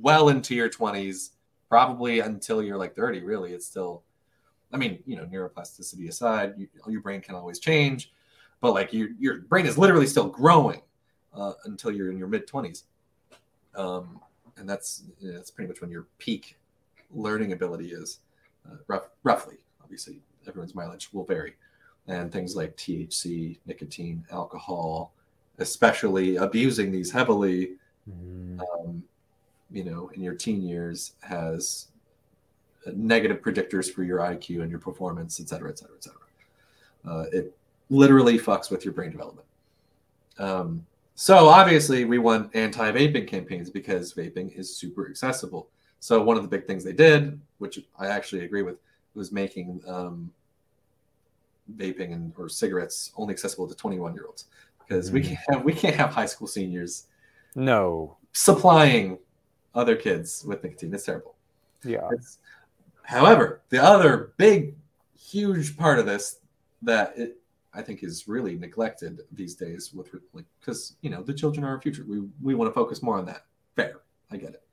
well into your 20s probably until you're like 30 really it's still I mean, you know, neuroplasticity aside, you, your brain can always change, but like your your brain is literally still growing uh, until you're in your mid twenties, um, and that's you know, that's pretty much when your peak learning ability is, uh, rough, roughly. Obviously, everyone's mileage will vary, and things like THC, nicotine, alcohol, especially abusing these heavily, Mm. um, you know, in your teen years has negative predictors for your IQ and your performance, et cetera, et cetera, et cetera. Uh, it literally fucks with your brain development. Um, so obviously, we want anti-vaping campaigns because vaping is super accessible. So one of the big things they did, which I actually agree with, was making um, vaping and or cigarettes only accessible to 21 year olds because we Mhm. can't have, we can't have high school seniors No. supplying other kids with nicotine. It's terrible. Yeah. It's, however, the other big, huge part of this that it, I think is really neglected these days with like because you know the children are our future. We we want to focus more on that. Fair, I get it,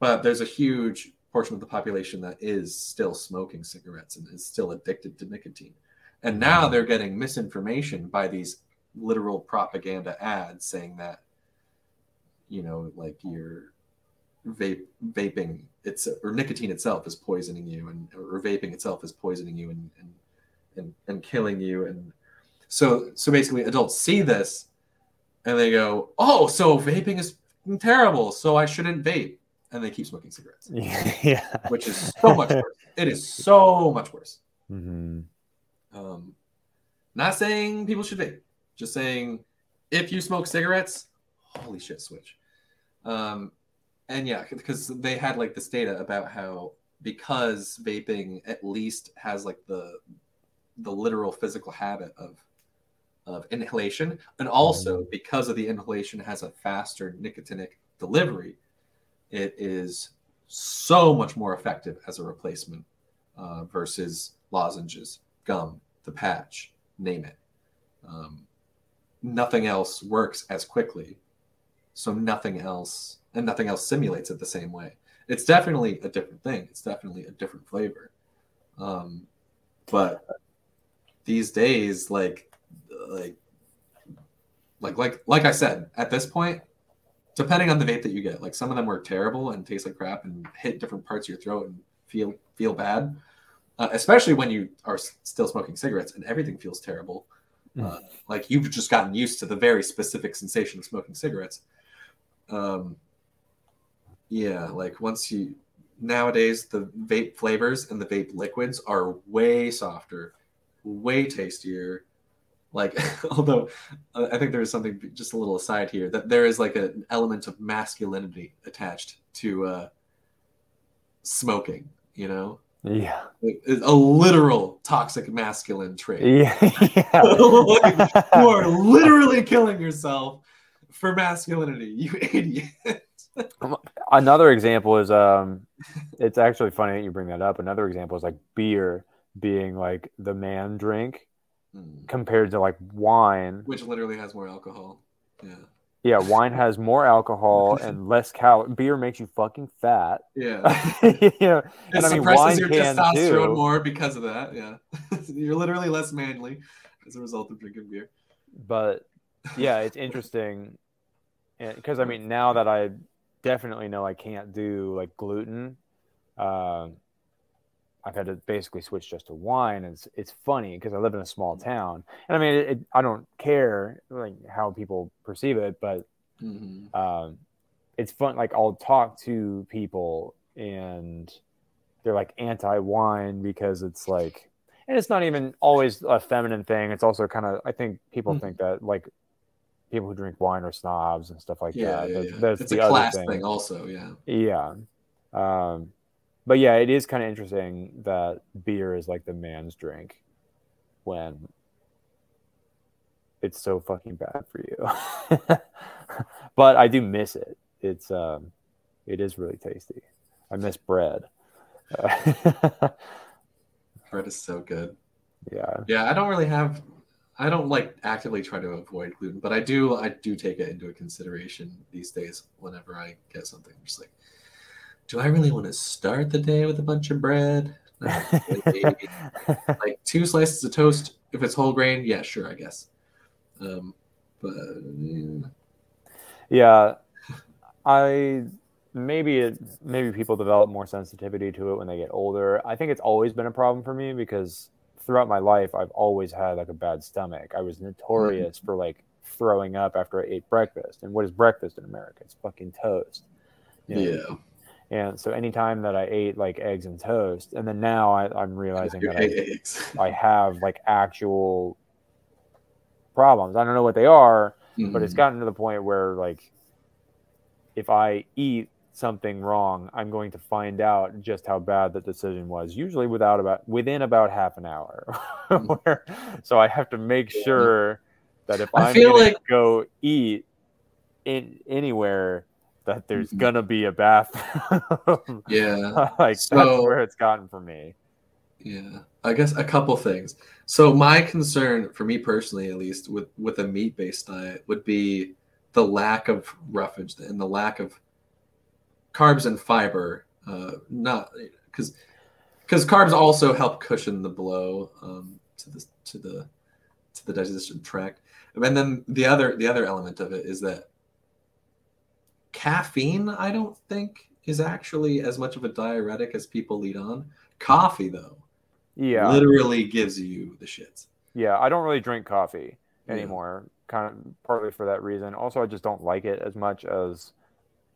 but there's a huge portion of the population that is still smoking cigarettes and is still addicted to nicotine, and now mm-hmm. they're getting misinformation by these literal propaganda ads saying that you know like your vape vaping it's or nicotine itself is poisoning you and or vaping itself is poisoning you and and and, and killing you. And so so basically adults see this and they go oh so vaping is terrible. So i shouldn't vape. And they keep smoking cigarettes. Yeah. which is so much worse. It is so much worse. Hmm um, not saying people should vape, just saying if you smoke cigarettes, holy shit, switch. Um, and yeah, because they had like this data about how because vaping at least has like the the literal physical habit of of inhalation, and also because of the inhalation has a faster nicotinic delivery, it is so much more effective as a replacement uh, versus lozenges, gum, the patch, name it. Um, nothing else works as quickly, so nothing else and nothing else simulates it the same way. It's definitely a different thing. It's definitely a different flavor. Um, but these days, like, like, like, like, like I said, at this point, depending on the vape that you get, like some of them were terrible and taste like crap and hit different parts of your throat and feel feel bad. Uh, especially when you are s- still smoking cigarettes and everything feels terrible. Uh, like you've just gotten used to the very specific sensation of smoking cigarettes. Um, yeah, like once you nowadays the vape flavors and the vape liquids are way softer, way tastier. Like, although uh, I think there is something just a little aside here that there is like an element of masculinity attached to uh, smoking. You know, Yeah. A literal toxic masculine trait. Yeah. yeah. Like, you are literally killing yourself for masculinity, you idiot. Another example is um, it's actually funny that you bring that up. Another example is like beer being like the man drink Mm. compared to like wine. Which literally has more alcohol. Yeah. Yeah, wine has more alcohol and less cal. Beer makes you fucking fat. Yeah. yeah, It and I mean suppresses your testosterone too. more because of that. Yeah. You're literally less manly as a result of drinking beer. but yeah, it's interesting because I mean now that I definitely know I can't do like gluten, um, I've had to basically switch just to wine. It's it's funny because I live in a small town, and I mean it, it, I don't care like how people perceive it, but Mhm. um, it's fun. Like I'll talk to people and they're like anti wine because it's like, and it's not even always a feminine thing. It's also kind of, I think people Mhm. think that like people who drink wine are snobs and stuff like Yeah, that. yeah, That's, yeah. that's It's the class thing. thing. also. Yeah. Yeah. Um, but yeah, it is kind of interesting that beer is like the man's drink when it's so fucking bad for you. but I do miss it. It's um, it is really tasty. I miss bread. Bread is so good. yeah. Yeah, I don't really have. I don't like actively try to avoid gluten, but I do. I do take it into consideration these days whenever I get something. I'm just like, do I really want to start the day with a bunch of bread? Like two slices of toast if it's whole grain. Yeah, sure, I guess. Um, but yeah. Yeah, I maybe it maybe people develop more sensitivity to it when they get older. I think it's always been a problem for me because throughout my life I've always had like a bad stomach. I was notorious for like throwing up after I ate breakfast. And what is breakfast in America? It's fucking toast. you know? yeah. And so anytime that I ate like eggs and toast, and then now I, I'm realizing that I. I have like actual problems. I don't know what they are, but it's Mhm. gotten to the point where like if I eat something wrong, I'm going to find out just how bad the decision was. Usually without about within about half an hour. Where- so I have to make sure that if I I'm feel gonna go eat in anywhere, that there's Mhm. gonna be a bathroom. yeah. like that's So- where it's gotten for me. Yeah, I guess a couple things. So my concern, for me personally, at least, with with a meat based diet, would be the lack of roughage and the lack of carbs and fiber. Uh, not because because carbs also help cushion the blow um, to the to the to the digestion tract. And then the other the other element of it is that caffeine. I don't think is actually as much of a diuretic as people lead on. Coffee, though Yeah. literally gives you the shits. Yeah, I don't really drink coffee Yeah. anymore. Kind of partly for that reason. Also, I just don't like it as much as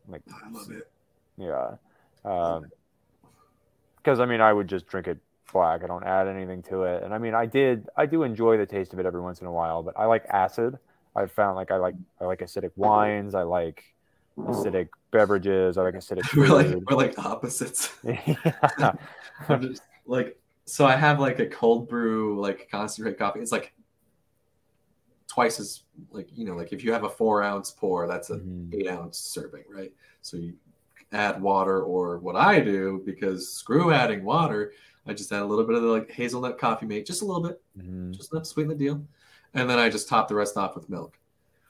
like I love it. Yeah. Love Um, because I mean, I would just drink it black. I don't add anything to it. And I mean, I did, I do enjoy the taste of it every once in a while. But I like acid. I've found like I like I like acidic wines. I like acidic beverages. I like acidic we're like food. we're like opposites. yeah. I'm just like so I have like a cold brew like concentrate coffee. It's like twice as like you know like if you have a four ounce pour, that's a Mhm. eight ounce serving, right? So you add water or what I do because screw adding water. I just add a little bit of the like hazelnut coffee mate, just a little bit, Mhm. just enough to sweeten the deal, and then I just top the rest off with milk.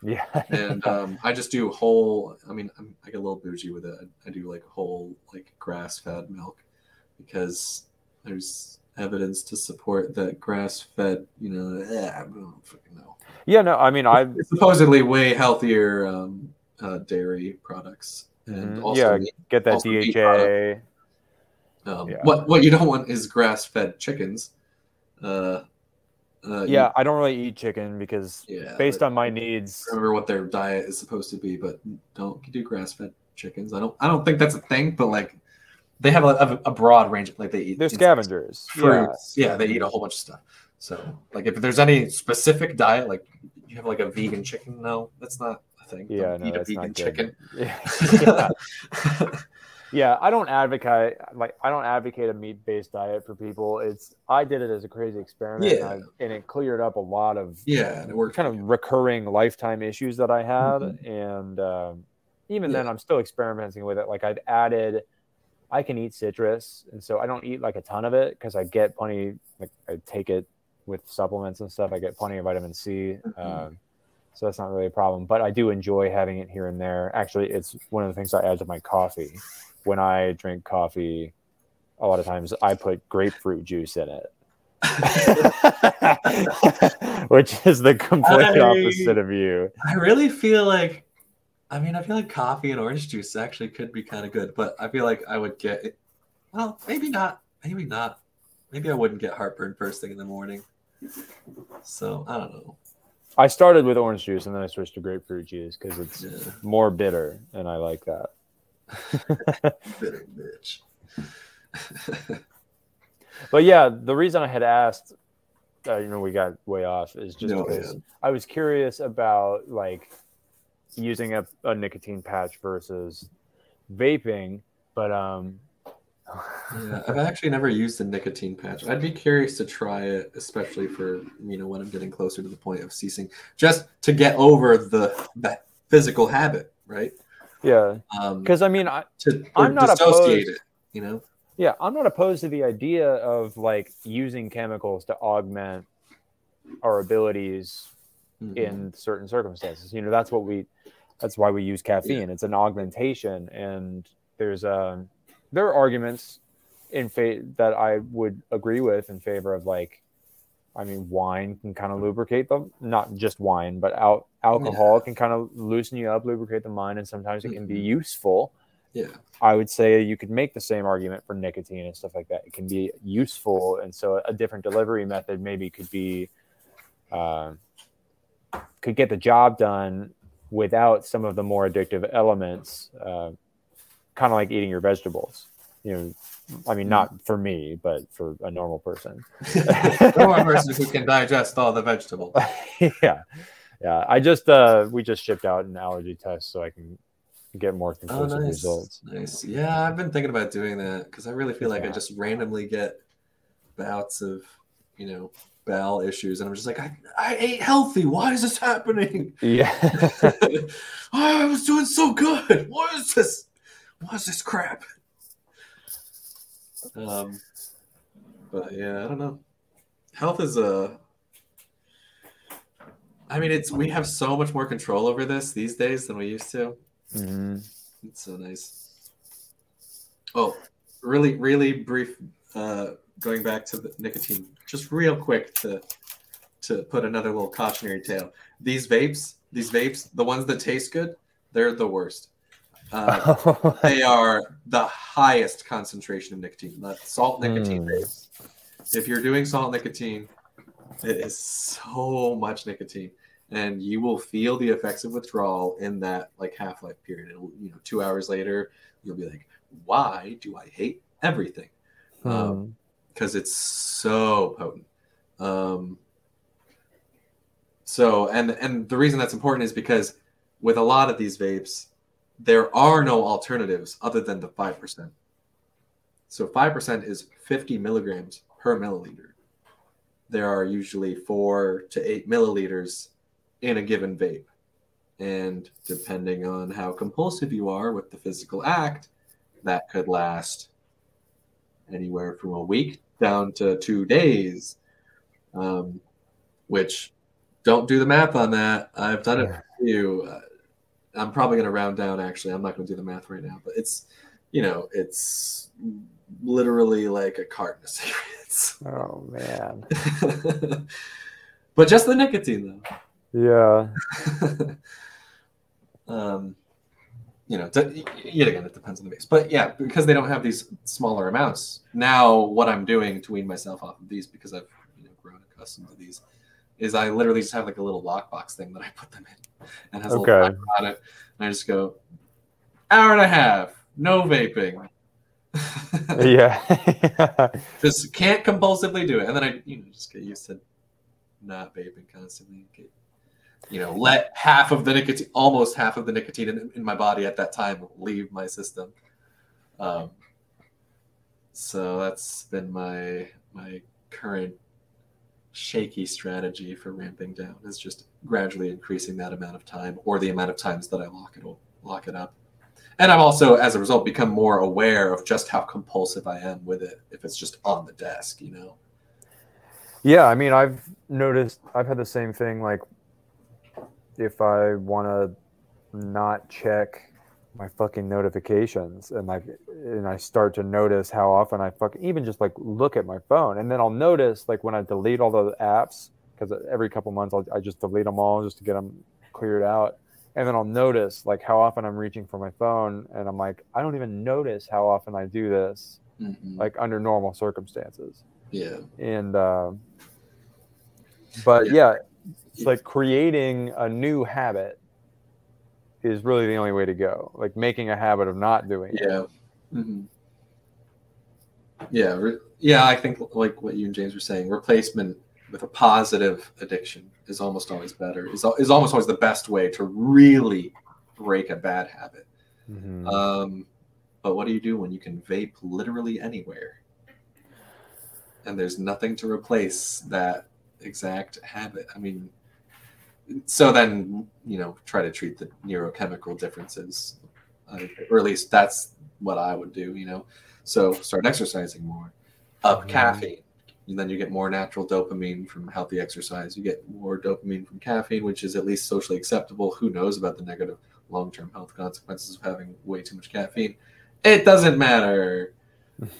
Yeah. and um, I just do whole. I mean, I'm, I get a little bougie with it. I, I do like whole, like grass-fed milk, because there's evidence to support that grass-fed. You know, eh, I don't know. yeah. No, I mean, I supposedly way healthier um, uh, dairy products, and Mhm. also Yeah, meat. get that also DHA. Um, yeah. What what you don't want is grass-fed chickens. Uh, uh, you- Yeah, I don't really eat chicken because yeah. based on my needs, remember what their diet is supposed to be, but don't do grass fed chickens. I don't I don't think that's a thing, but like they have a, a broad range. Like they eat they're scavengers. Yeah. fruits. Yeah. they eat a whole bunch of stuff. So like if there's any specific diet, like you have like a vegan chicken, no, that's not a thing. Yeah, Don't no, eat a vegan chicken. Yeah. yeah, I don't advocate like I don't advocate a meat-based diet for people. It's I did it as a crazy experiment, Yeah. and, I, and it cleared up a lot of yeah, it worked. kind of recurring lifetime issues that I had, Mhm. and um, even then, I'm still experimenting with it. Like I've added, I can eat citrus, and so I don't eat like a ton of it because I get plenty. Like I take it with supplements and stuff. I get plenty of vitamin C, Mhm. um, so that's not really a problem. But I do enjoy having it here and there. Actually, it's one of the things I add to my coffee. When I drink coffee, a lot of times I put grapefruit juice in it. which is the complete I- opposite of you. I really feel like, I mean, I feel like coffee and orange juice actually could be kind of good, but I feel like I would get it. Well, maybe not. Maybe not. Maybe I wouldn't get heartburn first thing in the morning. So I don't know. I started with orange juice and then I switched to grapefruit juice because it's Yeah. more bitter and I like that. Bitter bitch. But yeah, the reason I had asked, uh, you know, we got way off is just No, because yeah. I was curious about like using a, a nicotine patch versus vaping, but um, Yeah, I've actually never used a nicotine patch. I'd be curious to try it, especially for you know when I'm getting closer to the point of ceasing, just to get over the that physical habit, right? yeah, Um, because I mean, I, to I'm not opposed- it, you know. yeah, I'm not opposed to the idea of like using chemicals to augment our abilities Mhm. in certain circumstances. You know, that's what we that's why we use caffeine. It's an augmentation and there's um there are arguments in fa- that I would agree with in favor of like, I mean, wine can kind of lubricate them. Not just wine, but out alcohol can kind of loosen you up, lubricate the mind, and sometimes it can be Mhm. useful. Yeah. I would say you could make the same argument for nicotine and stuff like that. It can be useful, and so a different delivery method maybe could be uh, could get the job done without some of the more addictive elements, uh, kind of like eating your vegetables. You know, I mean, not for me, but for a normal person. no one person who can digest all the vegetables. yeah, yeah. I just uh, we just shipped out an allergy test so I can get more Oh, conclusive nice. results. Nice. Yeah, I've been thinking about doing that because I really feel like I just randomly get bouts of, you know, bowel issues, and I'm just like, I, I ate healthy. Why is this happening? Yeah. I was doing so good. What is this? What is this crap? Um, but yeah, I don't know. Health is a. I mean, it's we have so much more control over this these days than we used to. Mhm. It's so nice. Oh, really, really brief. Uh, going back to the nicotine, just real quick to to put another little cautionary tale. These vapes, these vapes, the ones that taste good, they're the worst. Uh, they are the highest concentration of nicotine. The salt nicotine Hmm. vapes. If you're doing salt nicotine, it is so much nicotine, and you will feel the effects of withdrawal in that like half life period. It'll, you know, two hours later, you'll be like, "Why do I hate everything?" Hmm. because it's so potent. Um, so and and the reason that's important is because with a lot of these vapes, there are no alternatives other than the five percent. So five percent is fifty milligrams per milliliter. There are usually four to eight milliliters in a given vape, and depending on how compulsive you are with the physical act, that could last anywhere from a week down to two days. Um, which don't do the math on that. I've done it for you. Uh, I'm probably going to round down. Actually, I'm not going to do the math right now, but it's you know it's literally like a carton of cigarettes. Oh man. but just the nicotine though. Yeah. um, you know, d- yet again, it depends on the base. But yeah, because they don't have these smaller amounts. Now, what I'm doing to wean myself off of these, because I've you know grown accustomed to these, is I literally just have like a little lockbox thing that I put them in, and has a little Okay. it, and I just go hour and a half, no vaping. Yeah. just can't compulsively do it, and then I you know just get used to not vaping constantly. Get, you know, let half of the nicotine, almost half of the nicotine in, in my body at that time leave my system. Um, so that's been my my current shaky strategy for ramping down is just gradually increasing that amount of time or the amount of times that I lock it lock it up. And I'm also, as a result, become more aware of just how compulsive I am with it if it's just on the desk, you know. Yeah, I mean, I've noticed I've had the same thing. Like, if I want to not check my fucking notifications, and like, and I start to notice how often I fucking even just like look at my phone, and then I'll notice like when I delete all the apps because every couple months I'll, I just delete them all just to get them cleared out, and then I'll notice like how often I'm reaching for my phone, and I'm like, I don't even notice how often I do this, Mhm. like under normal circumstances Yeah. and uh, but Yeah. yeah. it's like creating a new habit is really the only way to go like making a habit of not doing it Yeah. hmm Yeah. Re- yeah. I think like what you and James were saying, replacement with a positive addiction is almost always better. Is is almost always the best way to really break a bad habit. Mhm. Um, but what do you do when you can vape literally anywhere? And there's nothing to replace that exact habit. I mean, so then, you know, try to treat the neurochemical differences, uh, or at least that's what I would do, you know. So start exercising more, up Mhm. caffeine. And then you get more natural dopamine from healthy exercise. You get more dopamine from caffeine, which is at least socially acceptable. Who knows about the negative long term health consequences of having way too much caffeine? It doesn't matter.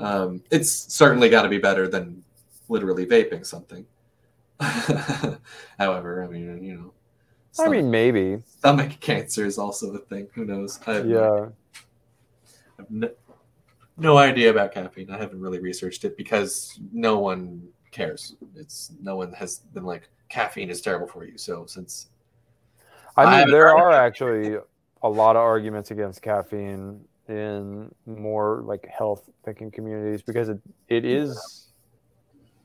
Um, it's certainly got to be better than literally vaping something. However, I mean, you know, I mean, maybe. stomach cancer is also a thing. Who knows? I have no Yeah. I have no, no idea about caffeine. I haven't really researched it because no one cares. It's no one has been like caffeine is terrible for you. So since I I mean, haven't there are actually a lot of arguments against caffeine in more like health thinking communities because it, it is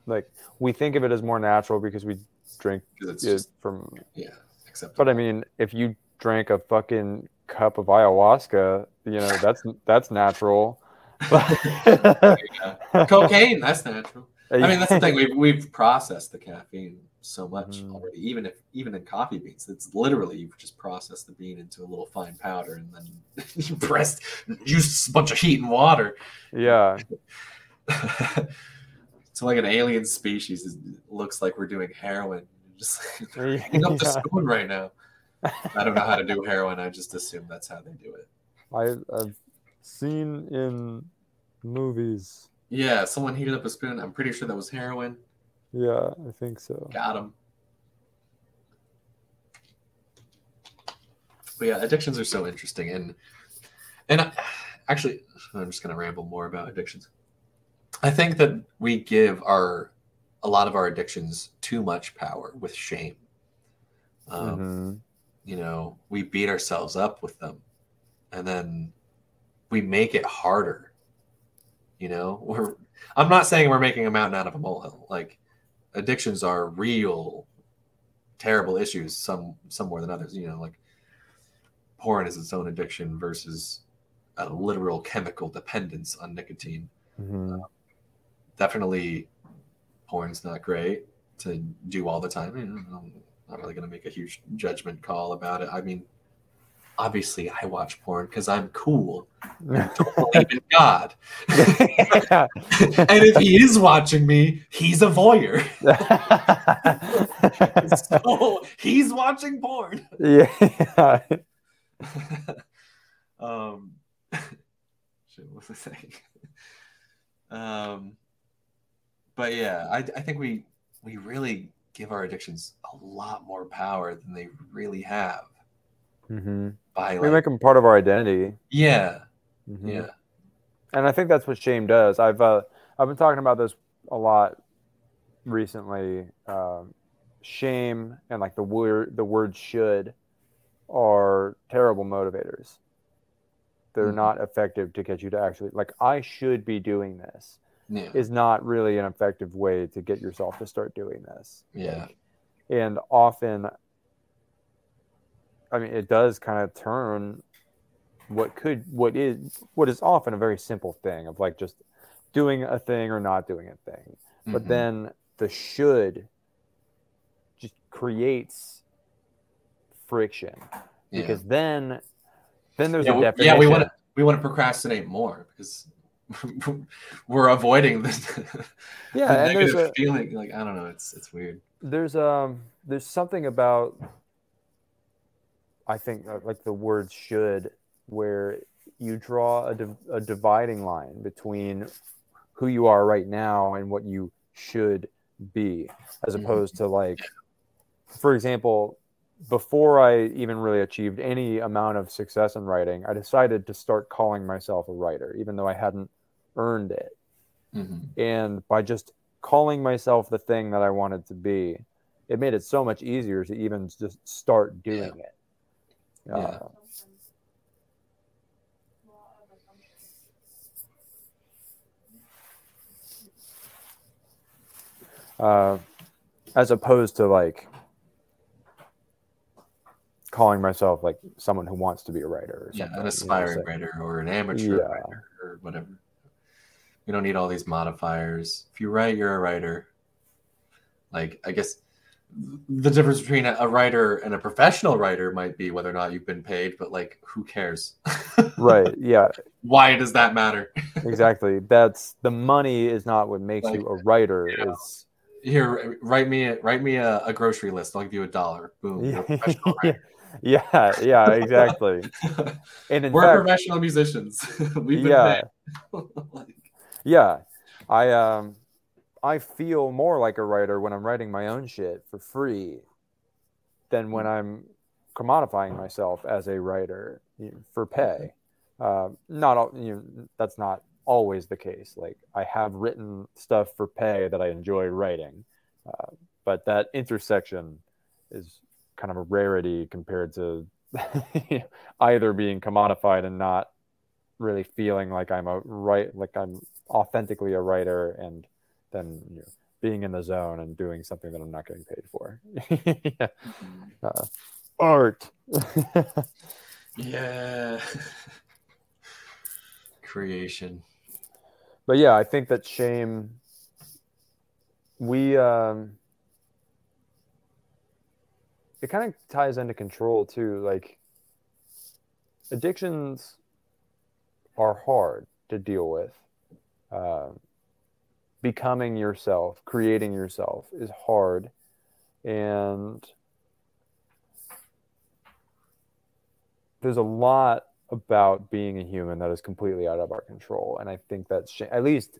like we think of it as more natural because we drink it's it just from yeah, Except, but I mean if you drank a fucking cup of ayahuasca, you know, that's that's natural. But cocaine, that's natural. I mean, that's the thing. We've we've processed the caffeine so much Mhm. already. Even if even in coffee beans, it's literally you've just process the bean into a little fine powder and then you pressed, used a bunch of heat and water. Yeah. like an alien species is, looks like we're doing heroin. Just picking up the spoon right now. I don't know how to do heroin. I just assume that's how they do it. I, I've seen in movies. Yeah, someone heated up a spoon. I'm pretty sure that was heroin. Yeah, I think so. Got him. But yeah, addictions are so interesting, and and I, actually, I'm just gonna ramble more about addictions. I think that we give our a lot of our addictions too much power with shame. Um, Mhm. You know, we beat ourselves up with them, and then we make it harder. You know, we're. I'm not saying we're making a mountain out of a molehill. Like addictions are real terrible issues some some more than others you know like porn is its own addiction versus a literal chemical dependence on nicotine Mhm. Definitely porn's not great to do all the time. I'm not really going to make a huge judgment call about it. I mean obviously i watch porn because i'm cool. Don't believe in god. And if he is watching me he's a voyeur. So he's watching porn. Yeah. um, shit, what was I saying? um, but yeah, I, I think we we really give our addictions a lot more power than they really have hmm by We like, make them part of our identity. yeah, Mhm. yeah, and I think that's what shame does. I've uh, I've been talking about this a lot recently. Um, shame and like the word the word should are terrible motivators. They're Mhm. not effective to get you to actually like I should be doing this yeah, is not really an effective way to get yourself to start doing this. yeah, and often i mean it does kind of turn what could what is what is often a very simple thing of like just doing a thing or not doing a thing but Mhm. then the should just creates friction yeah. because then then there's yeah, a definition yeah, we want to we want to procrastinate more because we're avoiding this Yeah, the and negative a- feeling. Like I don't know, it's it's weird. there's um there's something about i think uh, like the word should where you draw a, div- a dividing line between who you are right now and what you should be as Mhm. opposed to like for example before i even really achieved any amount of success in writing i decided to start calling myself a writer even though i hadn't earned it Mhm. and by just calling myself the thing that I wanted to be, it made it so much easier to even just start doing it. Yeah. Uh, uh, as opposed to like calling myself like someone who wants to be a writer or Yeah, an you know, aspiring writer or an amateur Yeah. writer or whatever. We don't need all these modifiers. If you write, you're a writer. Like, I guess the difference between a writer and a professional writer might be whether or not you've been paid, but like, who cares? right. Yeah. Why does that matter? Exactly. That's the money is not what makes Like, you a writer. yeah. Is Here, write me write me a, a grocery list. I'll give you a dollar. Boom. You're a professional yeah, yeah, yeah, exactly. And in We're fact, professional musicians. We've been yeah, paid. Yeah, I um, I feel more like a writer when I'm writing my own shit for free than when I'm commodifying myself as a writer for pay. Uh, not all, you know, that's not always the case. Like I have written stuff for pay that I enjoy writing, uh, but that intersection is kind of a rarity compared to either being commodified and not really feeling like I'm a right, like I'm authentically a writer, and then you know, being in the zone and doing something that I'm not getting paid for. yeah. uh, art. yeah. Creation. But yeah, I think that shame. We um, it kind of ties into control too. Like addictions are hard to deal with. Uh, becoming yourself, creating yourself is hard. And there's a lot about being a human that is completely out of our control. And I think that's sh- at least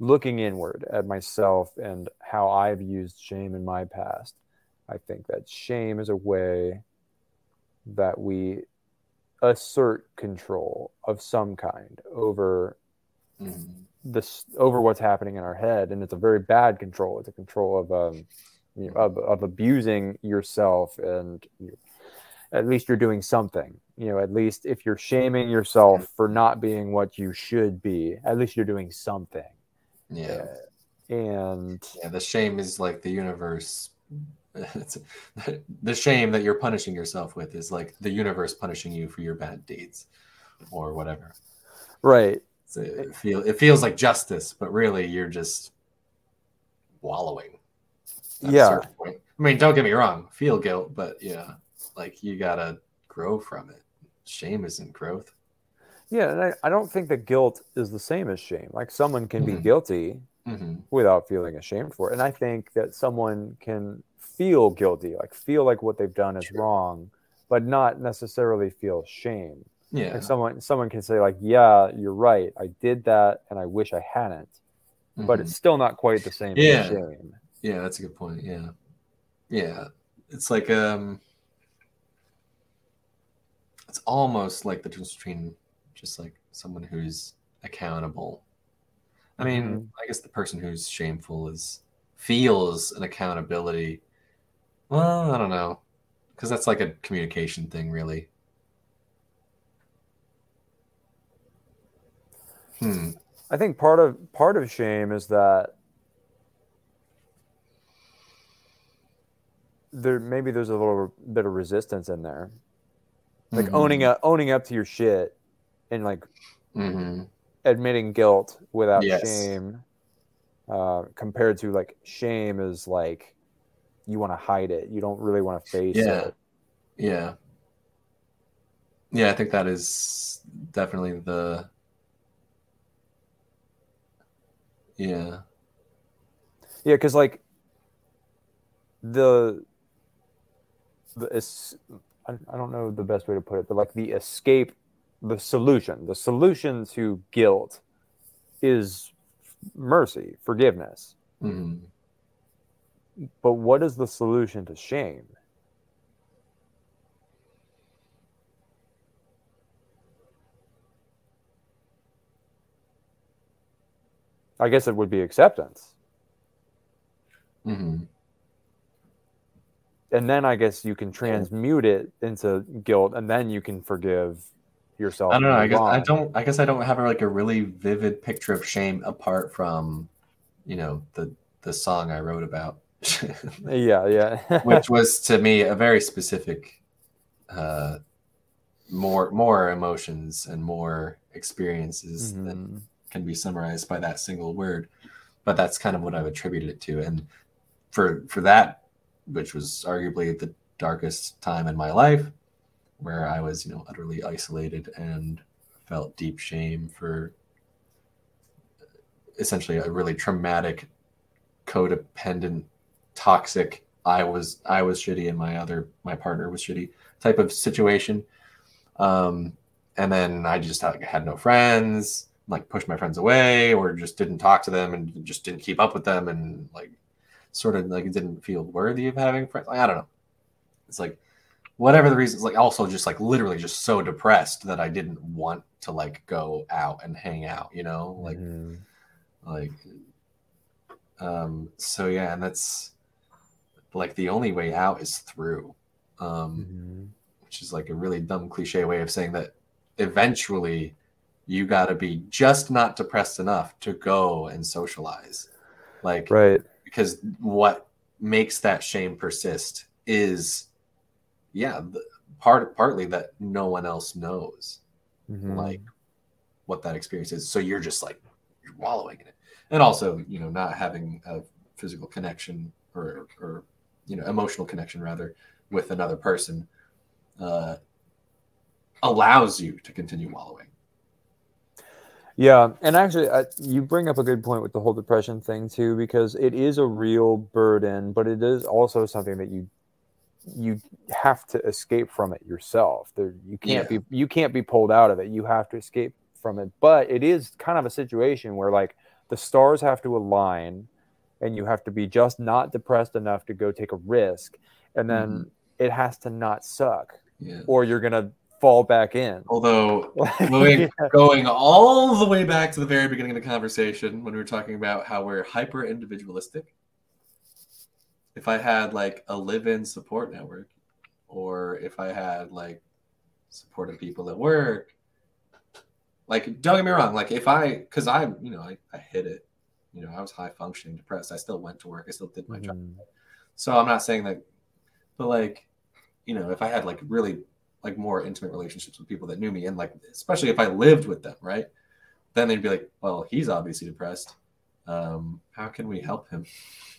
looking inward at myself and how I've used shame in my past. I think that shame is a way that we assert control of some kind over mm-hmm. This over what's happening in our head and it's a very bad control. It's a control of um you know, of, of abusing yourself and you, at least you're doing something. You know at least if you're shaming yourself for not being what you should be at least you're doing something. Yeah. Uh, and yeah the shame is like the universe. It's the shame that you're punishing yourself with is like the universe punishing you for your bad deeds or whatever. Right so it, feel, it feels like justice but really you're just wallowing yeah i mean don't get me wrong feel guilt but yeah like you gotta grow from it shame isn't growth yeah and i, I don't think that guilt is the same as shame like someone can mm-hmm. be guilty mm-hmm. without feeling ashamed for it and i think that someone can feel guilty, like feel like what they've done is True. wrong, but not necessarily feel shame. Yeah. Like someone someone can say like, "Yeah, you're right. I did that, and I wish I hadn't," mm-hmm. but it's still not quite the same. Yeah. shame. Yeah, that's a good point. Yeah. Yeah, it's like um, it's almost like the difference between just like someone who's accountable. I mean, mm-hmm. I guess the person who's shameful is feels an accountability well, I don't know, because that's like a communication thing, really. Hmm. I think part of part of shame is that there maybe there's a little bit of resistance in there, like mm-hmm. owning up owning up to your shit and like mm-hmm. admitting guilt without yes. shame, uh, compared to like shame is like you want to hide it. You don't really want to face yeah. it. Yeah. Yeah, I think that is definitely the Yeah. Yeah, cuz like the the I don't know the best way to put it, but like the escape the solution, the solution to guilt is mercy, forgiveness. Mm-hmm. But what is the solution to shame? I guess it would be acceptance. Mm-hmm. And then I guess you can transmute it into guilt, and then you can forgive yourself. I don't know. I guess on. I don't. I guess I don't have like a really vivid picture of shame apart from, you know, the the song I wrote about. yeah, yeah. which was to me a very specific, uh, more more emotions and more experiences mm-hmm. than can be summarized by that single word. But that's kind of what I've attributed it to, and for for that, which was arguably the darkest time in my life, where I was you know utterly isolated and felt deep shame for essentially a really traumatic codependent toxic i was i was shitty and my other my partner was shitty type of situation um and then i just had, had no friends like pushed my friends away or just didn't talk to them and just didn't keep up with them and like sort of like didn't feel worthy of having friends. Like, I don't know. It's like whatever the reason. like also just like literally just so depressed that I didn't want to like go out and hang out. You know, like mm-hmm. like um. So yeah, and that's like the only way out is through. Um, mm-hmm. which is like a really dumb cliche way of saying that eventually you got to be just not depressed enough to go and socialize. Like right. because what makes that shame persist is yeah part partly that no one else knows mm-hmm. like what that experience is. So you're just like you're wallowing in it. And also you know not having a physical connection or or you know emotional connection rather with another person uh, allows you to continue wallowing yeah, and actually, I, you bring up a good point with the whole depression thing too, because it is a real burden, but it is also something that you you have to escape from it yourself. There, you can't yeah. be you can't be pulled out of it. You have to escape from it. But it is kind of a situation where like the stars have to align, and you have to be just not depressed enough to go take a risk, and then mm-hmm. it has to not suck, yeah. or you're gonna fall back in. Although going, yeah. going all the way back to the very beginning of the conversation when we were talking about how we're hyper individualistic. If I had like a live-in support network, or if I had like supportive people at work, like don't get me wrong, like if I because I you know I, I hit it, you know I was high functioning depressed. I still went to work. I still did my mm. job. So I'm not saying that, but like you know if I had like really like more intimate relationships with people that knew me and like especially if I lived with them, right? Then they'd be like, well, he's obviously depressed. Um, how can we help him?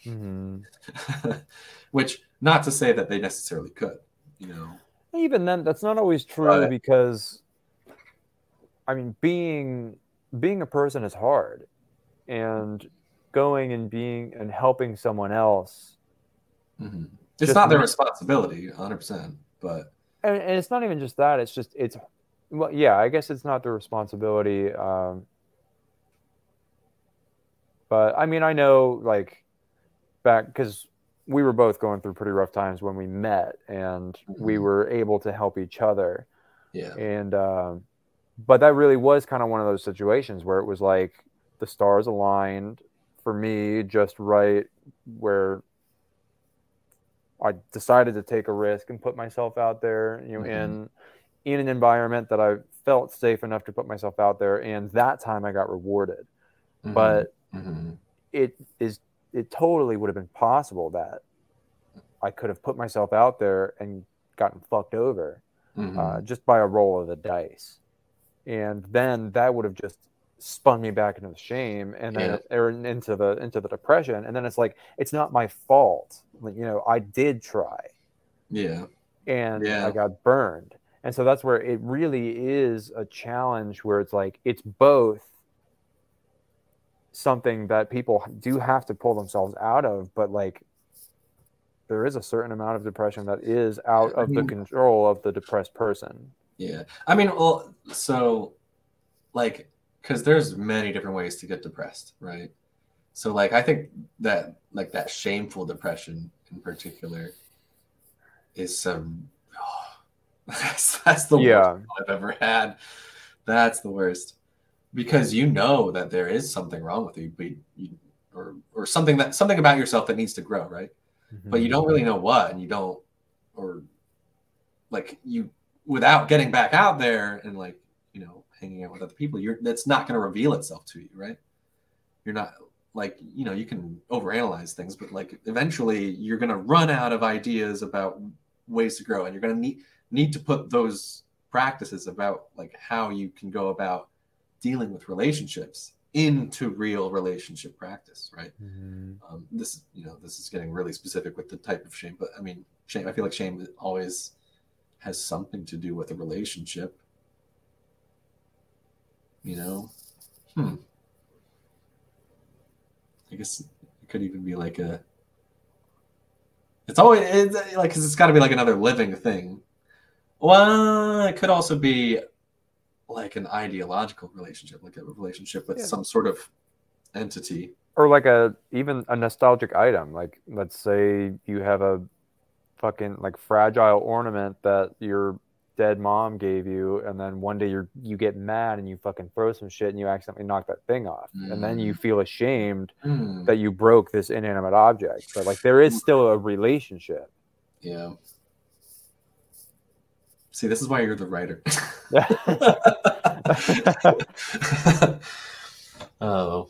Mm-hmm. Which not to say that they necessarily could, you know. Even then, that's not always true but, because I mean, being being a person is hard, and going and being and helping someone else. Mm-hmm. It's not their responsibility, hundred percent, but and, and it's not even just that. It's just it's well, yeah. I guess it's not the responsibility. Um, but I mean, I know like back because we were both going through pretty rough times when we met, and mm-hmm. we were able to help each other. Yeah. And um, but that really was kind of one of those situations where it was like the stars aligned for me just right where I decided to take a risk and put myself out there, you know, mm-hmm. in in an environment that I felt safe enough to put myself out there, and that time I got rewarded. Mm-hmm. But mm-hmm. it is it totally would have been possible that I could have put myself out there and gotten fucked over uh, mm-hmm. just by a roll of the dice, and then that would have just spun me back into the shame and then yeah. or into the into the depression. And then it's like it's not my fault. Like you know i did try. Yeah. And yeah. i got burned. And so that's where it really is a challenge where it's like it's both something that people do have to pull themselves out of but like there is a certain amount of depression that is out of the control of the depressed person. Yeah. I mean well so like because there's many different ways to get depressed, right? So like I think that like that shameful depression in particular is some oh, that's, that's the yeah. worst I've ever had. That's the worst because you know that there is something wrong with you, but you, or or something that something about yourself that needs to grow, right? Mm-hmm. But you don't really know what, and you don't, or like you without getting back out there and like hanging out with other people, you're that's not going to reveal itself to you, right? You're not like you know you can overanalyze things, but like eventually you're going to run out of ideas about ways to grow, and you're going to need need to put those practices about like how you can go about dealing with relationships into real relationship practice, right? Mm-hmm. Um, this, you know, this is getting really specific with the type of shame, but I mean, shame. I feel like shame always has something to do with a relationship you know? Hmm. I guess it could even be like a. It's always it's like because it's got to be like another living thing. Well, it could also be like an ideological relationship, like a relationship with Yeah. some sort of entity. or like a even a nostalgic item like let's say you have a fucking like fragile ornament that your dead mom gave you and then one day you you get mad and you fucking throw some shit and you accidentally knock that thing off and then you feel ashamed Hmm, that you broke this inanimate object but like there is still a relationship Yeah. See, this is why you're the writer. oh.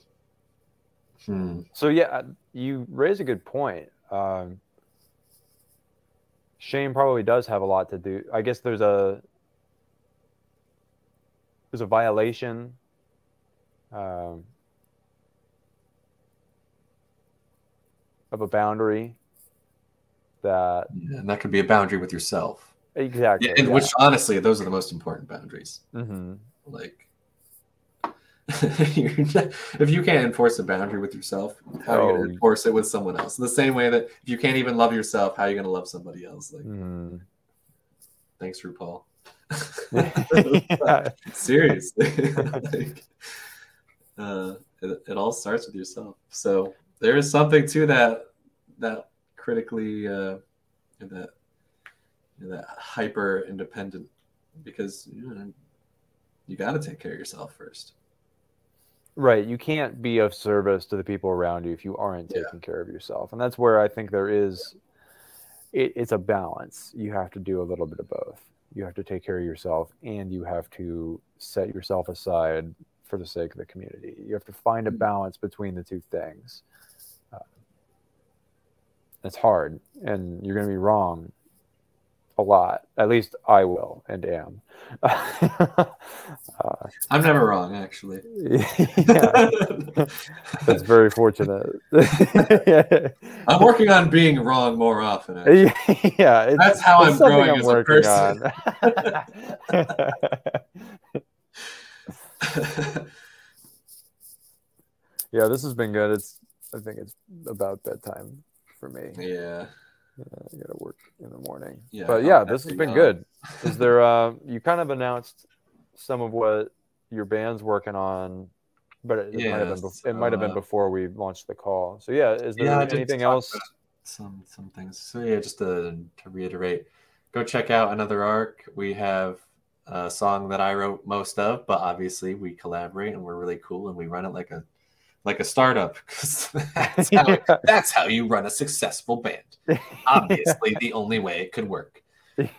Hmm. so yeah you raise a good point um shame probably does have a lot to do i guess there's a there's a violation um, of a boundary that Yeah, and that could be a boundary with yourself. exactly Yeah, and yeah. which honestly, those are the most important boundaries. Mhm. Like, not- if you can't enforce a boundary with yourself, how are you Oh. going to enforce it with someone else? In the same way that if you can't even love yourself, how are you going to love somebody else? Like, Mhm. thanks, RuPaul. Seriously, like, uh, it, it all starts with yourself. So there is something to that that critically uh, that that hyper independent because you, know, you got to take care of yourself first. Right. You can't be of service to the people around you if you aren't Yeah. taking care of yourself. And that's where I think there is it, it's a balance. You have to do a little bit of both. You have to take care of yourself and you have to set yourself aside for the sake of the community. You have to find a Mhm. balance between the two things. Uh, it's hard and you're going to be wrong a lot. At least I will and am. uh, I'm never wrong, actually. yeah. That's very fortunate. I'm working on being wrong more often. actually. yeah, That's how I'm growing as a person. on. yeah, this has been good. It's I think it's about bedtime for me. yeah. I gotta work in the morning. Yeah, but yeah, this has been good. Is there? Uh, you kind of announced some of what your band's working on, but it, might have been. Bef- it might have been uh, before we launched the call. So yeah, is there Yeah, anything else? Some some things. So yeah, just to, to reiterate, go check out another arc. We have a song that I wrote most of, but obviously we collaborate and we're really cool and we run it like a like a startup because that's how that's how you run a successful band. Obviously, the only way it could work.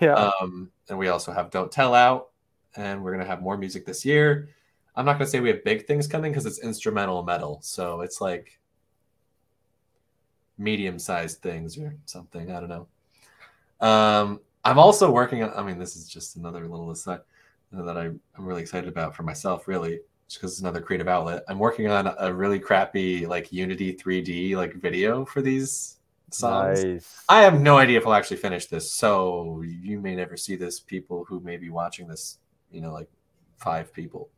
yeah. Um, and we also have Don't Tell Out, and we're gonna have more music this year. I'm not gonna say we have big things coming because it's instrumental metal, so it's like medium-sized things or something. I don't know. Um, I'm also working on. I mean, this is just another little aside that I, I'm really excited about for myself, really, because it's another creative outlet. I'm working on a really crappy like Unity 3D like video for these songs. nice. I have no idea if I'll actually finish this, so you may never see this. People who may be watching this, you know, like five people,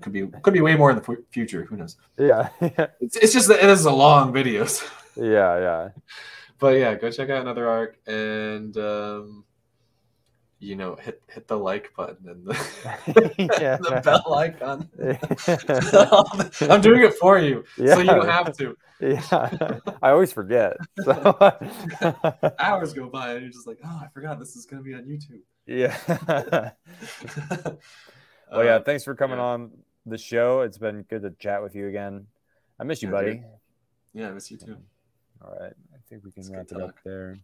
could be could be way more in the fu- future. Who knows? yeah. It's, it's just that it is a long video. so- yeah. Yeah. but yeah, go check out another arc and um, you know hit hit the like button and the, Yeah. the bell icon. I'm doing it for you, so you don't have to. yeah. I always forget. So Hours go by and you're just like, oh, I forgot this is gonna be on YouTube. yeah. well, yeah. Uh, Thanks for coming yeah. on the show. It's been good to chat with you again. I miss you, Yeah, buddy. yeah, I miss you too. All right. I think we can It's wrap it up there.